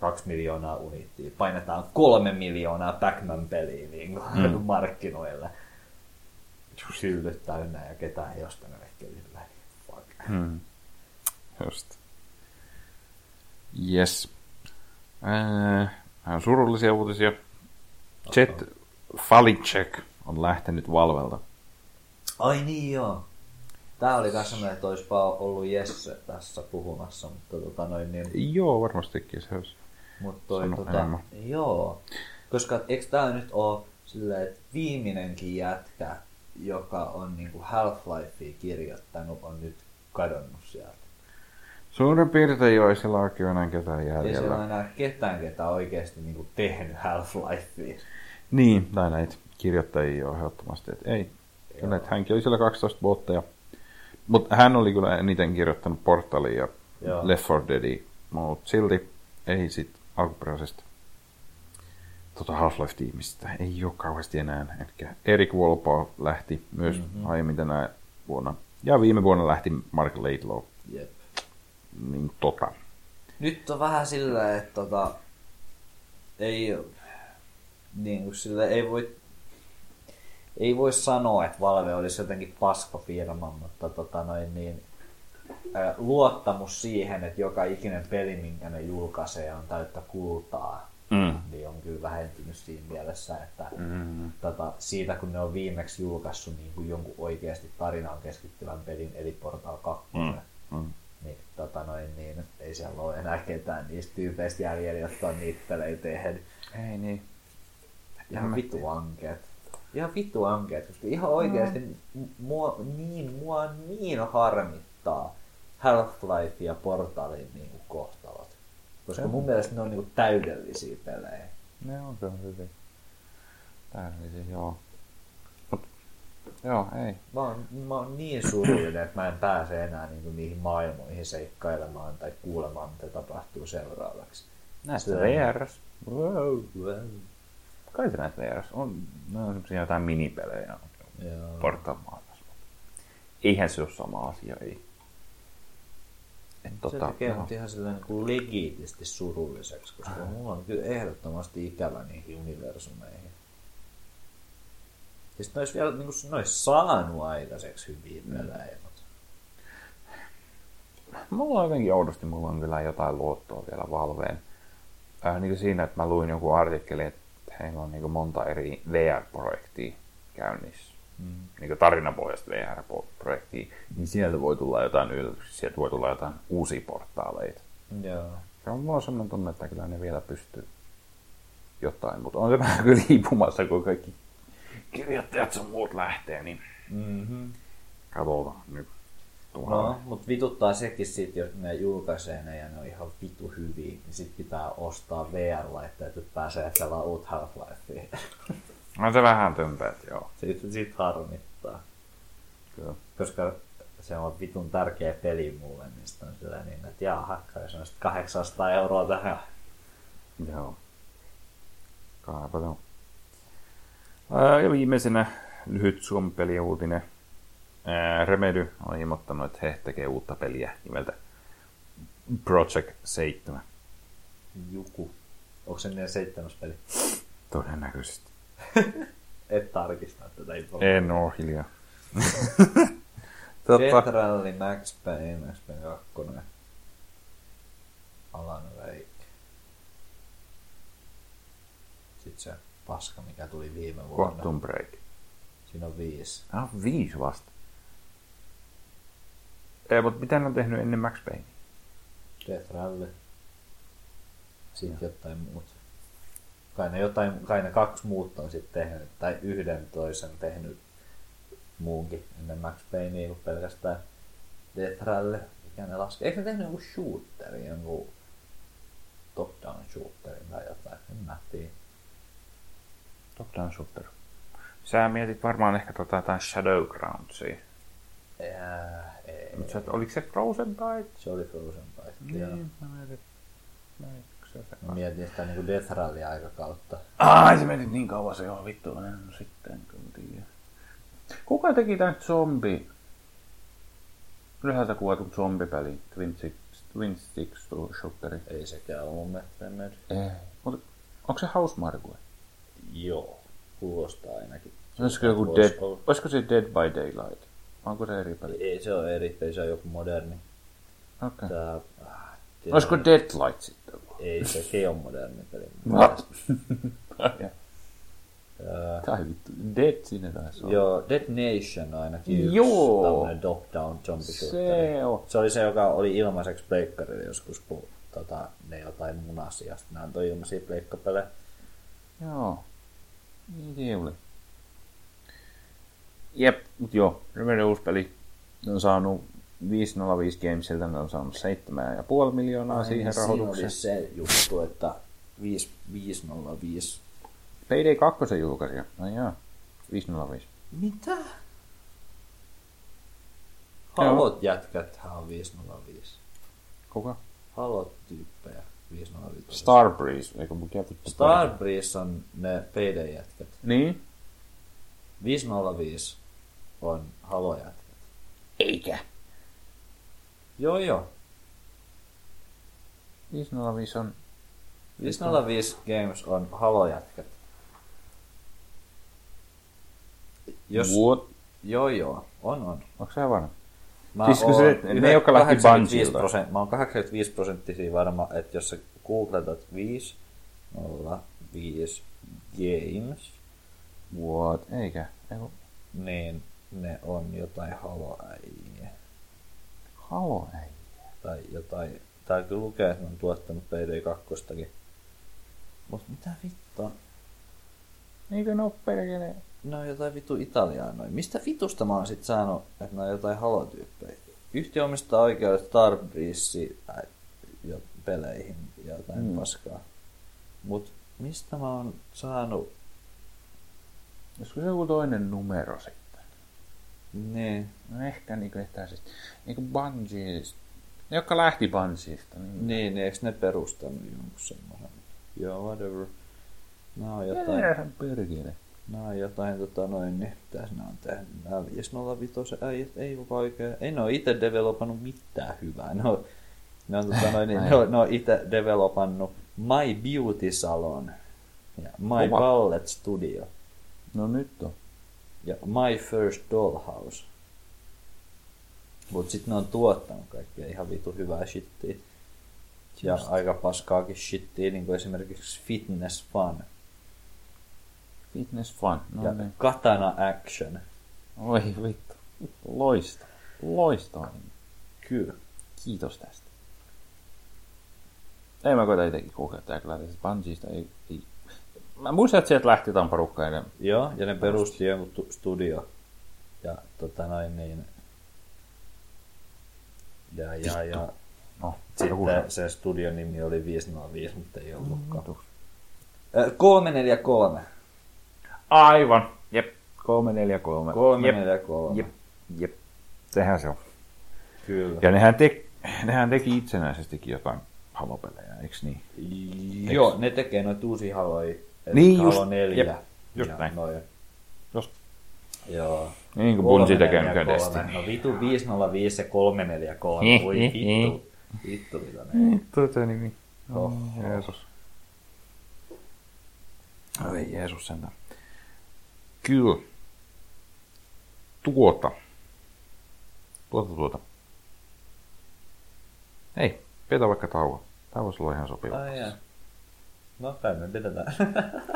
2 miljoonaa unittia. Painetaan kolme miljoonaa Pac-Man peliä niin kuin, mm. [LAUGHS] markkinoille. hyllyt täynnä ja ketään ei ostanut ehkä sillä fuck. Hmm. Just. Yes. Äh, vähän surullisia uutisia. Jet Falicek on lähtenyt Valvelta. Ai niin joo. Tää oli myös semmoinen, että olisipa ollut Jesse tässä puhumassa, mutta tota noin niin... Joo, varmastikin se olisi. Mutta toi tota, enemmän. joo. Koska eikö tää nyt oo silleen, että viimeinenkin jätkä, joka on niinku Half-Lifea kirjoittanut, on nyt kadonnut sieltä. Suurin piirtein joo, ei siellä oikein enää ketään Ei siellä ole jäljellä. enää ketään, ketä on oikeasti niinku tehnyt Half-Lifea. Niin, tai näitä kirjoittajia on ehdottomasti, että ei. Kyllä, että hänkin oli siellä 12 vuotta. Ja... Mutta hän oli kyllä eniten kirjoittanut Portalia ja Joo. Left 4 Deadia, mutta silti ei sit alkuperäisestä tota Half-Life-tiimistä ei ole kauheasti enää. Eli Erik Wolpaw lähti myös Mhm. mm-hmm. aiemmin tänä vuonna. Ja viime vuonna lähti Mark Laidlaw. Jep. Niin tota. Nyt on vähän sillä, että tota, ei, niin kuin sillä ei voi, ei voi sanoa, että Valve olisi jotenkin paskafirma, mutta tota noin niin, ää, luottamus siihen, että joka ikinen peli, minkä ne julkaisee, on täyttä kultaa, Mm. niin on kyllä vähentynyt siinä mielessä, että Mm. tota, siitä kun ne on viimeksi julkaissut niin kuin jonkun oikeasti tarinaan keskittyvän pelin, eli Portal 2, Mm. Mm. niin, tota noin, niin ei siellä ole enää ketään niistä tyypeistä jäljellä, jotka on niitä pelejä tehnyt. Ei niin. Ihan vittu ankeet. Ihan vittu ankeet, koska ihan oikeasti Mm. mua, niin, mua niin harmittaa Half-Life ja Portalin niin kuin kohtalot. Koska mun mielestä ne on niin kuin täydellisiä pelejä. Ne on kyllä hyvin. Täydellisiä, joo. Joo, ei. Mä oon, mä oon niin surullinen, että mä en pääse enää niin kuin niihin maailmoihin seikkailemaan tai kuulemaan, mitä tapahtuu seuraavaksi. Näistä VRS. Wow, wow. Kai se näitä VRS on. Ne on semmosia jotain minipelejä maailmassa. Eihän se ole sama asia, ei. Et, Se tota, tekee mut ihan silleen niin kuin legiitisti surulliseksi, koska mulla on kyllä ehdottomasti ikävä niihin universumeihin. Ja sit ne ois vielä niin kuin, ne ois saanut aikaiseksi hyviä pelejä, mutta Mulla on jotenkin oudosti, mulla on kyllä jotain luottoa vielä Valveen. Äh, niin kuin siinä, että mä luin joku artikkeli, että heillä on niin kuin monta eri VR-projektia käynnissä. Mm. Niin tarinapohjaista VR-projektia. Niin sieltä voi tulla jotain yllätyksiä, sieltä voi tulla jotain uusia portaaleita. joo. Mulla on sellainen tunne, että kyllä ne vielä pystyy jotain, mutta on se vähän kyllä hiipumassa, kun kaikki kirjoittajat sun muut lähtee, niin Mm-hmm. katsotaan nyt. No, Tuolla. mutta vituttaa sekin sit, jos ne julkaisee ne ja ne on ihan vitu hyviä, niin sit pitää ostaa VR-laitteet, että pääsee pelaamaan uut Half-Lifea. On se vähän tömpäät, joo. Siitä, siitä harmittaa. Kyllä. Koska se on vitun tärkeä peli mulle, niin sit on sillä niin, että jaha, kai se on sit 800 euroa tähän. Joo. Kai paljon. Ää, ja viimeisenä lyhyt Suomi-peli uutinen. Remedy on ilmoittanut, että he tekee uutta peliä nimeltä Project 7. Juku. Onko se niiden seitsemäs peli? Todennäköisesti. [LAUGHS] Et tarkista tätä info. En oo hiljaa. [LAUGHS] Death tota, Rally, Max Payne, Max Payne 2. Alan Wake. Sitten se paska, mikä tuli viime vuonna. Quantum Break. Siinä on viisi. Ah, viisi vasta. Ei, mutta mitä ne on tehnyt ennen Max Payne? Death Rally. Sitten jotain muut. Kai ne, jotain, kai ne kaksi muuta on sitten tehnyt, tai yhden toisen tehnyt muunkin ennen Max Paynea kuin pelkästään Death Rally, mikä ne laskee. Eikö ne tehnyt joku shooterin, joku top-down shooterin tai jotain, en mä tiedä. Top Down Shooter. Sä mietit varmaan ehkä tota jotain Shadowgroundsia. Ei, Mutta sä, oliko se Frozen Byte? se oli Frozen joo. Niin, mä mietin. Se se? Mä mietin sitä niinku Death Rally aikakautta. Ai, se meni niin kauan se joo, vittu, en sitten kyllä tiedä. Kuka teki tän zombi? Ylhäältä kuvatun zombipeli, Twin Six, Twin Six Shooteri. Ei sekään ole mun mielestä. Ei. Mutta onko se Housemarque? Joo, kuulostaa ainakin Olisiko, joku dead, olisiko se Dead by Daylight? Onko se eri peli? Ei se ole eri peli, se on joku moderni. Okei. Tää, äh, tiedä- Olisiko Deadlight sitten? Ei, sekin on moderni peli. What? Öö, Tai vittu, Dead siinä taisi olla. Joo, Dead Nation ainakin yksi Joo. tämmönen top-down zombie shooteri. Se on. Se oli se, joka oli ilmaiseksi pleikkarille joskus, kun tota, ne jotain munasi ja sitten ne antoi ilmaisia pleikkapelejä. Joo. Niin se oli. Jep, mut joo, Remedy uusi peli. Ne on saanut 505 Gamesilta, ne on saanut 7,5 miljoonaa siihen Siinä oli rahoitukseen. se juttu, että 5, 505. Payday 2 julkaisija. No joo, 505. Mitä? Halot jätkäthän on 505. Kuka? Halot tyyppejä 505. Starbreeze, eikö mun? Starbreeze on ne PD-jätkät. Niin? 505 on halojätkät. Eikä. Joo joo. 505 on... 505 Games on halojätkät. Jos... What? Joo joo, on on. Onko se varma? Mä Siis kun oon se- ne, jotka lähti 85 Bungilta. prosent- Mä oon 85 prosenttisia varma, että jos sä googletat 5 0 5 Games, What? Eikä. Eiku... niin ne on jotain haloäijiä. Halo, ei. Tai jotain, tää kyllä lukee, että ne on tuottanut PD2. Mut mitä vittua? Eikö ne oo perkele? Ne on jotain vitu Italiaa noin. Mistä vitusta mä oon sit saanut, että ne on jotain halotyyppejä? Yhtiö omistaa oikeudet Starbreeze äh, jo peleihin ja jotain mm. paskaa. Mut mistä mä oon saanut Olisiko se joku toinen numero sitten? niin, No ehkä niinku etäisesti. Niinku Bungiesta. Ne, jotka lähti Bungiesta. Niin. niin, niin eikö ne perustanut jonkun semmoisen? Joo, whatever. Nää on jotain, Jotain. perkele. nää on jotain tota noin, niin mitäs nää on tehnyt? Nää 505 äijät ei oo oikein, ei ne oo ite developannut mitään hyvää. Ne on, ne on, tota noin, niin, ne on, ne on ite developannut My Beauty Salon ja My Oma. Ballet Studio No nyt on. ja My First Dollhouse. Mut sit ne on tuottanut kaikkea ihan vitu hyvää shittiä. Ja Just. aika paskaakin shittiä, niin kuin esimerkiksi Fitness Fun Fitness fun. No ja niin. Katana Action. Oi vittu. Loista. Loistava. Kyllä. Kiitos tästä. Ei mä koita itekin googlettaa kyllä tästä Bungiesta. Ei, ei. Mä muistan, että sieltä lähti tämän porukkaiden. Joo, ja ne perusti jonkun tu- studio. Ja tota noin niin... Ja, ja, ja No, sitten se studion nimi oli 505, mutta ei ollutkaan. Ö, 343. Aivan. Jep. 343. 343. Jep. Jep. Sehän se on. Kyllä. Ja nehän, te, nehän teki itsenäisestikin jotain halopelejä, eikö niin? Joo, ne tekee noita uusia haloja. Niin, just- Halo 4. jep, just ja näin. Noin. Just. Joo. Niin kuin Bungie tekee 343. nykyään. No vitu 505 ja 343. Hi, Voi hi. vittu. Vittu mitä ne. Vittu se nimi. Oh. Jeesus. Oi Jeesus sentään. Kyllä. Tuota. Tuota tuota. Hei, pidetään vaikka tauko. Tämä voisi olla ihan sopiva. Ai jaa. No kai me pidetään.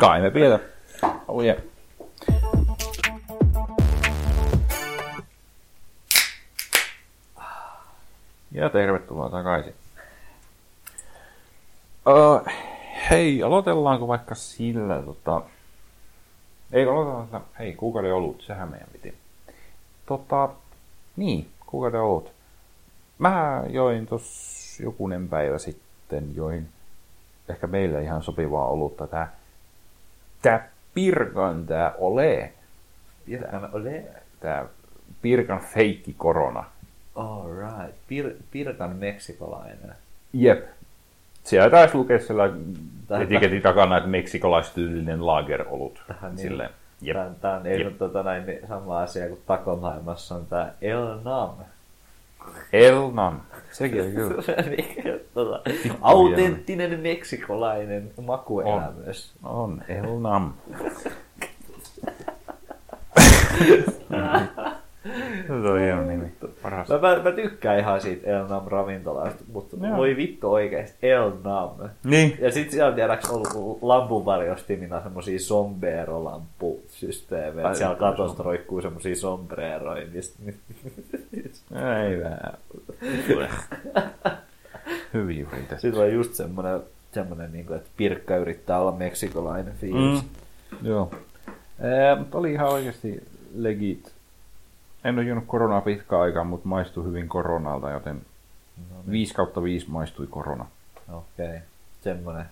Kai me pidetään. Oh yeah. Ja tervetuloa takaisin. Uh, hei, aloitellaanko vaikka sillä, tota... Ei, aloitetaan sillä, hei, kuukauden olut, sehän meidän piti. Tota, niin, kuukauden olut. Mä join tossa jokunen päivä sitten, join ehkä meille ihan sopivaa olutta tää, tää Pirkan tää Ole, Pirkan ole. tää Pirkan feikki korona. Alright. Pir, Pirkan meksikolainen. Jep. Siellä taisi lukea siellä Tähän- etiketin takana, että meksikolaistyylinen lagerolut. Tähän niin- Silleen. Jep. Tää, tää on ei tota näin, sama asia kuin takomaailmassa on tää El Nam. Elnan. Sekin oli kyllä. tota, autenttinen meksikolainen makuelämys. On Elnam. Se on hieno nimi. Paras. Mä, mä, mä tykkään ihan siitä El Nam ravintolasta, mutta Joo. voi vittu oikeesti El Nam. Niin. Ja sit siellä on tiedäks ollut lampunvarjostimina semmosia sombrero-lampusysteemejä. Ai, Siellä katosta roikkuu semmosia sombreroja. niin sit- Ei vähän. Hyvin yritetty. Sitten on just semmonen, semmonen niinku, että Pirkka yrittää olla meksikolainen fiilis. Mm. Joo. Ee, mutta oli ihan oikeasti legit. En ole juonut koronaa pitkään aikaan, mutta maistui hyvin koronalta, joten No, 5 kautta 5 maistui korona. Okei, okay. semmonen.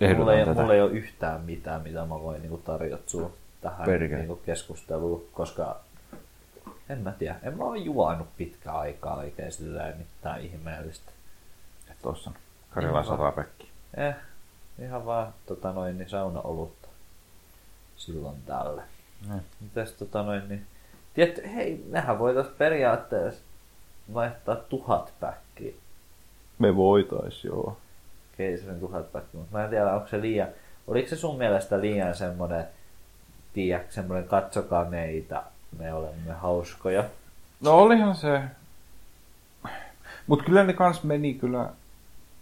Ehdotan Mulla ei, tätä. mulla ei ole yhtään mitään, mitä mä voin niinku tarjota sulle tähän Perkele. niinku keskusteluun, koska en mä tiedä, en mä oo juonut pitkään aikaa oikein sillä mitään ihmeellistä. Et tossa on Karjalan Ihan satapäkki. Eh, ihan vaan tota noin, niin saunaolutta silloin tällä. Mm. Mitäs tota noin, niin... Tiedätkö, hei, mehän voitais periaatteessa vaihtaa tuhat päkkiä. Me voitais, joo. Keisarin tuhat päkkiä, mutta mä en tiedä, onko se liian... Oliko se sun mielestä liian semmonen, tiedätkö, semmonen katsokaa meitä, me olemme hauskoja. No olihan se. Mut kyllä ne kans meni kyllä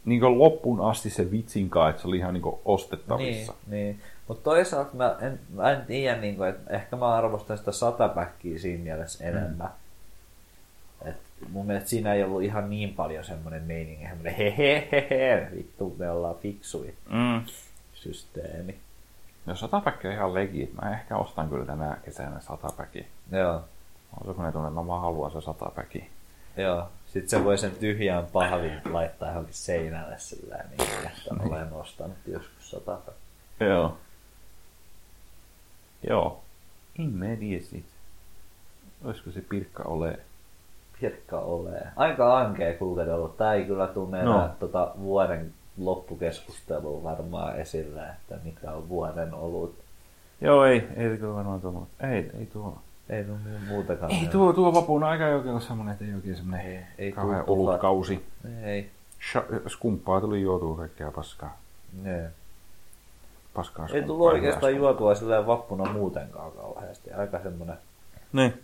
niin loppuun asti se vitsinkaan, että se oli ihan niin Niin, ostettavissa. niin. Mutta toisaalta mä en, mä en tiedä, niin kuin, että ehkä mä arvostan sitä satapäkkiä siinä mielessä enemmän. Mm. Et mun mielestä siinä ei ollut ihan niin paljon semmoinen meininki, semmoinen hehehehe, vittu me ollaan fiksui Mm. systeemi. No satapäkki on ihan legit. Mä ehkä ostan kyllä tänä kesänä satapäki. Joo, Olisiko ne tunne, että mä vaan haluan se satapäki. joo. Sitten se voi sen tyhjään pahvin laittaa johonkin seinälle sillä niin että olen ostanut joskus satapäkkiä. Joo. Joo. En mä tiedä sit. Olisiko se Pirkka ole? Pirkka olee. Aika ankea kuukauden ollut. Tää ei kyllä tule meidän No. no. tota, vuoden loppukeskusteluun varmaan esille, että mikä on vuoden ollut. Joo, ei. Ei se kyllä varmaan tullut. Ei, ei tuo. Ei no mu- muutakaan. Ei tuo, tuo vapun aika ei oikein ole semmonen, että ei oikein semmonen Ei, ei kauhean tuhat. olutkausi. Ei. Sha- Skumppaa tuli juotua kaikkea paskaa. Ne. Paskaa Ei tullut oikeastaan juotua silleen vappuna muutenkaan kauheasti. Aika semmonen, skumppaa. Niin.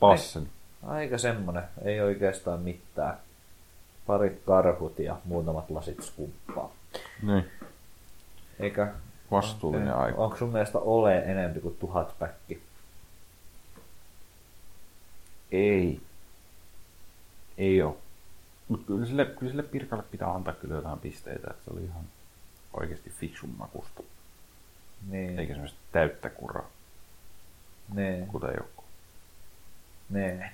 Passen. aika semmonen. Ei oikeastaan mitään. Pari karhut ja muutamat lasit skumppaa. Niin. Eikä Vastuullinen Okei. aika. Onko sun mielestä ole enempi kuin tuhat päkki? Ei. Ei oo. Mut kyllä sille, kyllä sille Pirkalle pitää antaa kyllä jotain pisteitä, että se oli ihan oikeasti fiksun makusta. Niin. Eikä semmoista täyttä kuraa, Niin. kuten joku. Niin.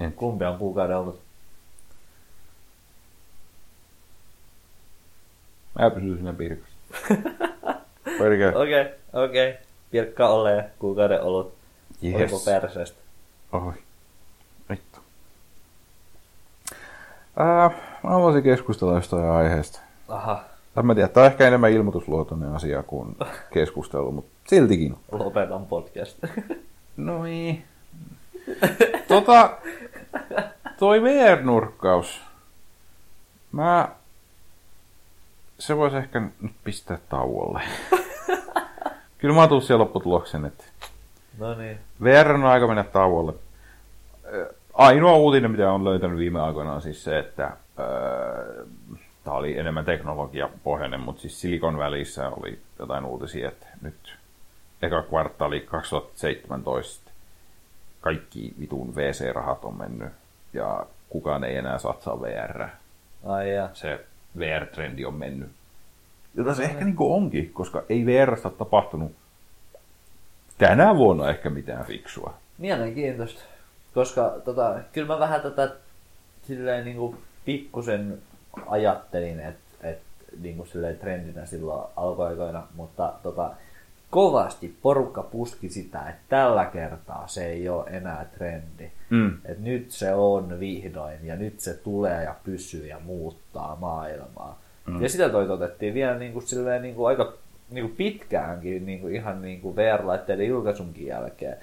En Kumpi on kuukauden ollut? Mä pysyn siinä Pirkassa. [LAUGHS] Perkele. Okei, okay, okei. Okay. Pirkka ole kuukauden ollut. Yes. Oliko perseestä? Oi. Vittu. Ää, mä haluaisin keskustella jostain aiheesta. Aha, Tai mä tiedän, tää on ehkä enemmän ilmoitusluotoinen asia kuin [LAUGHS] keskustelu, mutta siltikin. lopetan podcast. [LAUGHS] No niin. Tota, toi VR-nurkkaus. Mä... Se voisi ehkä nyt pistää tauolle. [LAUGHS] Kyllä mä tuun siihen lopputuloksen, että no niin. VR on aika mennä tauolle. Ainoa uutinen, mitä on löytänyt viime aikoina, on siis se, että tämä oli enemmän teknologiapohjainen, mutta siis Silicon välissä oli jotain uutisia, että nyt eka kvartaali 2017 kaikki vitun VC-rahat on mennyt ja kukaan ei enää satsaa VR. Ai ja. Se VR-trendi on mennyt. Jota se ehkä niin onkin, koska ei VRstä ole tapahtunut tänä vuonna ehkä mitään fiksua. Mielenkiintoista. Koska tota, kyllä mä vähän tätä silleen niinku pikkusen ajattelin, että et, niinku silleen trendinä silloin alkuaikoina, mutta tota, kovasti porukka puski sitä, että tällä kertaa se ei ole enää trendi. Mm. Et nyt se on vihdoin ja nyt se tulee ja pysyy ja muuttaa maailmaa. Mm. Ja sitä toitotettiin vielä niinku silleen niinku aika niinku pitkäänkin niinku ihan niinku VR-laitteiden julkaisunkin jälkeen,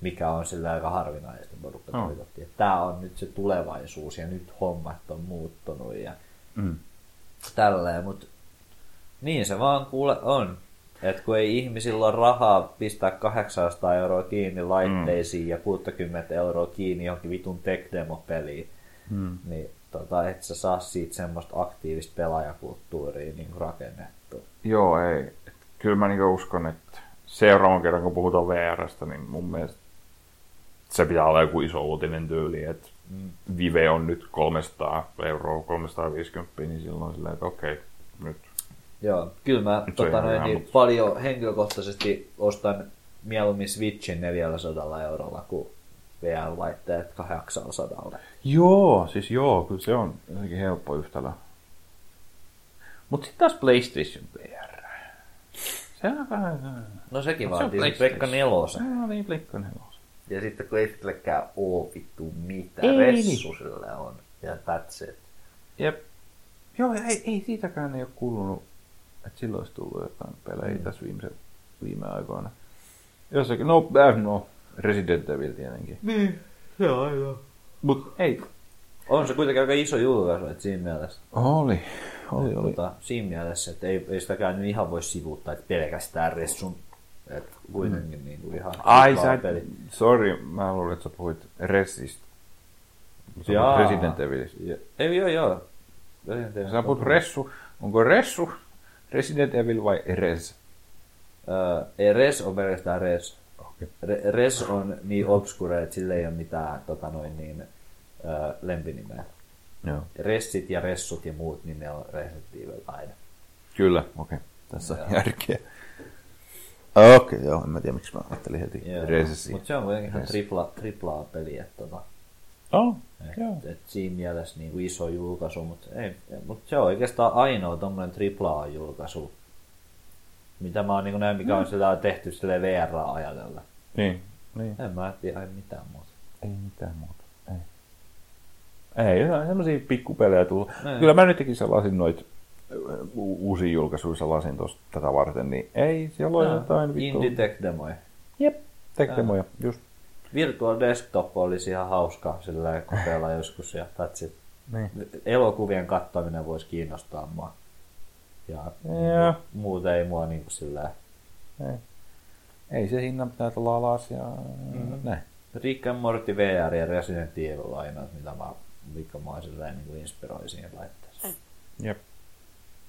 mikä on sillä aika harvinaista porukka Oh. Että tämä on nyt se tulevaisuus ja nyt hommat on muuttunut ja Mm. tälleen, mutta niin se vaan kuule on. Et kun ei ihmisillä ole rahaa pistää 800 euroa kiinni laitteisiin mm. ja 60 euroa kiinni johonkin vitun tech-demo-peliin, mm. niin tota, et sä saa siitä semmoista aktiivista pelaajakulttuuria niin rakennettua. Joo, ei. Et kyllä mä niin uskon, että seuraavan kerran kun puhutaan VRstä, niin mun mielestä se pitää olla joku iso uutinen tyyli, että mm. Vive on nyt 300 euroa, 350, niin silloin silleen, että okei, nyt. Joo, kyllä mä tota, noin, niin mutta... paljon henkilökohtaisesti ostan mieluummin Switchin 400 eurolla kuin VR-laitteet 800. Joo, siis joo, kyllä se on jotenkin helppo yhtälö. Mutta sitten taas PlayStation VR. Se on vähän... No sekin vaatii Pekka Nelosen. No niin, Pekka Nelosen. Ja sitten kun ei sillekään oo vittu mitä ei, ressu niin. sille on. Ja that's it. Jep. Joo, ei, ei siitäkään ei ole kuulunut, että silloin olisi tullut jotain pelejä mm. tässä viime, viime aikoina. Jossakin, no, äh, no, Resident Evil tietenkin. Niin, se on aina. Mut ei. On se kuitenkin aika iso julkaisu, että siinä mielessä. Oli, oli, oli. Tota, siinä mielessä, että ei, ei sitäkään nyt ihan voi sivuuttaa, että pelkästään Ressun et kuitenkin mm. niin kuin ihan Ai sä, peli. sorry, mä luulen, että sä puhuit Resistä. Jaa. Resident Evilistä. Ei, joo, joo. Resident Sä puhut Ressu. Onko Ressu Resident Evil vai Res? Uh, ei, Res on pelkästään Res. Okay. Re, Res on niin obskure, että sillä ei ole mitään tota noin, niin, uh, lempinimeä. Joo. Ressit ja Ressut ja muut, niin ne on Evil aina. Kyllä, okei. Okay. Tässä on järkeä. Okei, okay, joo, en mä tiedä miksi mä ajattelin heti Resessia. Mutta se on kuitenkin ihan tripla, tripla peli, että tota, oh, et, joo. Et siinä mielessä niin iso julkaisu, mutta mut se on oikeastaan ainoa tommonen tripla julkaisu, mitä mä oon niin näin, mikä on mm. sitä tehty sille VR ajatella. Niin, niin. En mä tiedä mitään muuta. Ei mitään muuta, ei. Ei, semmosia pikkupelejä tullut. Niin. Kyllä mä nytkin sellaisin noit uusia julkaisuja lasin tuosta tätä varten, niin ei, siellä on jotain vittu. Indie tech demoja. Jep, tech demoja, just. Virtual Desktop olisi ihan hauska sillä kokeilla joskus ja that's it. Niin. Elokuvien kattaminen voisi kiinnostaa mua. Ja, ja. muuten ei mua niin kuin sillä ei. ei se hinnan pitää olla alas ja mm-hmm. näin. Rick and Morty VR ja Resident Evil aina, mitä mä, mikä mä niin kuin inspiroin siihen laitteeseen. Jep.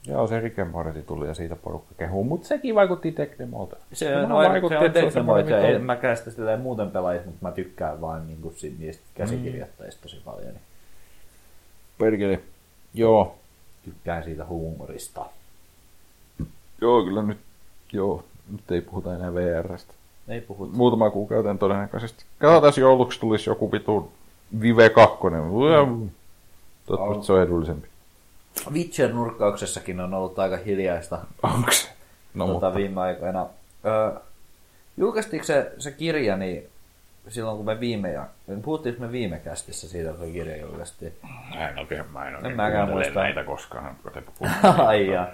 Joo, se Rick Morty tuli ja siitä porukka kehuu, mutta sekin vaikutti Teknemolta. Se, no, vaikutti, se on Teknemolta, en mä sitä sitä muuten pelaajista, mutta mä tykkään vaan niin kuin, niistä käsikirjoittajista tosi paljon. Niin. Perkele, joo. Tykkään siitä huumorista. Joo, kyllä nyt, joo, nyt ei puhuta enää VRstä. Ei puhuta. Muutama kuukauden todennäköisesti. Katsotaan, jouluksi tulisi joku vitu Vive 2. Mm. Toivottavasti se on edullisempi. Witcher-nurkkauksessakin on ollut aika hiljaista. Onks? No, tuota, mutta... viime aikoina. Öö, julkaistiinko se, se kirja niin silloin kun me viime ja puhuttiinko me viime kästissä siitä, kun kirja julkaistiin? Mä en oikein, mä en oikein en mäkään muista. näitä koskaan, [LAUGHS] Ai ja.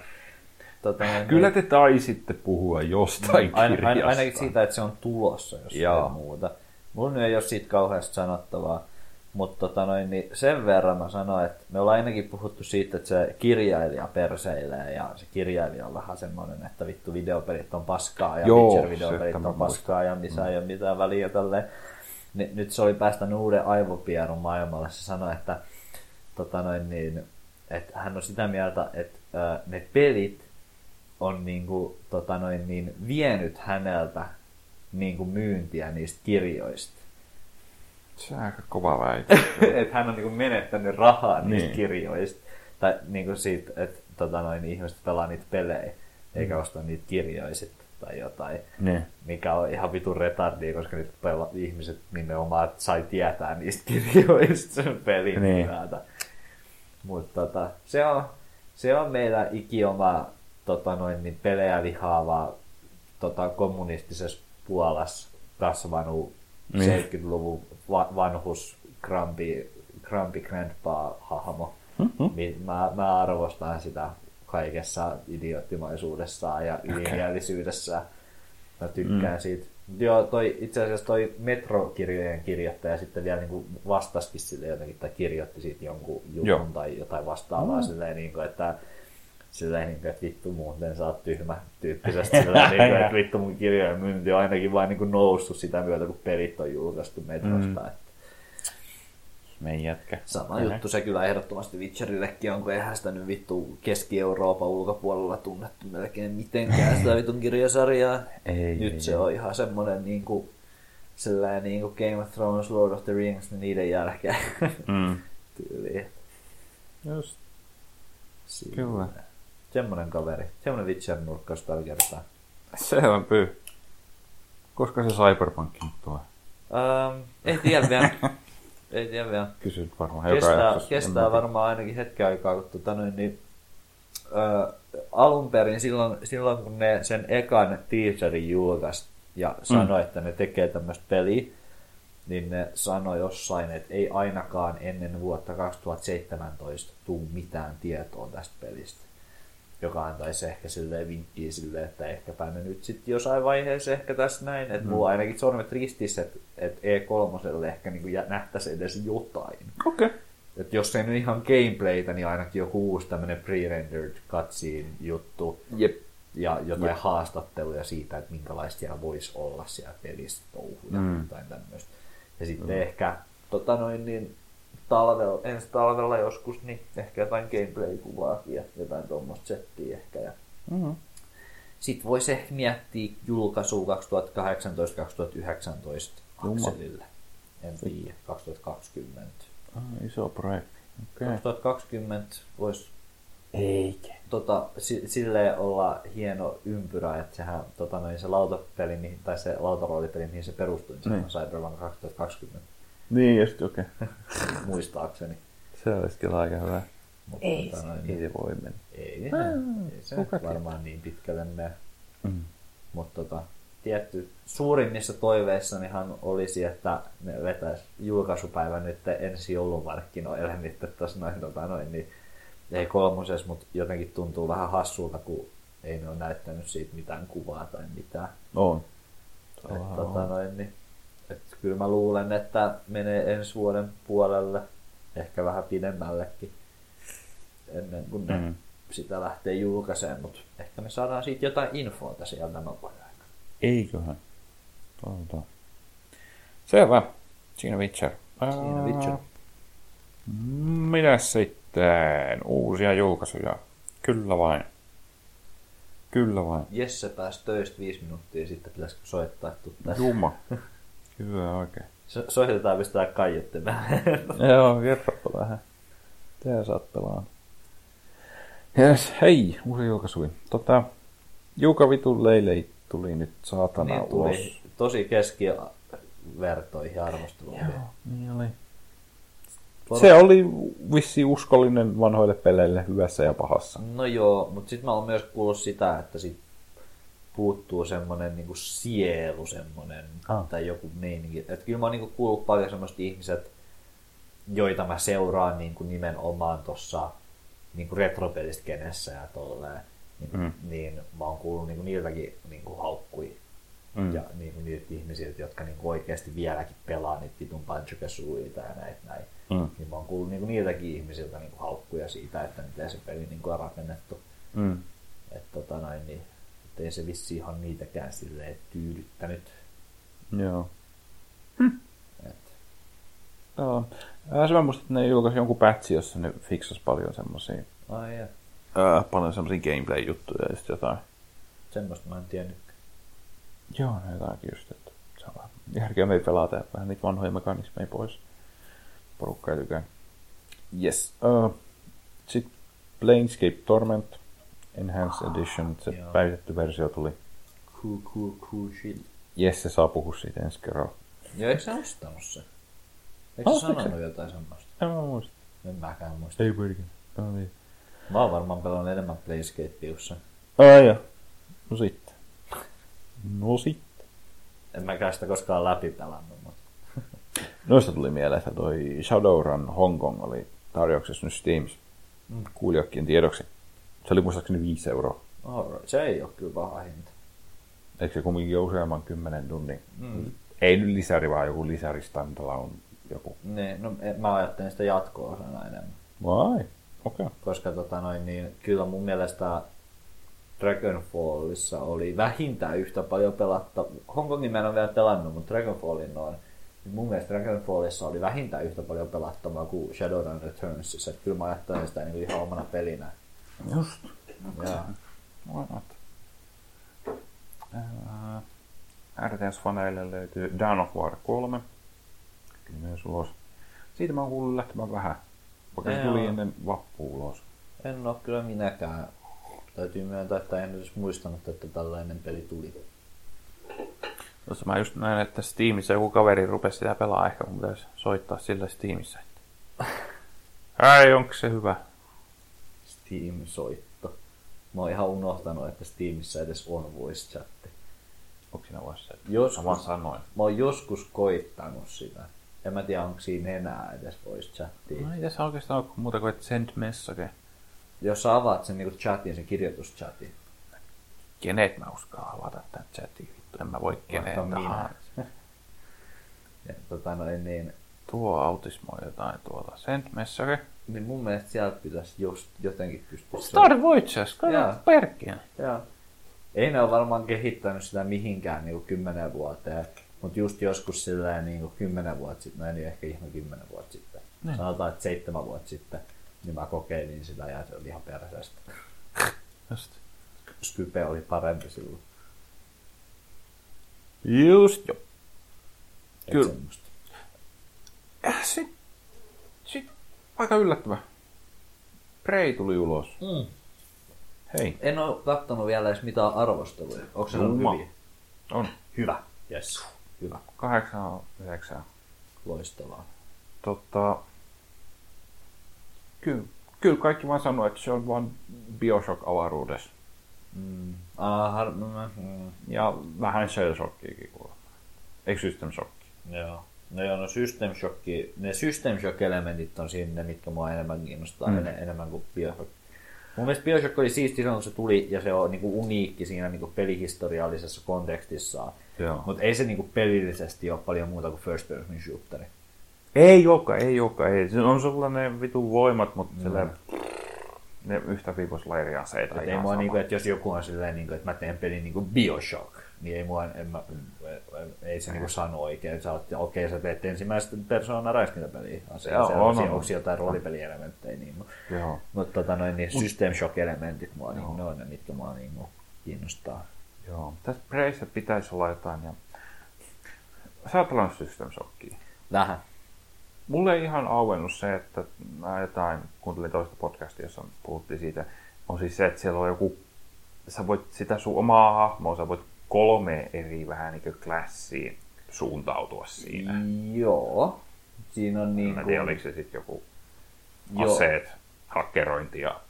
Tota, Kyllä te taisitte puhua jostain ain, ain, Ainakin siitä, että se on tulossa, jos ei muuta. Mulla ei ole siitä kauheasti sanottavaa. Mutta tota noin, niin sen verran mä sanoin, että me ollaan ainakin puhuttu siitä, että se kirjailija perseilee ja se kirjailija on vähän semmoinen, että vittu videopelit on paskaa ja Witcher-videopelit on paskaa ja missä mm. ei ole mitään väliä tälleen. Nyt se oli päästänyt uuden aivopierun maailmalle. Se sanoi, että, tota noin, niin, että hän on sitä mieltä, että ne pelit on niinku, tota noin, niin, vienyt häneltä niinku myyntiä niistä kirjoista. Se on aika kova väite. [LAUGHS] että hän on niinku menettänyt rahaa niistä niin. kirjoista. Tai niinku siitä, että tota noin, ihmiset pelaa niitä pelejä, eikä mm. osta niitä kirjoja sitten tai jotain. Ne. Mikä on ihan vitun retardia, koska nyt pela- ihmiset nimenomaan sai tietää niistä kirjoista sen pelin niin. Mutta tota, se, on, se on meillä ikioma tota noin, niin pelejä vihaava tota, kommunistisessa Puolassa kasvanut niin. 70-luvun va- vanhus Grumpy, Grumpy Grandpa-hahmo. Mm-hmm. Mä, mä arvostan sitä kaikessa idioottimaisuudessaan ja ylimielisyydessä. Mä tykkään mm. siitä. Joo, toi, itse asiassa toi Metro-kirjojen kirjoittaja sitten vielä niin vastasikin sille jotenkin, tai kirjoitti siitä jonkun jutun Joo. tai jotain vastaavaa mm. silleen, niin kuin, että Sillä niin että vittu muuten sä oot tyhmä tyyppisesti. [LAUGHS] Sillä niin että vittu mun kirjojen myynti on ainakin vain niin noussut sitä myötä, kun pelit on julkaistu metrosta. Mm. Meidän jätkä. Sama Ähä. juttu se kyllä ehdottomasti Witcherillekin on, kun eihän sitä nyt vittu Keski-Euroopan ulkopuolella tunnettu melkein mitenkään sitä [LAUGHS] vitun kirjasarjaa. Ei, Nyt ei, se ei. on ihan semmoinen niin kuin, sellainen niin kuin Game of Thrones, Lord of the Rings, niin niiden jälkeen Mm. [LAUGHS] tyyliin. Just. Siinä. Kyllä. Semmoinen kaveri. Semmoinen Witcher-nurkkaus tällä kertaa. Se on pyy. Koska se Cyberpunk nyt tulee? Ähm, ei tiedä vielä. ei tiedä vielä. Kysyt varmaan joka Kestää, jaksossa. kestää En varmaan ainakin hetken aikaa, kun tota noin, niin, ö, alun perin silloin, silloin, kun ne sen ekan teaserin julkaisi ja sanoi, mm. että ne tekee tämmöistä peliä, niin ne sanoi jossain, että ei ainakaan ennen vuotta 2017 tuu mitään tietoa tästä pelistä. Joka antaisi ehkä silleen vinkkiä silleen, että ehkäpä ne nyt sitten jossain vaiheessa ehkä tässä näin. Että mm. mulla ainakin sormet ristissä, että, että E3 ehkä niin nähtäisi edes jotain. Okei. Okay. Et jos ei nyt ihan gameplaytä, niin ainakin joku uusi tämmöinen pre-rendered cutscene juttu. Jep. Ja jotain Jep. haastatteluja siitä, että minkälaista siellä voisi olla siellä pelissä touhuja mm. jotain tämmöistä. Ja sitten mm. ehkä tota noin, niin talvella, ensi talvella joskus, niin ehkä jotain gameplay-kuvaakin ja jotain tuommoista settiä ehkä. Ja Mm-hmm. sitten voisi ehkä miettiä julkaisua 2018-2019 akselille. En tiedä, 2020. Ah, iso projekti. Okei. 2020 voisi Eikä. tota, si- silleen olla hieno ympyrä, että sehän tota, noin, se lautapeli, tai se lautaroolipeli, mihin se perustui, niin se Niin. on Cyberpunk 2020, Niin, just okei. [LAUGHS] muistaakseni. Se olisi kyllä aika hyvä. Mutta, Ei, tota, noin, ei se voi mennä. ei, Ah, ei se kuka varmaan niin pitkälle mene. Mm. Mutta tota, tietty, suurimmissa toiveissanihan olisi, että ne vetäisi julkaisupäivä nyt ensi joulumarkkinoille, [LAUGHS] niin että tässä noin, tota, noin, niin ei kolmoses, mutta jotenkin tuntuu vähän hassulta, kun ei ne ole näyttänyt siitä mitään kuvaa tai mitään. On. Et, tota, on. noin, niin, kyllä mä luulen, että menee ensi vuoden puolelle, ehkä vähän pidemmällekin, ennen kuin ne Mm. sitä lähtee julkaiseen, mutta ehkä me saadaan siitä jotain infoa sieltä nopeasti. Eiköhän. Toivotaan. Selvä. Siinä Witcher. Siinä Witcher. Minä sitten? Uusia julkaisuja. Kyllä vain. Kyllä vain. Jesse pääsi töistä viisi minuuttia sitten, pitäisikö soittaa tuttaa. Juma. [LAUGHS] Hyvä oikein. So- soitetaan pistää kaiuttimeen. Joo, kerropa vähän. Tää saat pelaa. Yes, hei, uusi julkaisui. Tota, Juuka Vitun Leilei tuli nyt saatana niin ulos. tuli tosi keskivertoihin arvosteluun. Joo, niin oli. Se oli vissi uskollinen vanhoille peleille hyvässä ja pahassa. No joo, mutta sitten mä oon myös kuullut sitä, että sit puuttuu semmonen niinku sielu semmonen, Ah. tai joku meininki. Et kyllä mä oon niinku kuullut paljon semmoista ihmiset, joita mä seuraan niinku nimenomaan tossa niinku retropelistä kenessä ja tolleen. Niin, Mm. niin mä oon kuullut niinku niiltäkin niinku haukkui Mm. ja niinku niiltä ihmisiltä, jotka niinku oikeasti vieläkin pelaa niitä vitun Banjo-Kazooieita ja näitä näin. Mm. Niin mä oon kuullut niinku niiltäkin ihmisiltä niinku haukkuja siitä, että miten se peli niinku on rakennettu. Mm. Että tota noin, niin, et ei se vissi ihan niitäkään silleen tyydyttänyt. Joo. Et, Joo. Äh, se mä muistin, että ne julkaisi jonkun patchi, jossa ne fiksasi paljon semmosia, ai ja, äh, paljon semmosia gameplay-juttuja ja sitten jotain. semmoista mä en tiennyt. Joo, ne jotakin just, että se on vähän järkeä me pelata ja vähän niitä vanhoja mekanismeja pois. Porukka ei tykää. Yes. Uh, Sitten Planescape Torment Enhanced Edition, se joo. päivitetty versio tuli. Cool, cool, cool shit. Jesse saa puhua siitä ensi kerralla. Joo, eikö sä ostanut se? Eikö Ah, sä sanonut jotain semmoista? En mä muista. En mäkään muista. Ei pyrkin. No niin. Mä oon varmaan pelannut enemmän Playscapeussa. Ai ja. No sitten. No sitten. En mäkään sitä koskaan läpi pelannut, mutta [LAUGHS] Noista tuli mieleen, että toi Shadowrun Hong Kong oli tarjouksessa nyt Steams. Mm. Kuulijokkien tiedoksi. Se oli muistaakseni 5 euroa. alright. se ei ole kyllä paha hinta. Eikö se kumminkin jo useamman kymmenen tunnin? Mm. Ei nyt lisäri, vaan joku lisäri standalone joku. Niin, no mä ajattelin sitä jatko-osana enemmän. Vai? Okei. Okay. koska tota noin, niin, kyllä mun mielestä Dragonfallissa oli vähintään yhtä paljon pelatta. Hongkongin mä en ole vielä pelannut, mutta Dragonfallin on. Niin mun mielestä Dragonfallissa oli vähintään yhtä paljon pelattavaa kuin Shadowrun Returnsissa. Että kyllä mä ajattelen sitä niin ihan omana pelinä. Just. Ja, Why not? Äh, RTS-faneille löytyy Dawn of War 3. Kyllä myös ulos. Siitä mä oon kuullut lähtemään vähän. Vaikka se tuli oo. ennen vappua ulos. en ole kyllä minäkään. Täytyy myöntää, että en edes muistanut, että tällainen peli tuli. Tuossa mä just näin, että Steamissa joku kaveri rupesi sitä pelaa. Ehkä mun pitäisi soittaa sille Steamissa. [LAUGHS] Ai, onko se hyvä? Steam-soitto. Mä oon ihan unohtanut, että Steamissa edes on voice chatti. Onko siinä vaiheessa? Joskus, Mä sanoin. mä oon joskus koittanut sitä. En mä tiedä, onko siinä enää edes voice chattia. No ei tässä oikeastaan ole muuta kuin, send message. Jos sä avaat sen niinku chatin, sen kirjoituschatin. Kenet mä uskaa avata tämän chatin? Vittu, en mä voi minä. tahansa. [LAUGHS] Ja, tota noin, niin, Tuo autismoi jotain tuolla. Send message. Niin mun mielestä sieltä pitäisi just jotenkin pystyä... Star Voices, kato perkkiä. Joo. Ei ne ole varmaan kehittänyt sitä mihinkään niin kymmenen vuoteen, mutta just joskus silleen niin kymmenen vuotta sitten, no ei ehkä ihan kymmenen vuotta sitten, Niin. sanotaan, että seitsemän vuotta sitten, niin mä kokeilin sitä ja se oli ihan perseestä. [LAUGHS] Just. Skype oli parempi silloin. Just jo. Kyllä. semmoista. Aika yllättävä. Prey tuli ulos. Mm. Hei. En ole kattonut vielä edes mitään arvosteluja. Onko se Jumma. hyviä? On. Hyvä. Yes. Hyvä. Kahdeksan, yhdeksän. Loistavaa. Tota, kyllä, kyllä kaikki vaan sanoo, että se on vaan Bioshock-avaruudessa. Mm. Ah, har... mm. Ja vähän Shell Shockiakin kuulemma. Eikö System Shock? Joo. No joo, no System Shock, ne System Shock-elementit on siinä ne, mitkä mua enemmän kiinnostaa, Mm. mm. enemmän kuin Bioshock. Mun mielestä Bioshock oli siisti silloin, kun se tuli, ja se on niinku uniikki siinä niinku pelihistoriallisessa kontekstissaan. Mutta ei se niinku pelillisesti ole paljon muuta kuin first person shooteri. Ei joka, ei joka, ei. Se on sulla ne vitun voimat, mutta mm. sille, ne yhtä viivoslajeriaseita. Et ei mua niinku, että jos joku on silleen, niinku, että mä teen pelin niinku Bioshock, niin ei mua, en mä, ei se niinku sano oikein. Sä okei, okay, sä teet ensimmäistä persoonan räiskintäpeliä. Asia, Joo, on, on, onko jotain roolipelielementtejä. Niin, Joo. mutta tota, noin, niin System Shock-elementit, mua, niin, ne on ne, mitkä mua niin, kiinnostaa. Joo. Tässä Preyssä pitäisi olla jotain. Ja... Sä oot pelannut System Shockia. Vähän. Mulle ei ihan auennut se, että mä jotain, kuuntelin toista podcastia, jossa puhuttiin siitä, on siis se, että siellä on joku, sä voit sitä sun omaa hahmoa, sä voit kolme eri vähän niin kuin klassiin suuntautua siinä. Joo. Siinä on niin en tiedä, oliko se sitten joku Joo. aseet, hakkerointi ja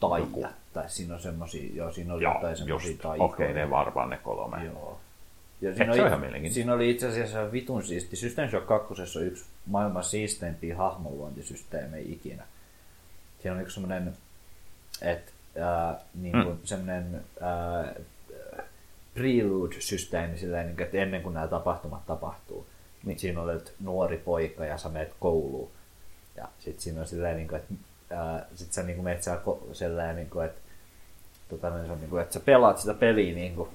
taita. Tai siinä on semmosia, joo, siinä oli Joo, jotain semmosia taikoja. Okei, ne varmaan ne kolme. Joo. Ja on ihan mielenkiintoista. siinä oli itse asiassa vitun siisti. System Shock 2 on yksi maailman siisteimpiä hahmonluontisysteemejä ikinä. Siinä on yksi semmoinen, että äh, niin kuin mm. semmoinen äh, prelude-systeemi silleen, niin että ennen kuin nämä tapahtumat tapahtuu. Niin siinä olet nuori poika ja sä menet kouluun. Ja sitten siinä on silleen, niin että äh, sit sä niin kuin menet siellä silleen, niin että, tota, niin se on, niin kuin, että sä pelaat sitä peliä niin kuin,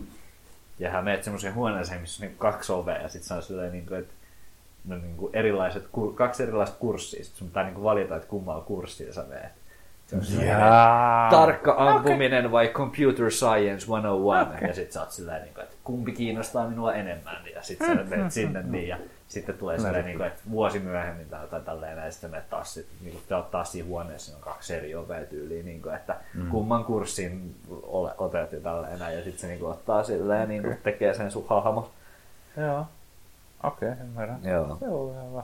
ja hän menet semmoiseen huoneeseen, missä on niin kaksi ovea ja sitten se on silleen, niin kuin, että no, niin kuin erilaiset, kaksi erilaista kurssia. Sitten sun pitää niin kuin valita, että kummalla kurssilla sä meet. Jaa. tarkka ampuminen vai computer science 101. Okay. Ja sitten sä oot silleen, niin kuin, että kumpi kiinnostaa minua enemmän. Ja sitten sä menet sinne niin, ja sitten tulee silleen, niin kuin, että vuosi myöhemmin tai jotain tälleen, ja sitten menet taas, sit, niin kuin, oot taas siinä huoneessa, on kaksi eri ovea tyyliin, niin kuin, että mm. kumman kurssin ole, otet ja tälleen, ja sitten se niin kuin, ottaa silleen, niin kuin, tekee sen sun hahmo. Joo. Okei, okay, ymmärrän. Joo. Se on hyvä.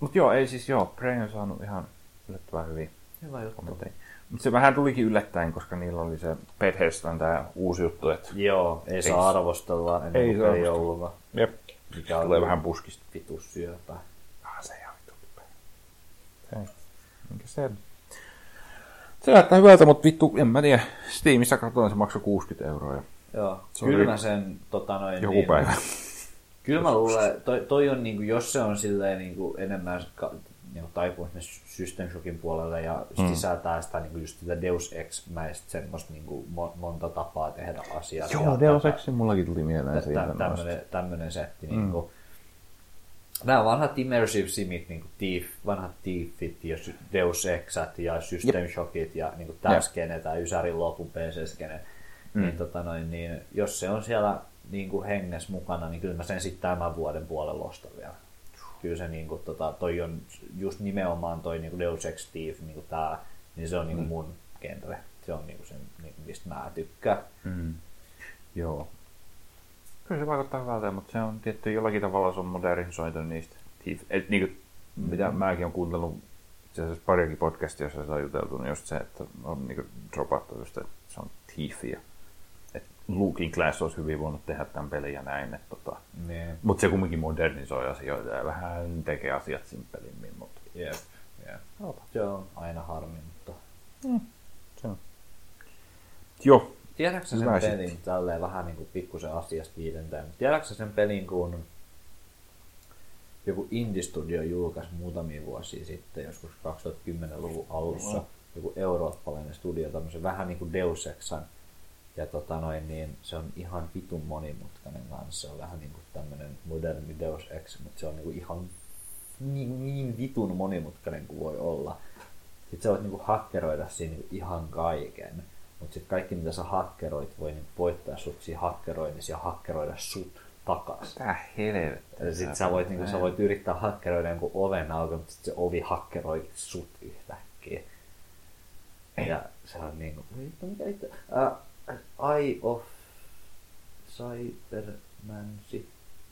Mut joo, ei siis joo, Prey on saanut ihan yllättävän hyvin Hyvä juttu. kommentteja. Mutta se vähän tulikin yllättäen, koska niillä oli se Bethesdan tää uusi juttu, että Joo, ei saa arvostella ennen Ei saa arvostella. ollut. jep, Mikä tulee vähän puskista. vitus syöpä. Ah, se ihan kipeä. Se, minkä se se näyttää hyvältä, mutta vittu, en mä tiedä. Steamissa katsoin, se maksoi 60 euroa. Ja Joo, Se kyllä mä sen tota noin, joku niin, päivä. Kyllä mä luulen, toi, toi on niinku, jos se on silleen niinku enemmän niin taipuu System Shockin puolelle ja mm. sisältää sitä niin kuin just sitä Deus Ex-mäistä semmoista niin kuin mo- monta tapaa tehdä asiaa. Joo, Deus Ex mullakin tuli mieleen siitä. Tä, tämmönen, tämmönen setti. Mm. Niin kuin, nämä vanhat Immersive Simit, niin kuin Thief, vanhat Thiefit ja Deus Exat ja System Shockit ja niin kuin tämä skene, tämä Ysärin lopun PC-skene, mm. niin, tota noin, niin jos se on siellä niin kuin henges mukana, niin kyllä mä sen sitten tämän vuoden puolella ostan vielä. Kyllä se niin kuin, tota, toi on just nimenomaan toi niin kuin Deus Ex Thief, niin kuin tää, niin se on niin kuin mm. mun genre. Se on niin kuin sen, niin, mistä mä tykkään. Mm. Joo. Kyllä se vaikuttaa hyvältä, mutta se on tietty jollakin tavalla se on modernisoitu niistä. Thief. Et, niin kuin, mm. mitä mäkin olen kuunnellut itse asiassa pariakin podcastia, jossa se on juteltu, niin just se, että on niin kuin, dropattu just, että se on Thiefia Looking Glass olisi hyvin voinut tehdä tämän pelin ja näin. Että, tota, niin. Mutta se kumminkin modernisoi asioita ja vähän tekee asiat simppelimmin. Mutta... Jep, jep. Se on aina harmi, mutta... Mm. Se on. Joo. Tiedätkö sen Hyvä pelin, tälleen vähän niin kuin pikkusen asiasta viidenteen, tiedätkö sen pelin, kun joku Indie Studio julkaisi muutamia vuosia sitten, joskus 2010-luvun alussa, joku eurooppalainen studio, tämmöisen vähän niin kuin Deus Exan ja tota noin, niin se on ihan vitun monimutkainen kanssa. Se on vähän niin kuin tämmöinen moderni Deus Ex, mutta se on niin kuin ihan niin, niin vitun monimutkainen kuin voi olla. Sitten sä voit niin kuin hakkeroida siinä niin ihan kaiken. Mutta sitten kaikki, mitä sä hakkeroit, voi niin voittaa sut siinä hakkeroinnissa ja hakkeroida sut takas. Tää helvetti. Sitten sä voit, niin sä voit yrittää hakkeroida jonkun oven auki, mutta sitten se ovi hakkeroi sut yhtäkkiä. Ja se on niin kuin, mikä itse? Äh, Eye of Cybermansi.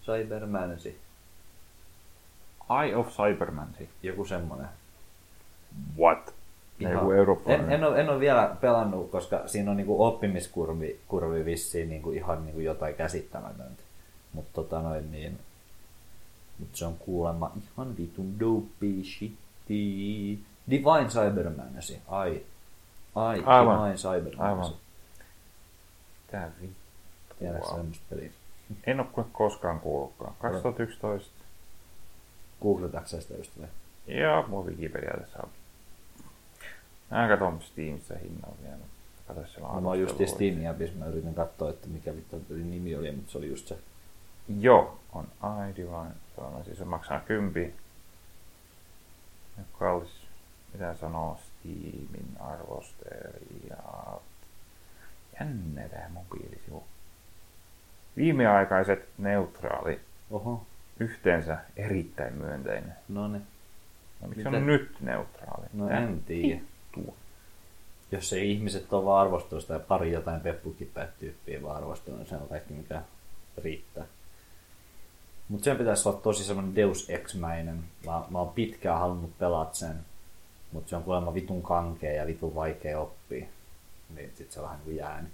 Cybermansi. Eye of Cybermansi. Joku semmonen. What? Ihan, Joku en, en, ole, en ole vielä pelannut, koska siinä on niinku oppimiskurvi kurvi vissiin niinku ihan niinku jotain käsittämätöntä. Mutta tota noin niin... Mut se on kuulemma ihan vitun dopey shitti. Divine Cybermanasi. Ai. Ai, Aivan. Divine Cybermanasi. Aivan. Tää vittu. Tiedätkö wow. semmoista peliä? [LAUGHS] En ole koskaan kuullutkaan. 2011. Googletatko sitä just vai? Joo, mun Wikipedia tässä on. Mä katson Steamissa hinnan vielä. Kato siellä no, mä oon just Steamin appissa, mä yritän katsoa, että mikä vittu pelin nimi oli, mutta se oli just se. Joo, on iDivine. Se on siis se maksaa kympi. Ja kallis, mitä sanoo Steamin arvostelijat Jännä tämä mobiilisivu. Viimeaikaiset neutraali. Oho. Yhteensä erittäin myönteinen. No niin. No, miksi Mitä? on nyt neutraali? No Tää en tiedä. Jos ei ihmiset ole vaan arvostanut sitä ja pari jotain peppukipäät-tyyppiä vaan arvostanut, niin se on kaikki mikä riittää. Mutta sen pitäisi olla tosi semmoinen Deus Ex-mäinen. Mä, mä oon pitkään halunnut pelata sen, mutta se on kuulemma vitun kankea ja vitun vaikea oppia niin sitten se vähän niin jää. Niin.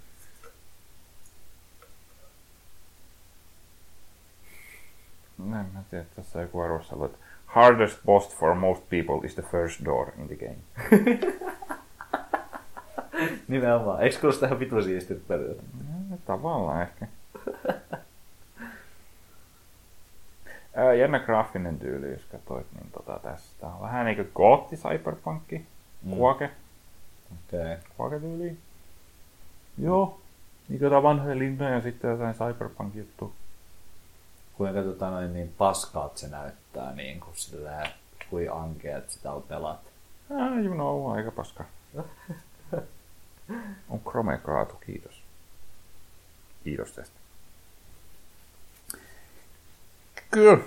No, en mä tiedä, tässä joku arvostelu, että hardest boss for most people is the first door in the game. [LAUGHS] Nimenomaan. Eikö kuulosta ihan vitu siistit periaatteessa? No, tavallaan ehkä. [LAUGHS] Ää, jännä graafinen tyyli, jos katsoit, niin tota, tästä on vähän niin kuin gootti cyberpunkki, mm. kuoke. Okei. Okay. Kuoke-tyyli. Joo, niin jotain vanhoja linnoja ja sitten jotain cyberpunk-juttu. Kuinka tota noin, niin paskaat se näyttää, niin kuin sillä kuin ankeet sitä on pelat. Ah, you know, aika paska. on Chrome kaatu, kiitos. Kiitos tästä. Kyllä.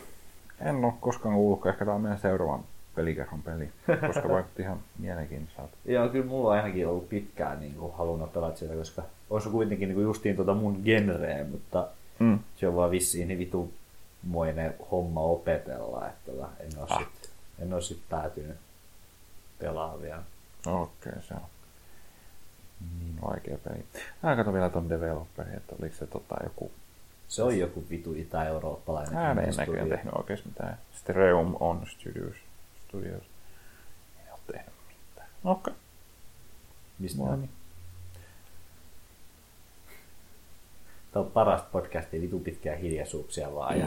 En ole koskaan kuullut, ehkä tämä on meidän seuraavan pelikerhon peli, koska vaikutti ihan mielenkiintoiselta. [LAUGHS] Joo, kyllä mulla on ainakin ollut pitkään niin kuin, halunnut pelata sitä, koska on se kuitenkin niin kuin, justiin tuota mun genreä, mutta mm. se on vaan vissiin niin vitumoinen homma opetella, että en ole ah. sit, en ole sit päätynyt pelaamaan vielä. Okei, okay, se on niin vaikea peli. Mä katson vielä ton developerin, että oliko se tota joku... Se on joku vitu itä-eurooppalainen. Mä en näköjään tehnyt oikein mitään. Sitten Reum on Studios. Studios. Ei ole tehnyt mitään. Okei. Okay. Mistä no, niin. Tämä on parasta podcastia, vitu pitkää hiljaisuuksia vaan. Ja...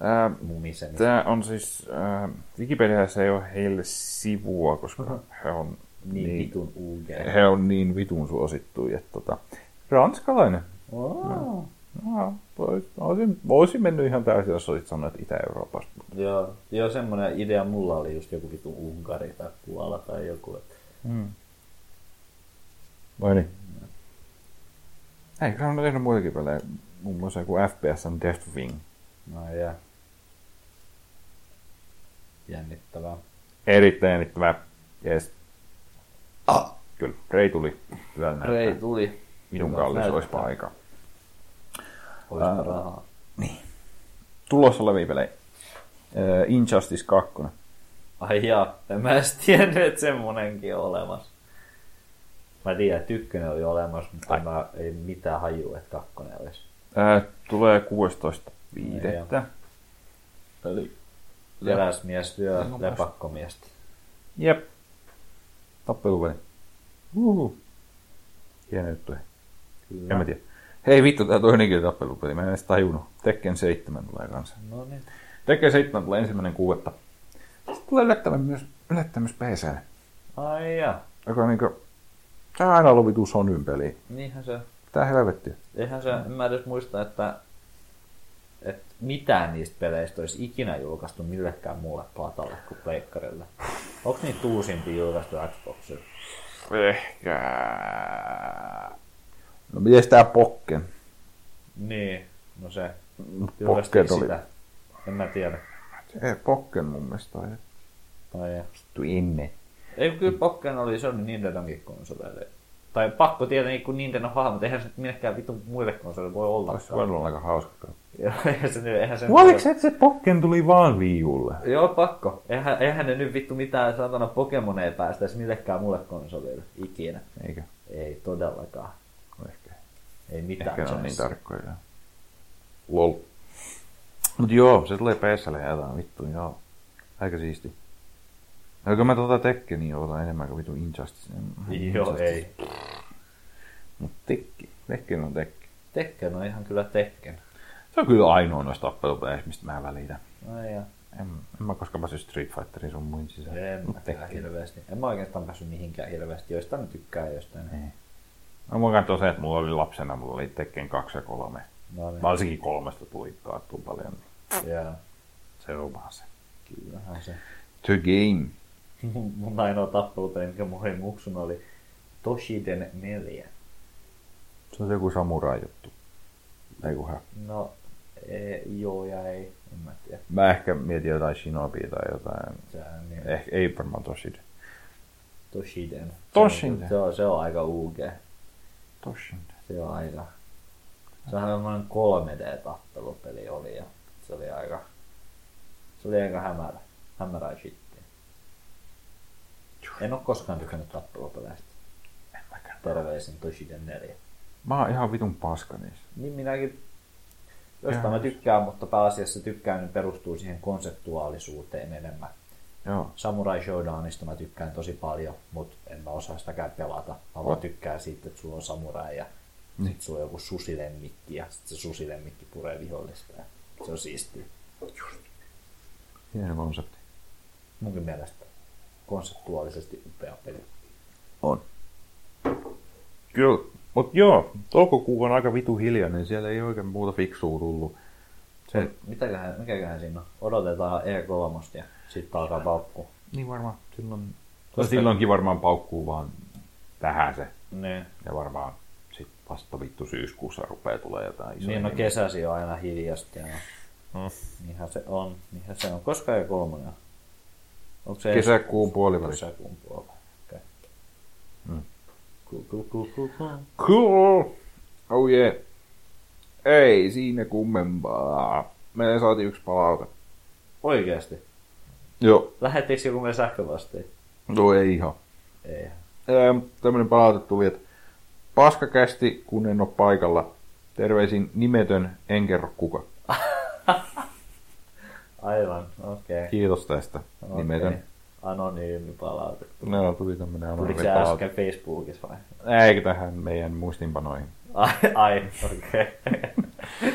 Ää, mumisemista. Tämä on siis, äh, Wikipediassa ei ole heille sivua, koska he on Niin, niin, vitun UG. he on niin vitun suosittuja, että tota, ranskalainen. Oh. No, vois, olisin, olisin mennyt ihan täysin, jos olisit sanonut, että Itä-Euroopasta. Joo, joo, semmoinen idea mulla oli just joku vitun Unkari tai Puola tai joku. Että... Mm. Vai niin? Ei, se on tehnyt muitakin pelejä. Muun muassa joku FPS on Death Wing. No ja. Jännittävää. Erittäin jännittävää. Jees. Ah. Kyllä, Rei tuli. Rei tuli. Hyvältä kallis, olisipa aika. Oispa Ää. rahaa. Tulossa olevia pelejä. Uh, Injustice 2. Ai jaa, en mä edes tiennyt, että semmonenkin on olemassa. Mä tiedän, että ykkönen oli olemassa, mutta Ai. mä ei mitään hajua, että kakkonen olisi. Uh, tulee 16.5. Eli Leväsmies lyö No, lepakkomiestä. Jep. Tappelupeli. Uhu. Hieno juttu. Kyllä. En mä tiedä. Hei vittu, tää toinenkin tappelupeli. Mä en edes tajunnut. Tekken 7 tulee kanssa. No niin. Tekken 7 tulee ensimmäinen kuudetta. Sitten tulee yllättävän myös, yllättävän myös PClle. Ai jaa. Joka on niinku... Tää on aina ollut vitu Sonyn peli. Niinhän se. Tää helvettiä. Eihän se, en mä edes muista, että, että mitään niistä peleistä olisi ikinä julkaistu millekään muulle platalle kuin pleikkarille. Onko niitä uusimpia julkaistu Xboxilla? Ehkä... No miten tää Pokken? Niin, no se. Pokken oli... sitä. En mä tiedä. Ei, Pokken mun mielestä oli. Tai ei. Vittu ennen. Ei, kyllä Pokken oli, se oli Nintendonkin konsoleille. Tai pakko tietenkin, kun Nintendo hahmot, eihän se nyt millekään vitun muille konsoleille voi olla. Olisi voinut olla aika hauska. [LAUGHS] eihän se, nyt- eihän se Oliko se, että se Pokken tuli vaan viiulle? Joo, pakko. Eihän, eihän ne nyt vittu mitään satana Pokemoneja päästäisi millekään mulle konsolille ikinä. Eikö? Ei todellakaan. Ehkä. Ei mitään Ehkä on niin tarkkoja. Lol. Mut joo, se tulee PSlle ja jotain vittu, joo. Aika siisti. Eikö mä tota Tekkeniä otan enemmän kuin vitu Injustice? Joo, ei. Mut Tekki. Tekken on Tekki. Tekken on ihan kyllä Tekken. Se on kyllä ainoa noista tappelupeleistä, mistä mä välitän. Ai ja. En, en mä koskaan päässyt Street Fighterin sun muin sisään. En mä kyllä hirveästi. En mä oikeastaan päässyt mihinkään hirveästi. Joistain mä tykkään jostain. Ei. No mun kanssa se, että mulla oli lapsena, mulla oli Tekken 2 ja 3. No niin. Varsinkin kolmesta tuli taattua paljon. Ja Se on vaan se. kyllähän se. The game. Mun, mun ainoa tappelupeli, mikä mun oli muksuna, oli Toshiden 4. Se on joku samurai juttu. Ei kunhan. No, e, joo ja ei. En mä tiedä. Mä ehkä mietin jotain Shinobia tai jotain. Sehän niin. Eh, ei varmaan Toshid. Toshiden. Toshiden. Se on, se on aika UG. Toshid. Se on aika... Se on semmoinen 3D-tappelupeli oli ja se oli aika... Se oli aika hämärä. Hämärää shittiä. En oo koskaan tykännyt tappelupeleistä. En mäkään. Terveisin Toshiden 4. Mä oon ihan vitun paska niissä. Niin minäkin jostain mä tykkään, mutta pääasiassa tykkään niin perustuu siihen konseptuaalisuuteen enemmän. Joo. Samurai Showdownista mä tykkään tosi paljon, mutta en mä osaa sitäkään pelata. Mä vaan tykkään siitä, että sulla on samurai ja Niin. sit sulla on joku susilemmikki ja sit se susilemmikki puree vihollista. Ja se on siistiä. Hieno konsepti. Munkin mielestä konseptuaalisesti upea peli. On. Kyllä. Mut joo, toukokuu on aika vitu hiljainen, siellä ei oikein muuta fiksua tullut. Se, Mitäköhän, mikäköhän siinä on? Odotetaan E3 ja sitten alkaa paukku. niin varmaan silloin... Koska- Silloinkin varmaan paukkuu vaan vähän se. Niin. Ja varmaan vasta vittu syyskuussa rupeaa tulee jotain isoja Niin, no kesäsi on aina hiljasta. Ja Mm. niinhän se on. Niinhän se on. Koska E3 on? Onko se Kesäkuun puolivälissä. Kesäkuun puolella. Okay. Mm. Cool, cool, cool, cool, cool. Cool! Oh yeah. Ei siinä kummempaa. Me saatiin yksi palaute. Oikeesti? Joo. Lähettiinkö joku meidän sähkövastiin? No ei ihan. Ei. Tämmöinen palaute tuli, että paskakästi, kun en ole paikalla. Terveisin nimetön, en kerro kuka. [LAUGHS] Aivan, okei. Okay. Kiitos tästä, Okei. nimetön. Anonyymi palaute. No, tuli tämmönen Tuliko anonyymi se palaute. äsken Facebookissa vai? Eikä tähän meidän muistinpanoihin. Ai, ai okei. Okay. [LAUGHS]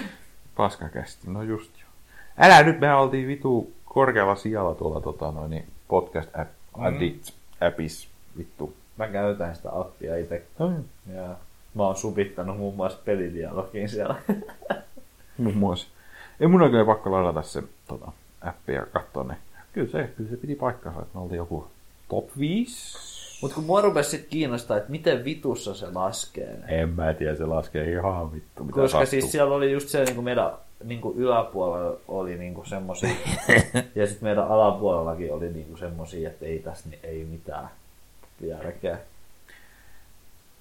Paskakästi, no just joo. Älä nyt, me oltiin vitu korkealla sijalla tuolla tota, noin, niin podcast app, addict appis, vittu. Mä käytän sitä appia itse. Oh, Ja mä oon subittanut muun muassa pelidialogiin siellä. [LAUGHS] muun muassa. Ei mun oikein pakko ladata se tota, appi ja katsoa ne. Kyllä se, kyllä se piti paikkansa, että me oltiin joku top 5. Mut kun mua rupesi sit kiinnostaa, että miten vitussa se laskee. ne. En mä tiedä, se laskee ihan vittu. Mitä Koska sattuu. siis siellä oli just se, niin kuin meidän niin kuin yläpuolella oli niin kuin semmosia, [LAUGHS] ja sitten meidän alapuolellakin oli niin kuin semmosia, että ei tässä ni- ei mitään järkeä.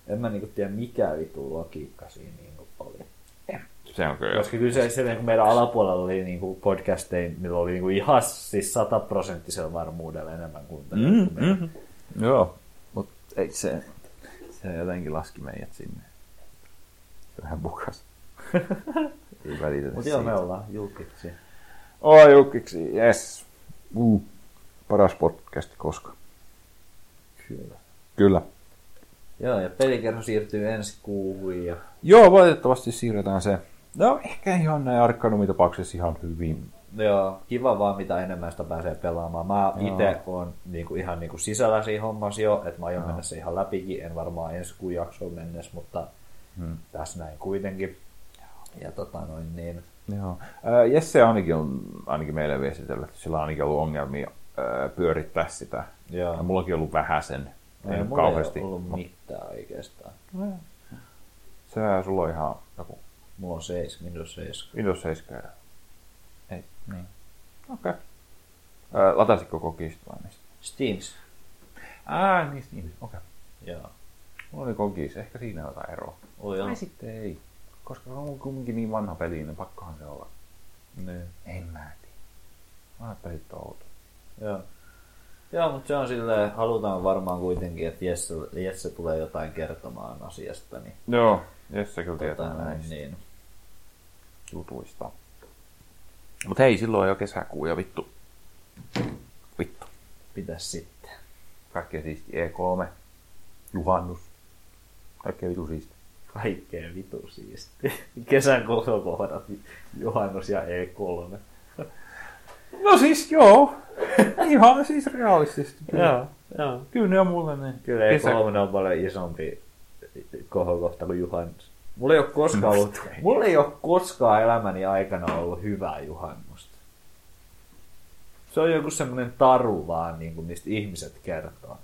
En mä niin kuin tiedä mikä vitu logiikka siinä niin kuin oli. Se on kyllä. Koska kyllä se, se kuin meidän alapuolella oli niin kuin podcasteja, millä oli niin kuin ihan siis sataprosenttisella varmuudella enemmän kuin Mm, meidän. mm. Joo, mutta ei se, se jotenkin laski meidät sinne. Se vähän bukas. [LAUGHS] ei välitetä Mutta joo, me ollaan julkiksi. Oi jukkiksi, yes. Uh, paras podcast koska. Kyllä. Kyllä. Joo, ja pelikerho siirtyy ensi kuuhun ja Joo, valitettavasti siirretään se. No, ehkä ihan näin arkkanumitapauksessa ihan hyvin. Joo, kiva vaan mitä enemmän sitä pääsee pelaamaan. Mä itse on niinku, ihan niinku sisällä siinä hommassa jo, että mä aion mennä se ihan läpikin. En varmaan ensi kuun jaksoon mennessä, mutta Hmm. tässä näin kuitenkin. Ja tota noin niin. Joo. Jesse ainakin on ainakin meille viestitellyt, että sillä on ainakin ollut ongelmia pyörittää sitä. Joo. Ja mullakin on ollut vähäsen. Ei, Ei nyt mulla kauheasti. ei ollut mitään oikeastaan. Se sulla on ihan joku Mulla on 7, Windows 7. Windows 7. ja- Ei, niin. Okei. Okay. Latasitko kokista vai mistä? Steams. Ää, niin, niin. Okei. Okay. Joo. Mulla oli kokis. Ehkä siinä on jotain eroa. Oli joo. Tai sitten ei. Koska se on kumminkin niin vanha peli, niin pakkohan se olla. Niin. En mä tiedä. Vanhat pelit on outo. Joo. Joo, mutta se on silleen, halutaan varmaan kuitenkin, että Jesse, Jesse tulee jotain kertomaan asiasta, niin, Joo, Jesse kyllä tietää tota, näistä niin. jutuista. Mut hei, silloin on jo kesäkuu ja vittu. Vittu. pitäisi sitten. Kaikkea siisti E3. Juhannus. Kaikkea vitu siisti. Kaikkea vitu siisti. Kesän kohokohdat, juhannus ja E3. No siis joo. [LAUGHS] Ihan siis realistisesti. Joo, joo. Kyllä ne on mulle ne. Kyllä E3 on paljon isompi kohokohta kuin juhannus. Mulla ei ole koskaan ollut, [LAUGHS] mulla ei ole koskaan elämäni aikana ollut hyvää juhannusta. Se on joku semmoinen taru vaan, niin kuin, mistä ihmiset kertoo.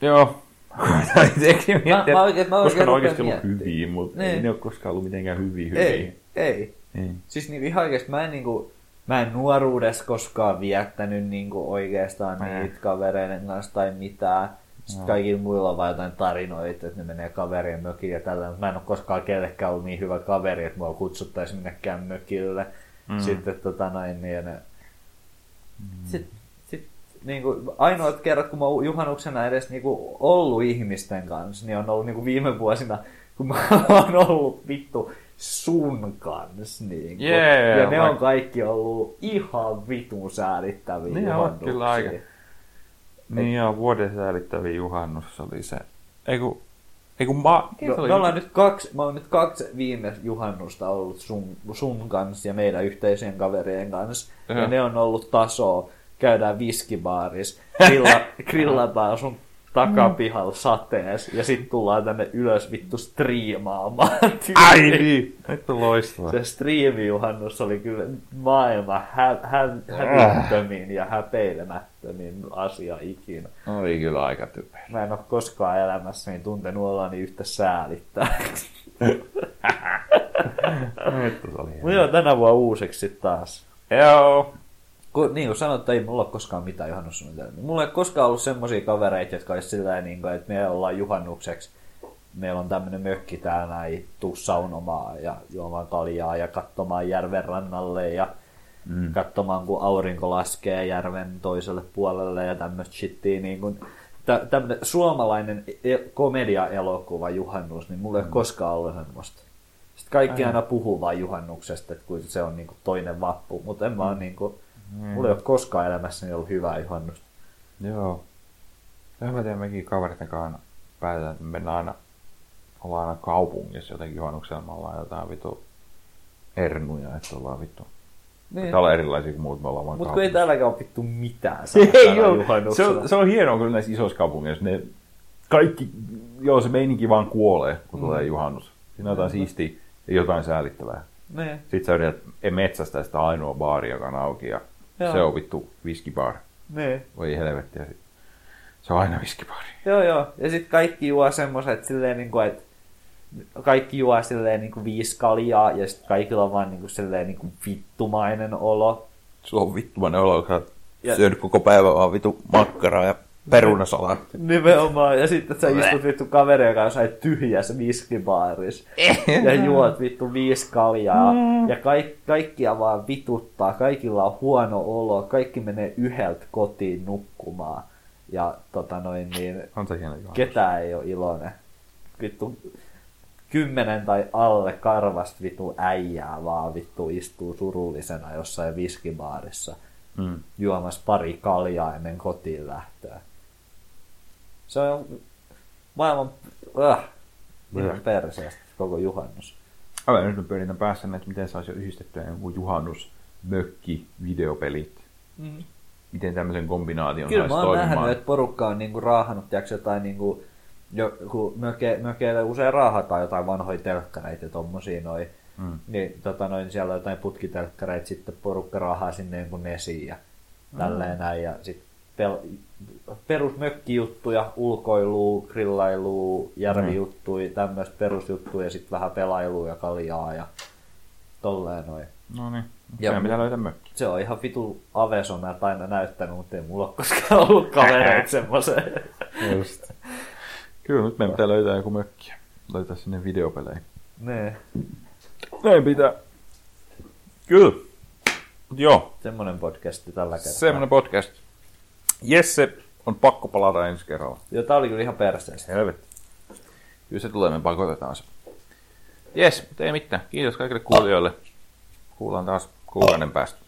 Joo. [LAUGHS] Mä, miettiä, mä oikein- mä koska oikein ne on oikeasti ollut hyviä, mutta Niin. ei ne ole koskaan ollut mitenkään hyviä hyviä. Ei, ei. Ei. Siis niinku ihan oikeesti mä en niinku, mä en nuoruudessa koskaan viettänyt niinku oikeastaan Mä en. niitä kavereiden kanssa tai mitään. Sitten Joo. kaikilla muilla on vaan jotain tarinoita, että ne menee kaverien mökille ja tällä. Mä en ole koskaan kellekään ollut niin hyvä kaveri, että mua kutsuttaisiin minnekään mökille. Mm. Sitten tota noin, niin, ja ne... mm. Sitten sit, niinku, ainoat kerrat, kun mä oon juhannuksena edes niinku, ollut ihmisten kanssa, niin on ollut niinku, viime vuosina, kun mä [LAUGHS] oon ollut vittu sun kanssa. Niinku. Jee, ja ne on kaikki ollut ihan vitun säälittäviä Niin on kyllä aika. Niin joo, vuoden säälittäviä juhannus oli se. Ei kun, ei kun mä... No, me ollaan nyt kaksi, mä oon nyt kaksi viime juhannusta ollut sun, sun kanssa ja meidän yhteisien kaverien kanssa. Ja Joo. ne on ollut tasoa. Käydään viskibaaris, grilla, [LAUGHS] grillataan sun takapihalla satees ja sitten tullaan tänne ylös vittu striimaamaan. [LAUGHS] Ai niin! On loistavaa. Se striimijuhannus oli kyllä maailman hä, hä, hävyttömin ja häpeilemättömin asia ikinä. Oli kyllä aika typerä. Mä en ole koskaan elämässäni tuntenut ollaan yhtä säälittää. [LAUGHS] Nyt se oli Mutta joo, tänä vuonna uusiksi taas. Joo. Kun, niin kuin sanottu, ei mulla ole koskaan mitään juhannussuunnitelmia. Mulla ei ole koskaan ollut semmosia kavereita, jotka olisi sillä niin kuin, että me ollaan juhannukseksi. Meillä on tämmönen mökki täällä näin, tuu saunomaan ja juomaan kaljaa ja katsomaan järven rannalle ja mm. katsomaan, kun aurinko laskee järven toiselle puolelle ja tämmöistä shittiä. Niin kuin, tä, tämmönen suomalainen e- komedia-elokuva juhannus, niin mulla ei ole koskaan ollut semmoista. Sitten kaikki aina puhuu vaan juhannuksesta, että kun se on niinku toinen vappu, mutta en mä oon niinku, mulla ei ole koskaan elämässäni ollut hyvää juhannusta. Joo. Ja mä tiedän, mekin kaveritten kanssa päätetään, että me mennään aina, ollaan aina kaupungissa jotenkin juhannuksella, me ollaan jotain vitu ernuja, että ollaan vittu. Niin. Pitää olla erilaisia kuin muut, me ollaan vaan Mutta kun ei täälläkään ole vittu mitään. [LAUGHS] Ei ole. Se on, se on hienoa kyllä näissä isoissa kaupungeissa. Ne kaikki, joo se meininki vaan kuolee, kun Mm. tulee juhannus. Siinä on jotain siistiä ja jotain säälittävää. Niin. Sitten sä yrität metsästä sitä ainoa baari, joka on auki ja Joo. se on vittu viskibaari. Niin. Voi helvetti. Ja sit, se on aina viskibaari. Joo, joo. Ja sitten kaikki juo semmoiset silleen, niin kuin, että kaikki juo silleen niin kuin viisi kaljaa ja sitten kaikilla on vaan niin kuin, silleen niin kuin vittumainen olo. Sulla on vittumainen olo, kun Ja- syönyt koko päivän vaan vittu makkaraa ja perunasalaatti. Nimenomaan. Ja sitten sä istut vittu kaverin kanssa jossain tyhjässä viskibaarissa. ja juot vittu viisi kaljaa. Ja kaik, kaikkia vaan vituttaa. Kaikilla on huono olo. Kaikki menee yhdeltä kotiin nukkumaan. Ja tota noin niin, On se hieno juhannus. ketään ei ole iloinen. Vittu kymmenen tai alle karvasta vittu äijää vaan vittu istuu surullisena jossain viskibaarissa Mm. juomassa pari kaljaa ennen kotiin lähtöä. Se on maailman äh, ihan Äh. perseestä koko juhannus. Aivan, nyt mä pyöritän päässä, että miten saisi jo yhdistettyä joku juhannus, mökki, videopelit. Mm. Miten tämmöisen kombinaation Kyllä mä saisi oon toimimaan. nähnyt, että porukka on niinku raahannut tiiäks, jotain niinku, joku möke, mökeille usein raahataan jotain vanhoja telkkareita ja tommosia noin. Mm. Niin tota noin, siellä on jotain putkitelkkareita, sitten porukka raahaa sinne jonkun nesiin ja tälleen näin. Ja sitten pel- perusmökkijuttuja, ulkoilua, grillailua, järvijuttuja, tämmöistä perusjuttuja ja sitten vähän pelailua ja kaljaa ja tolleen noin. No niin, Ja- meidän pitää löytää mökki. Se on ihan vitu aveso näitä aina näyttänyt, mutta ei mulla ole koskaan ollut kavereita [LAUGHS] semmoiseen. Just. Kyllä, nyt meidän pitää löytää joku mökki. Löytää sinne videopeleihin. Nee, Näin pitää. Kyllä. Mut joo, semmonen podcasti tällä kertaa. semmonen podcast. Jesse on pakko palata ensi kerralla. Joo, tää oli kyllä ihan perseestä. Helvetti. Kyllä se tulee, me pakotetaan se. Jes, mutta ei mitään. Kiitos kaikille kuulijoille. Kuullaan taas kuukauden päästä.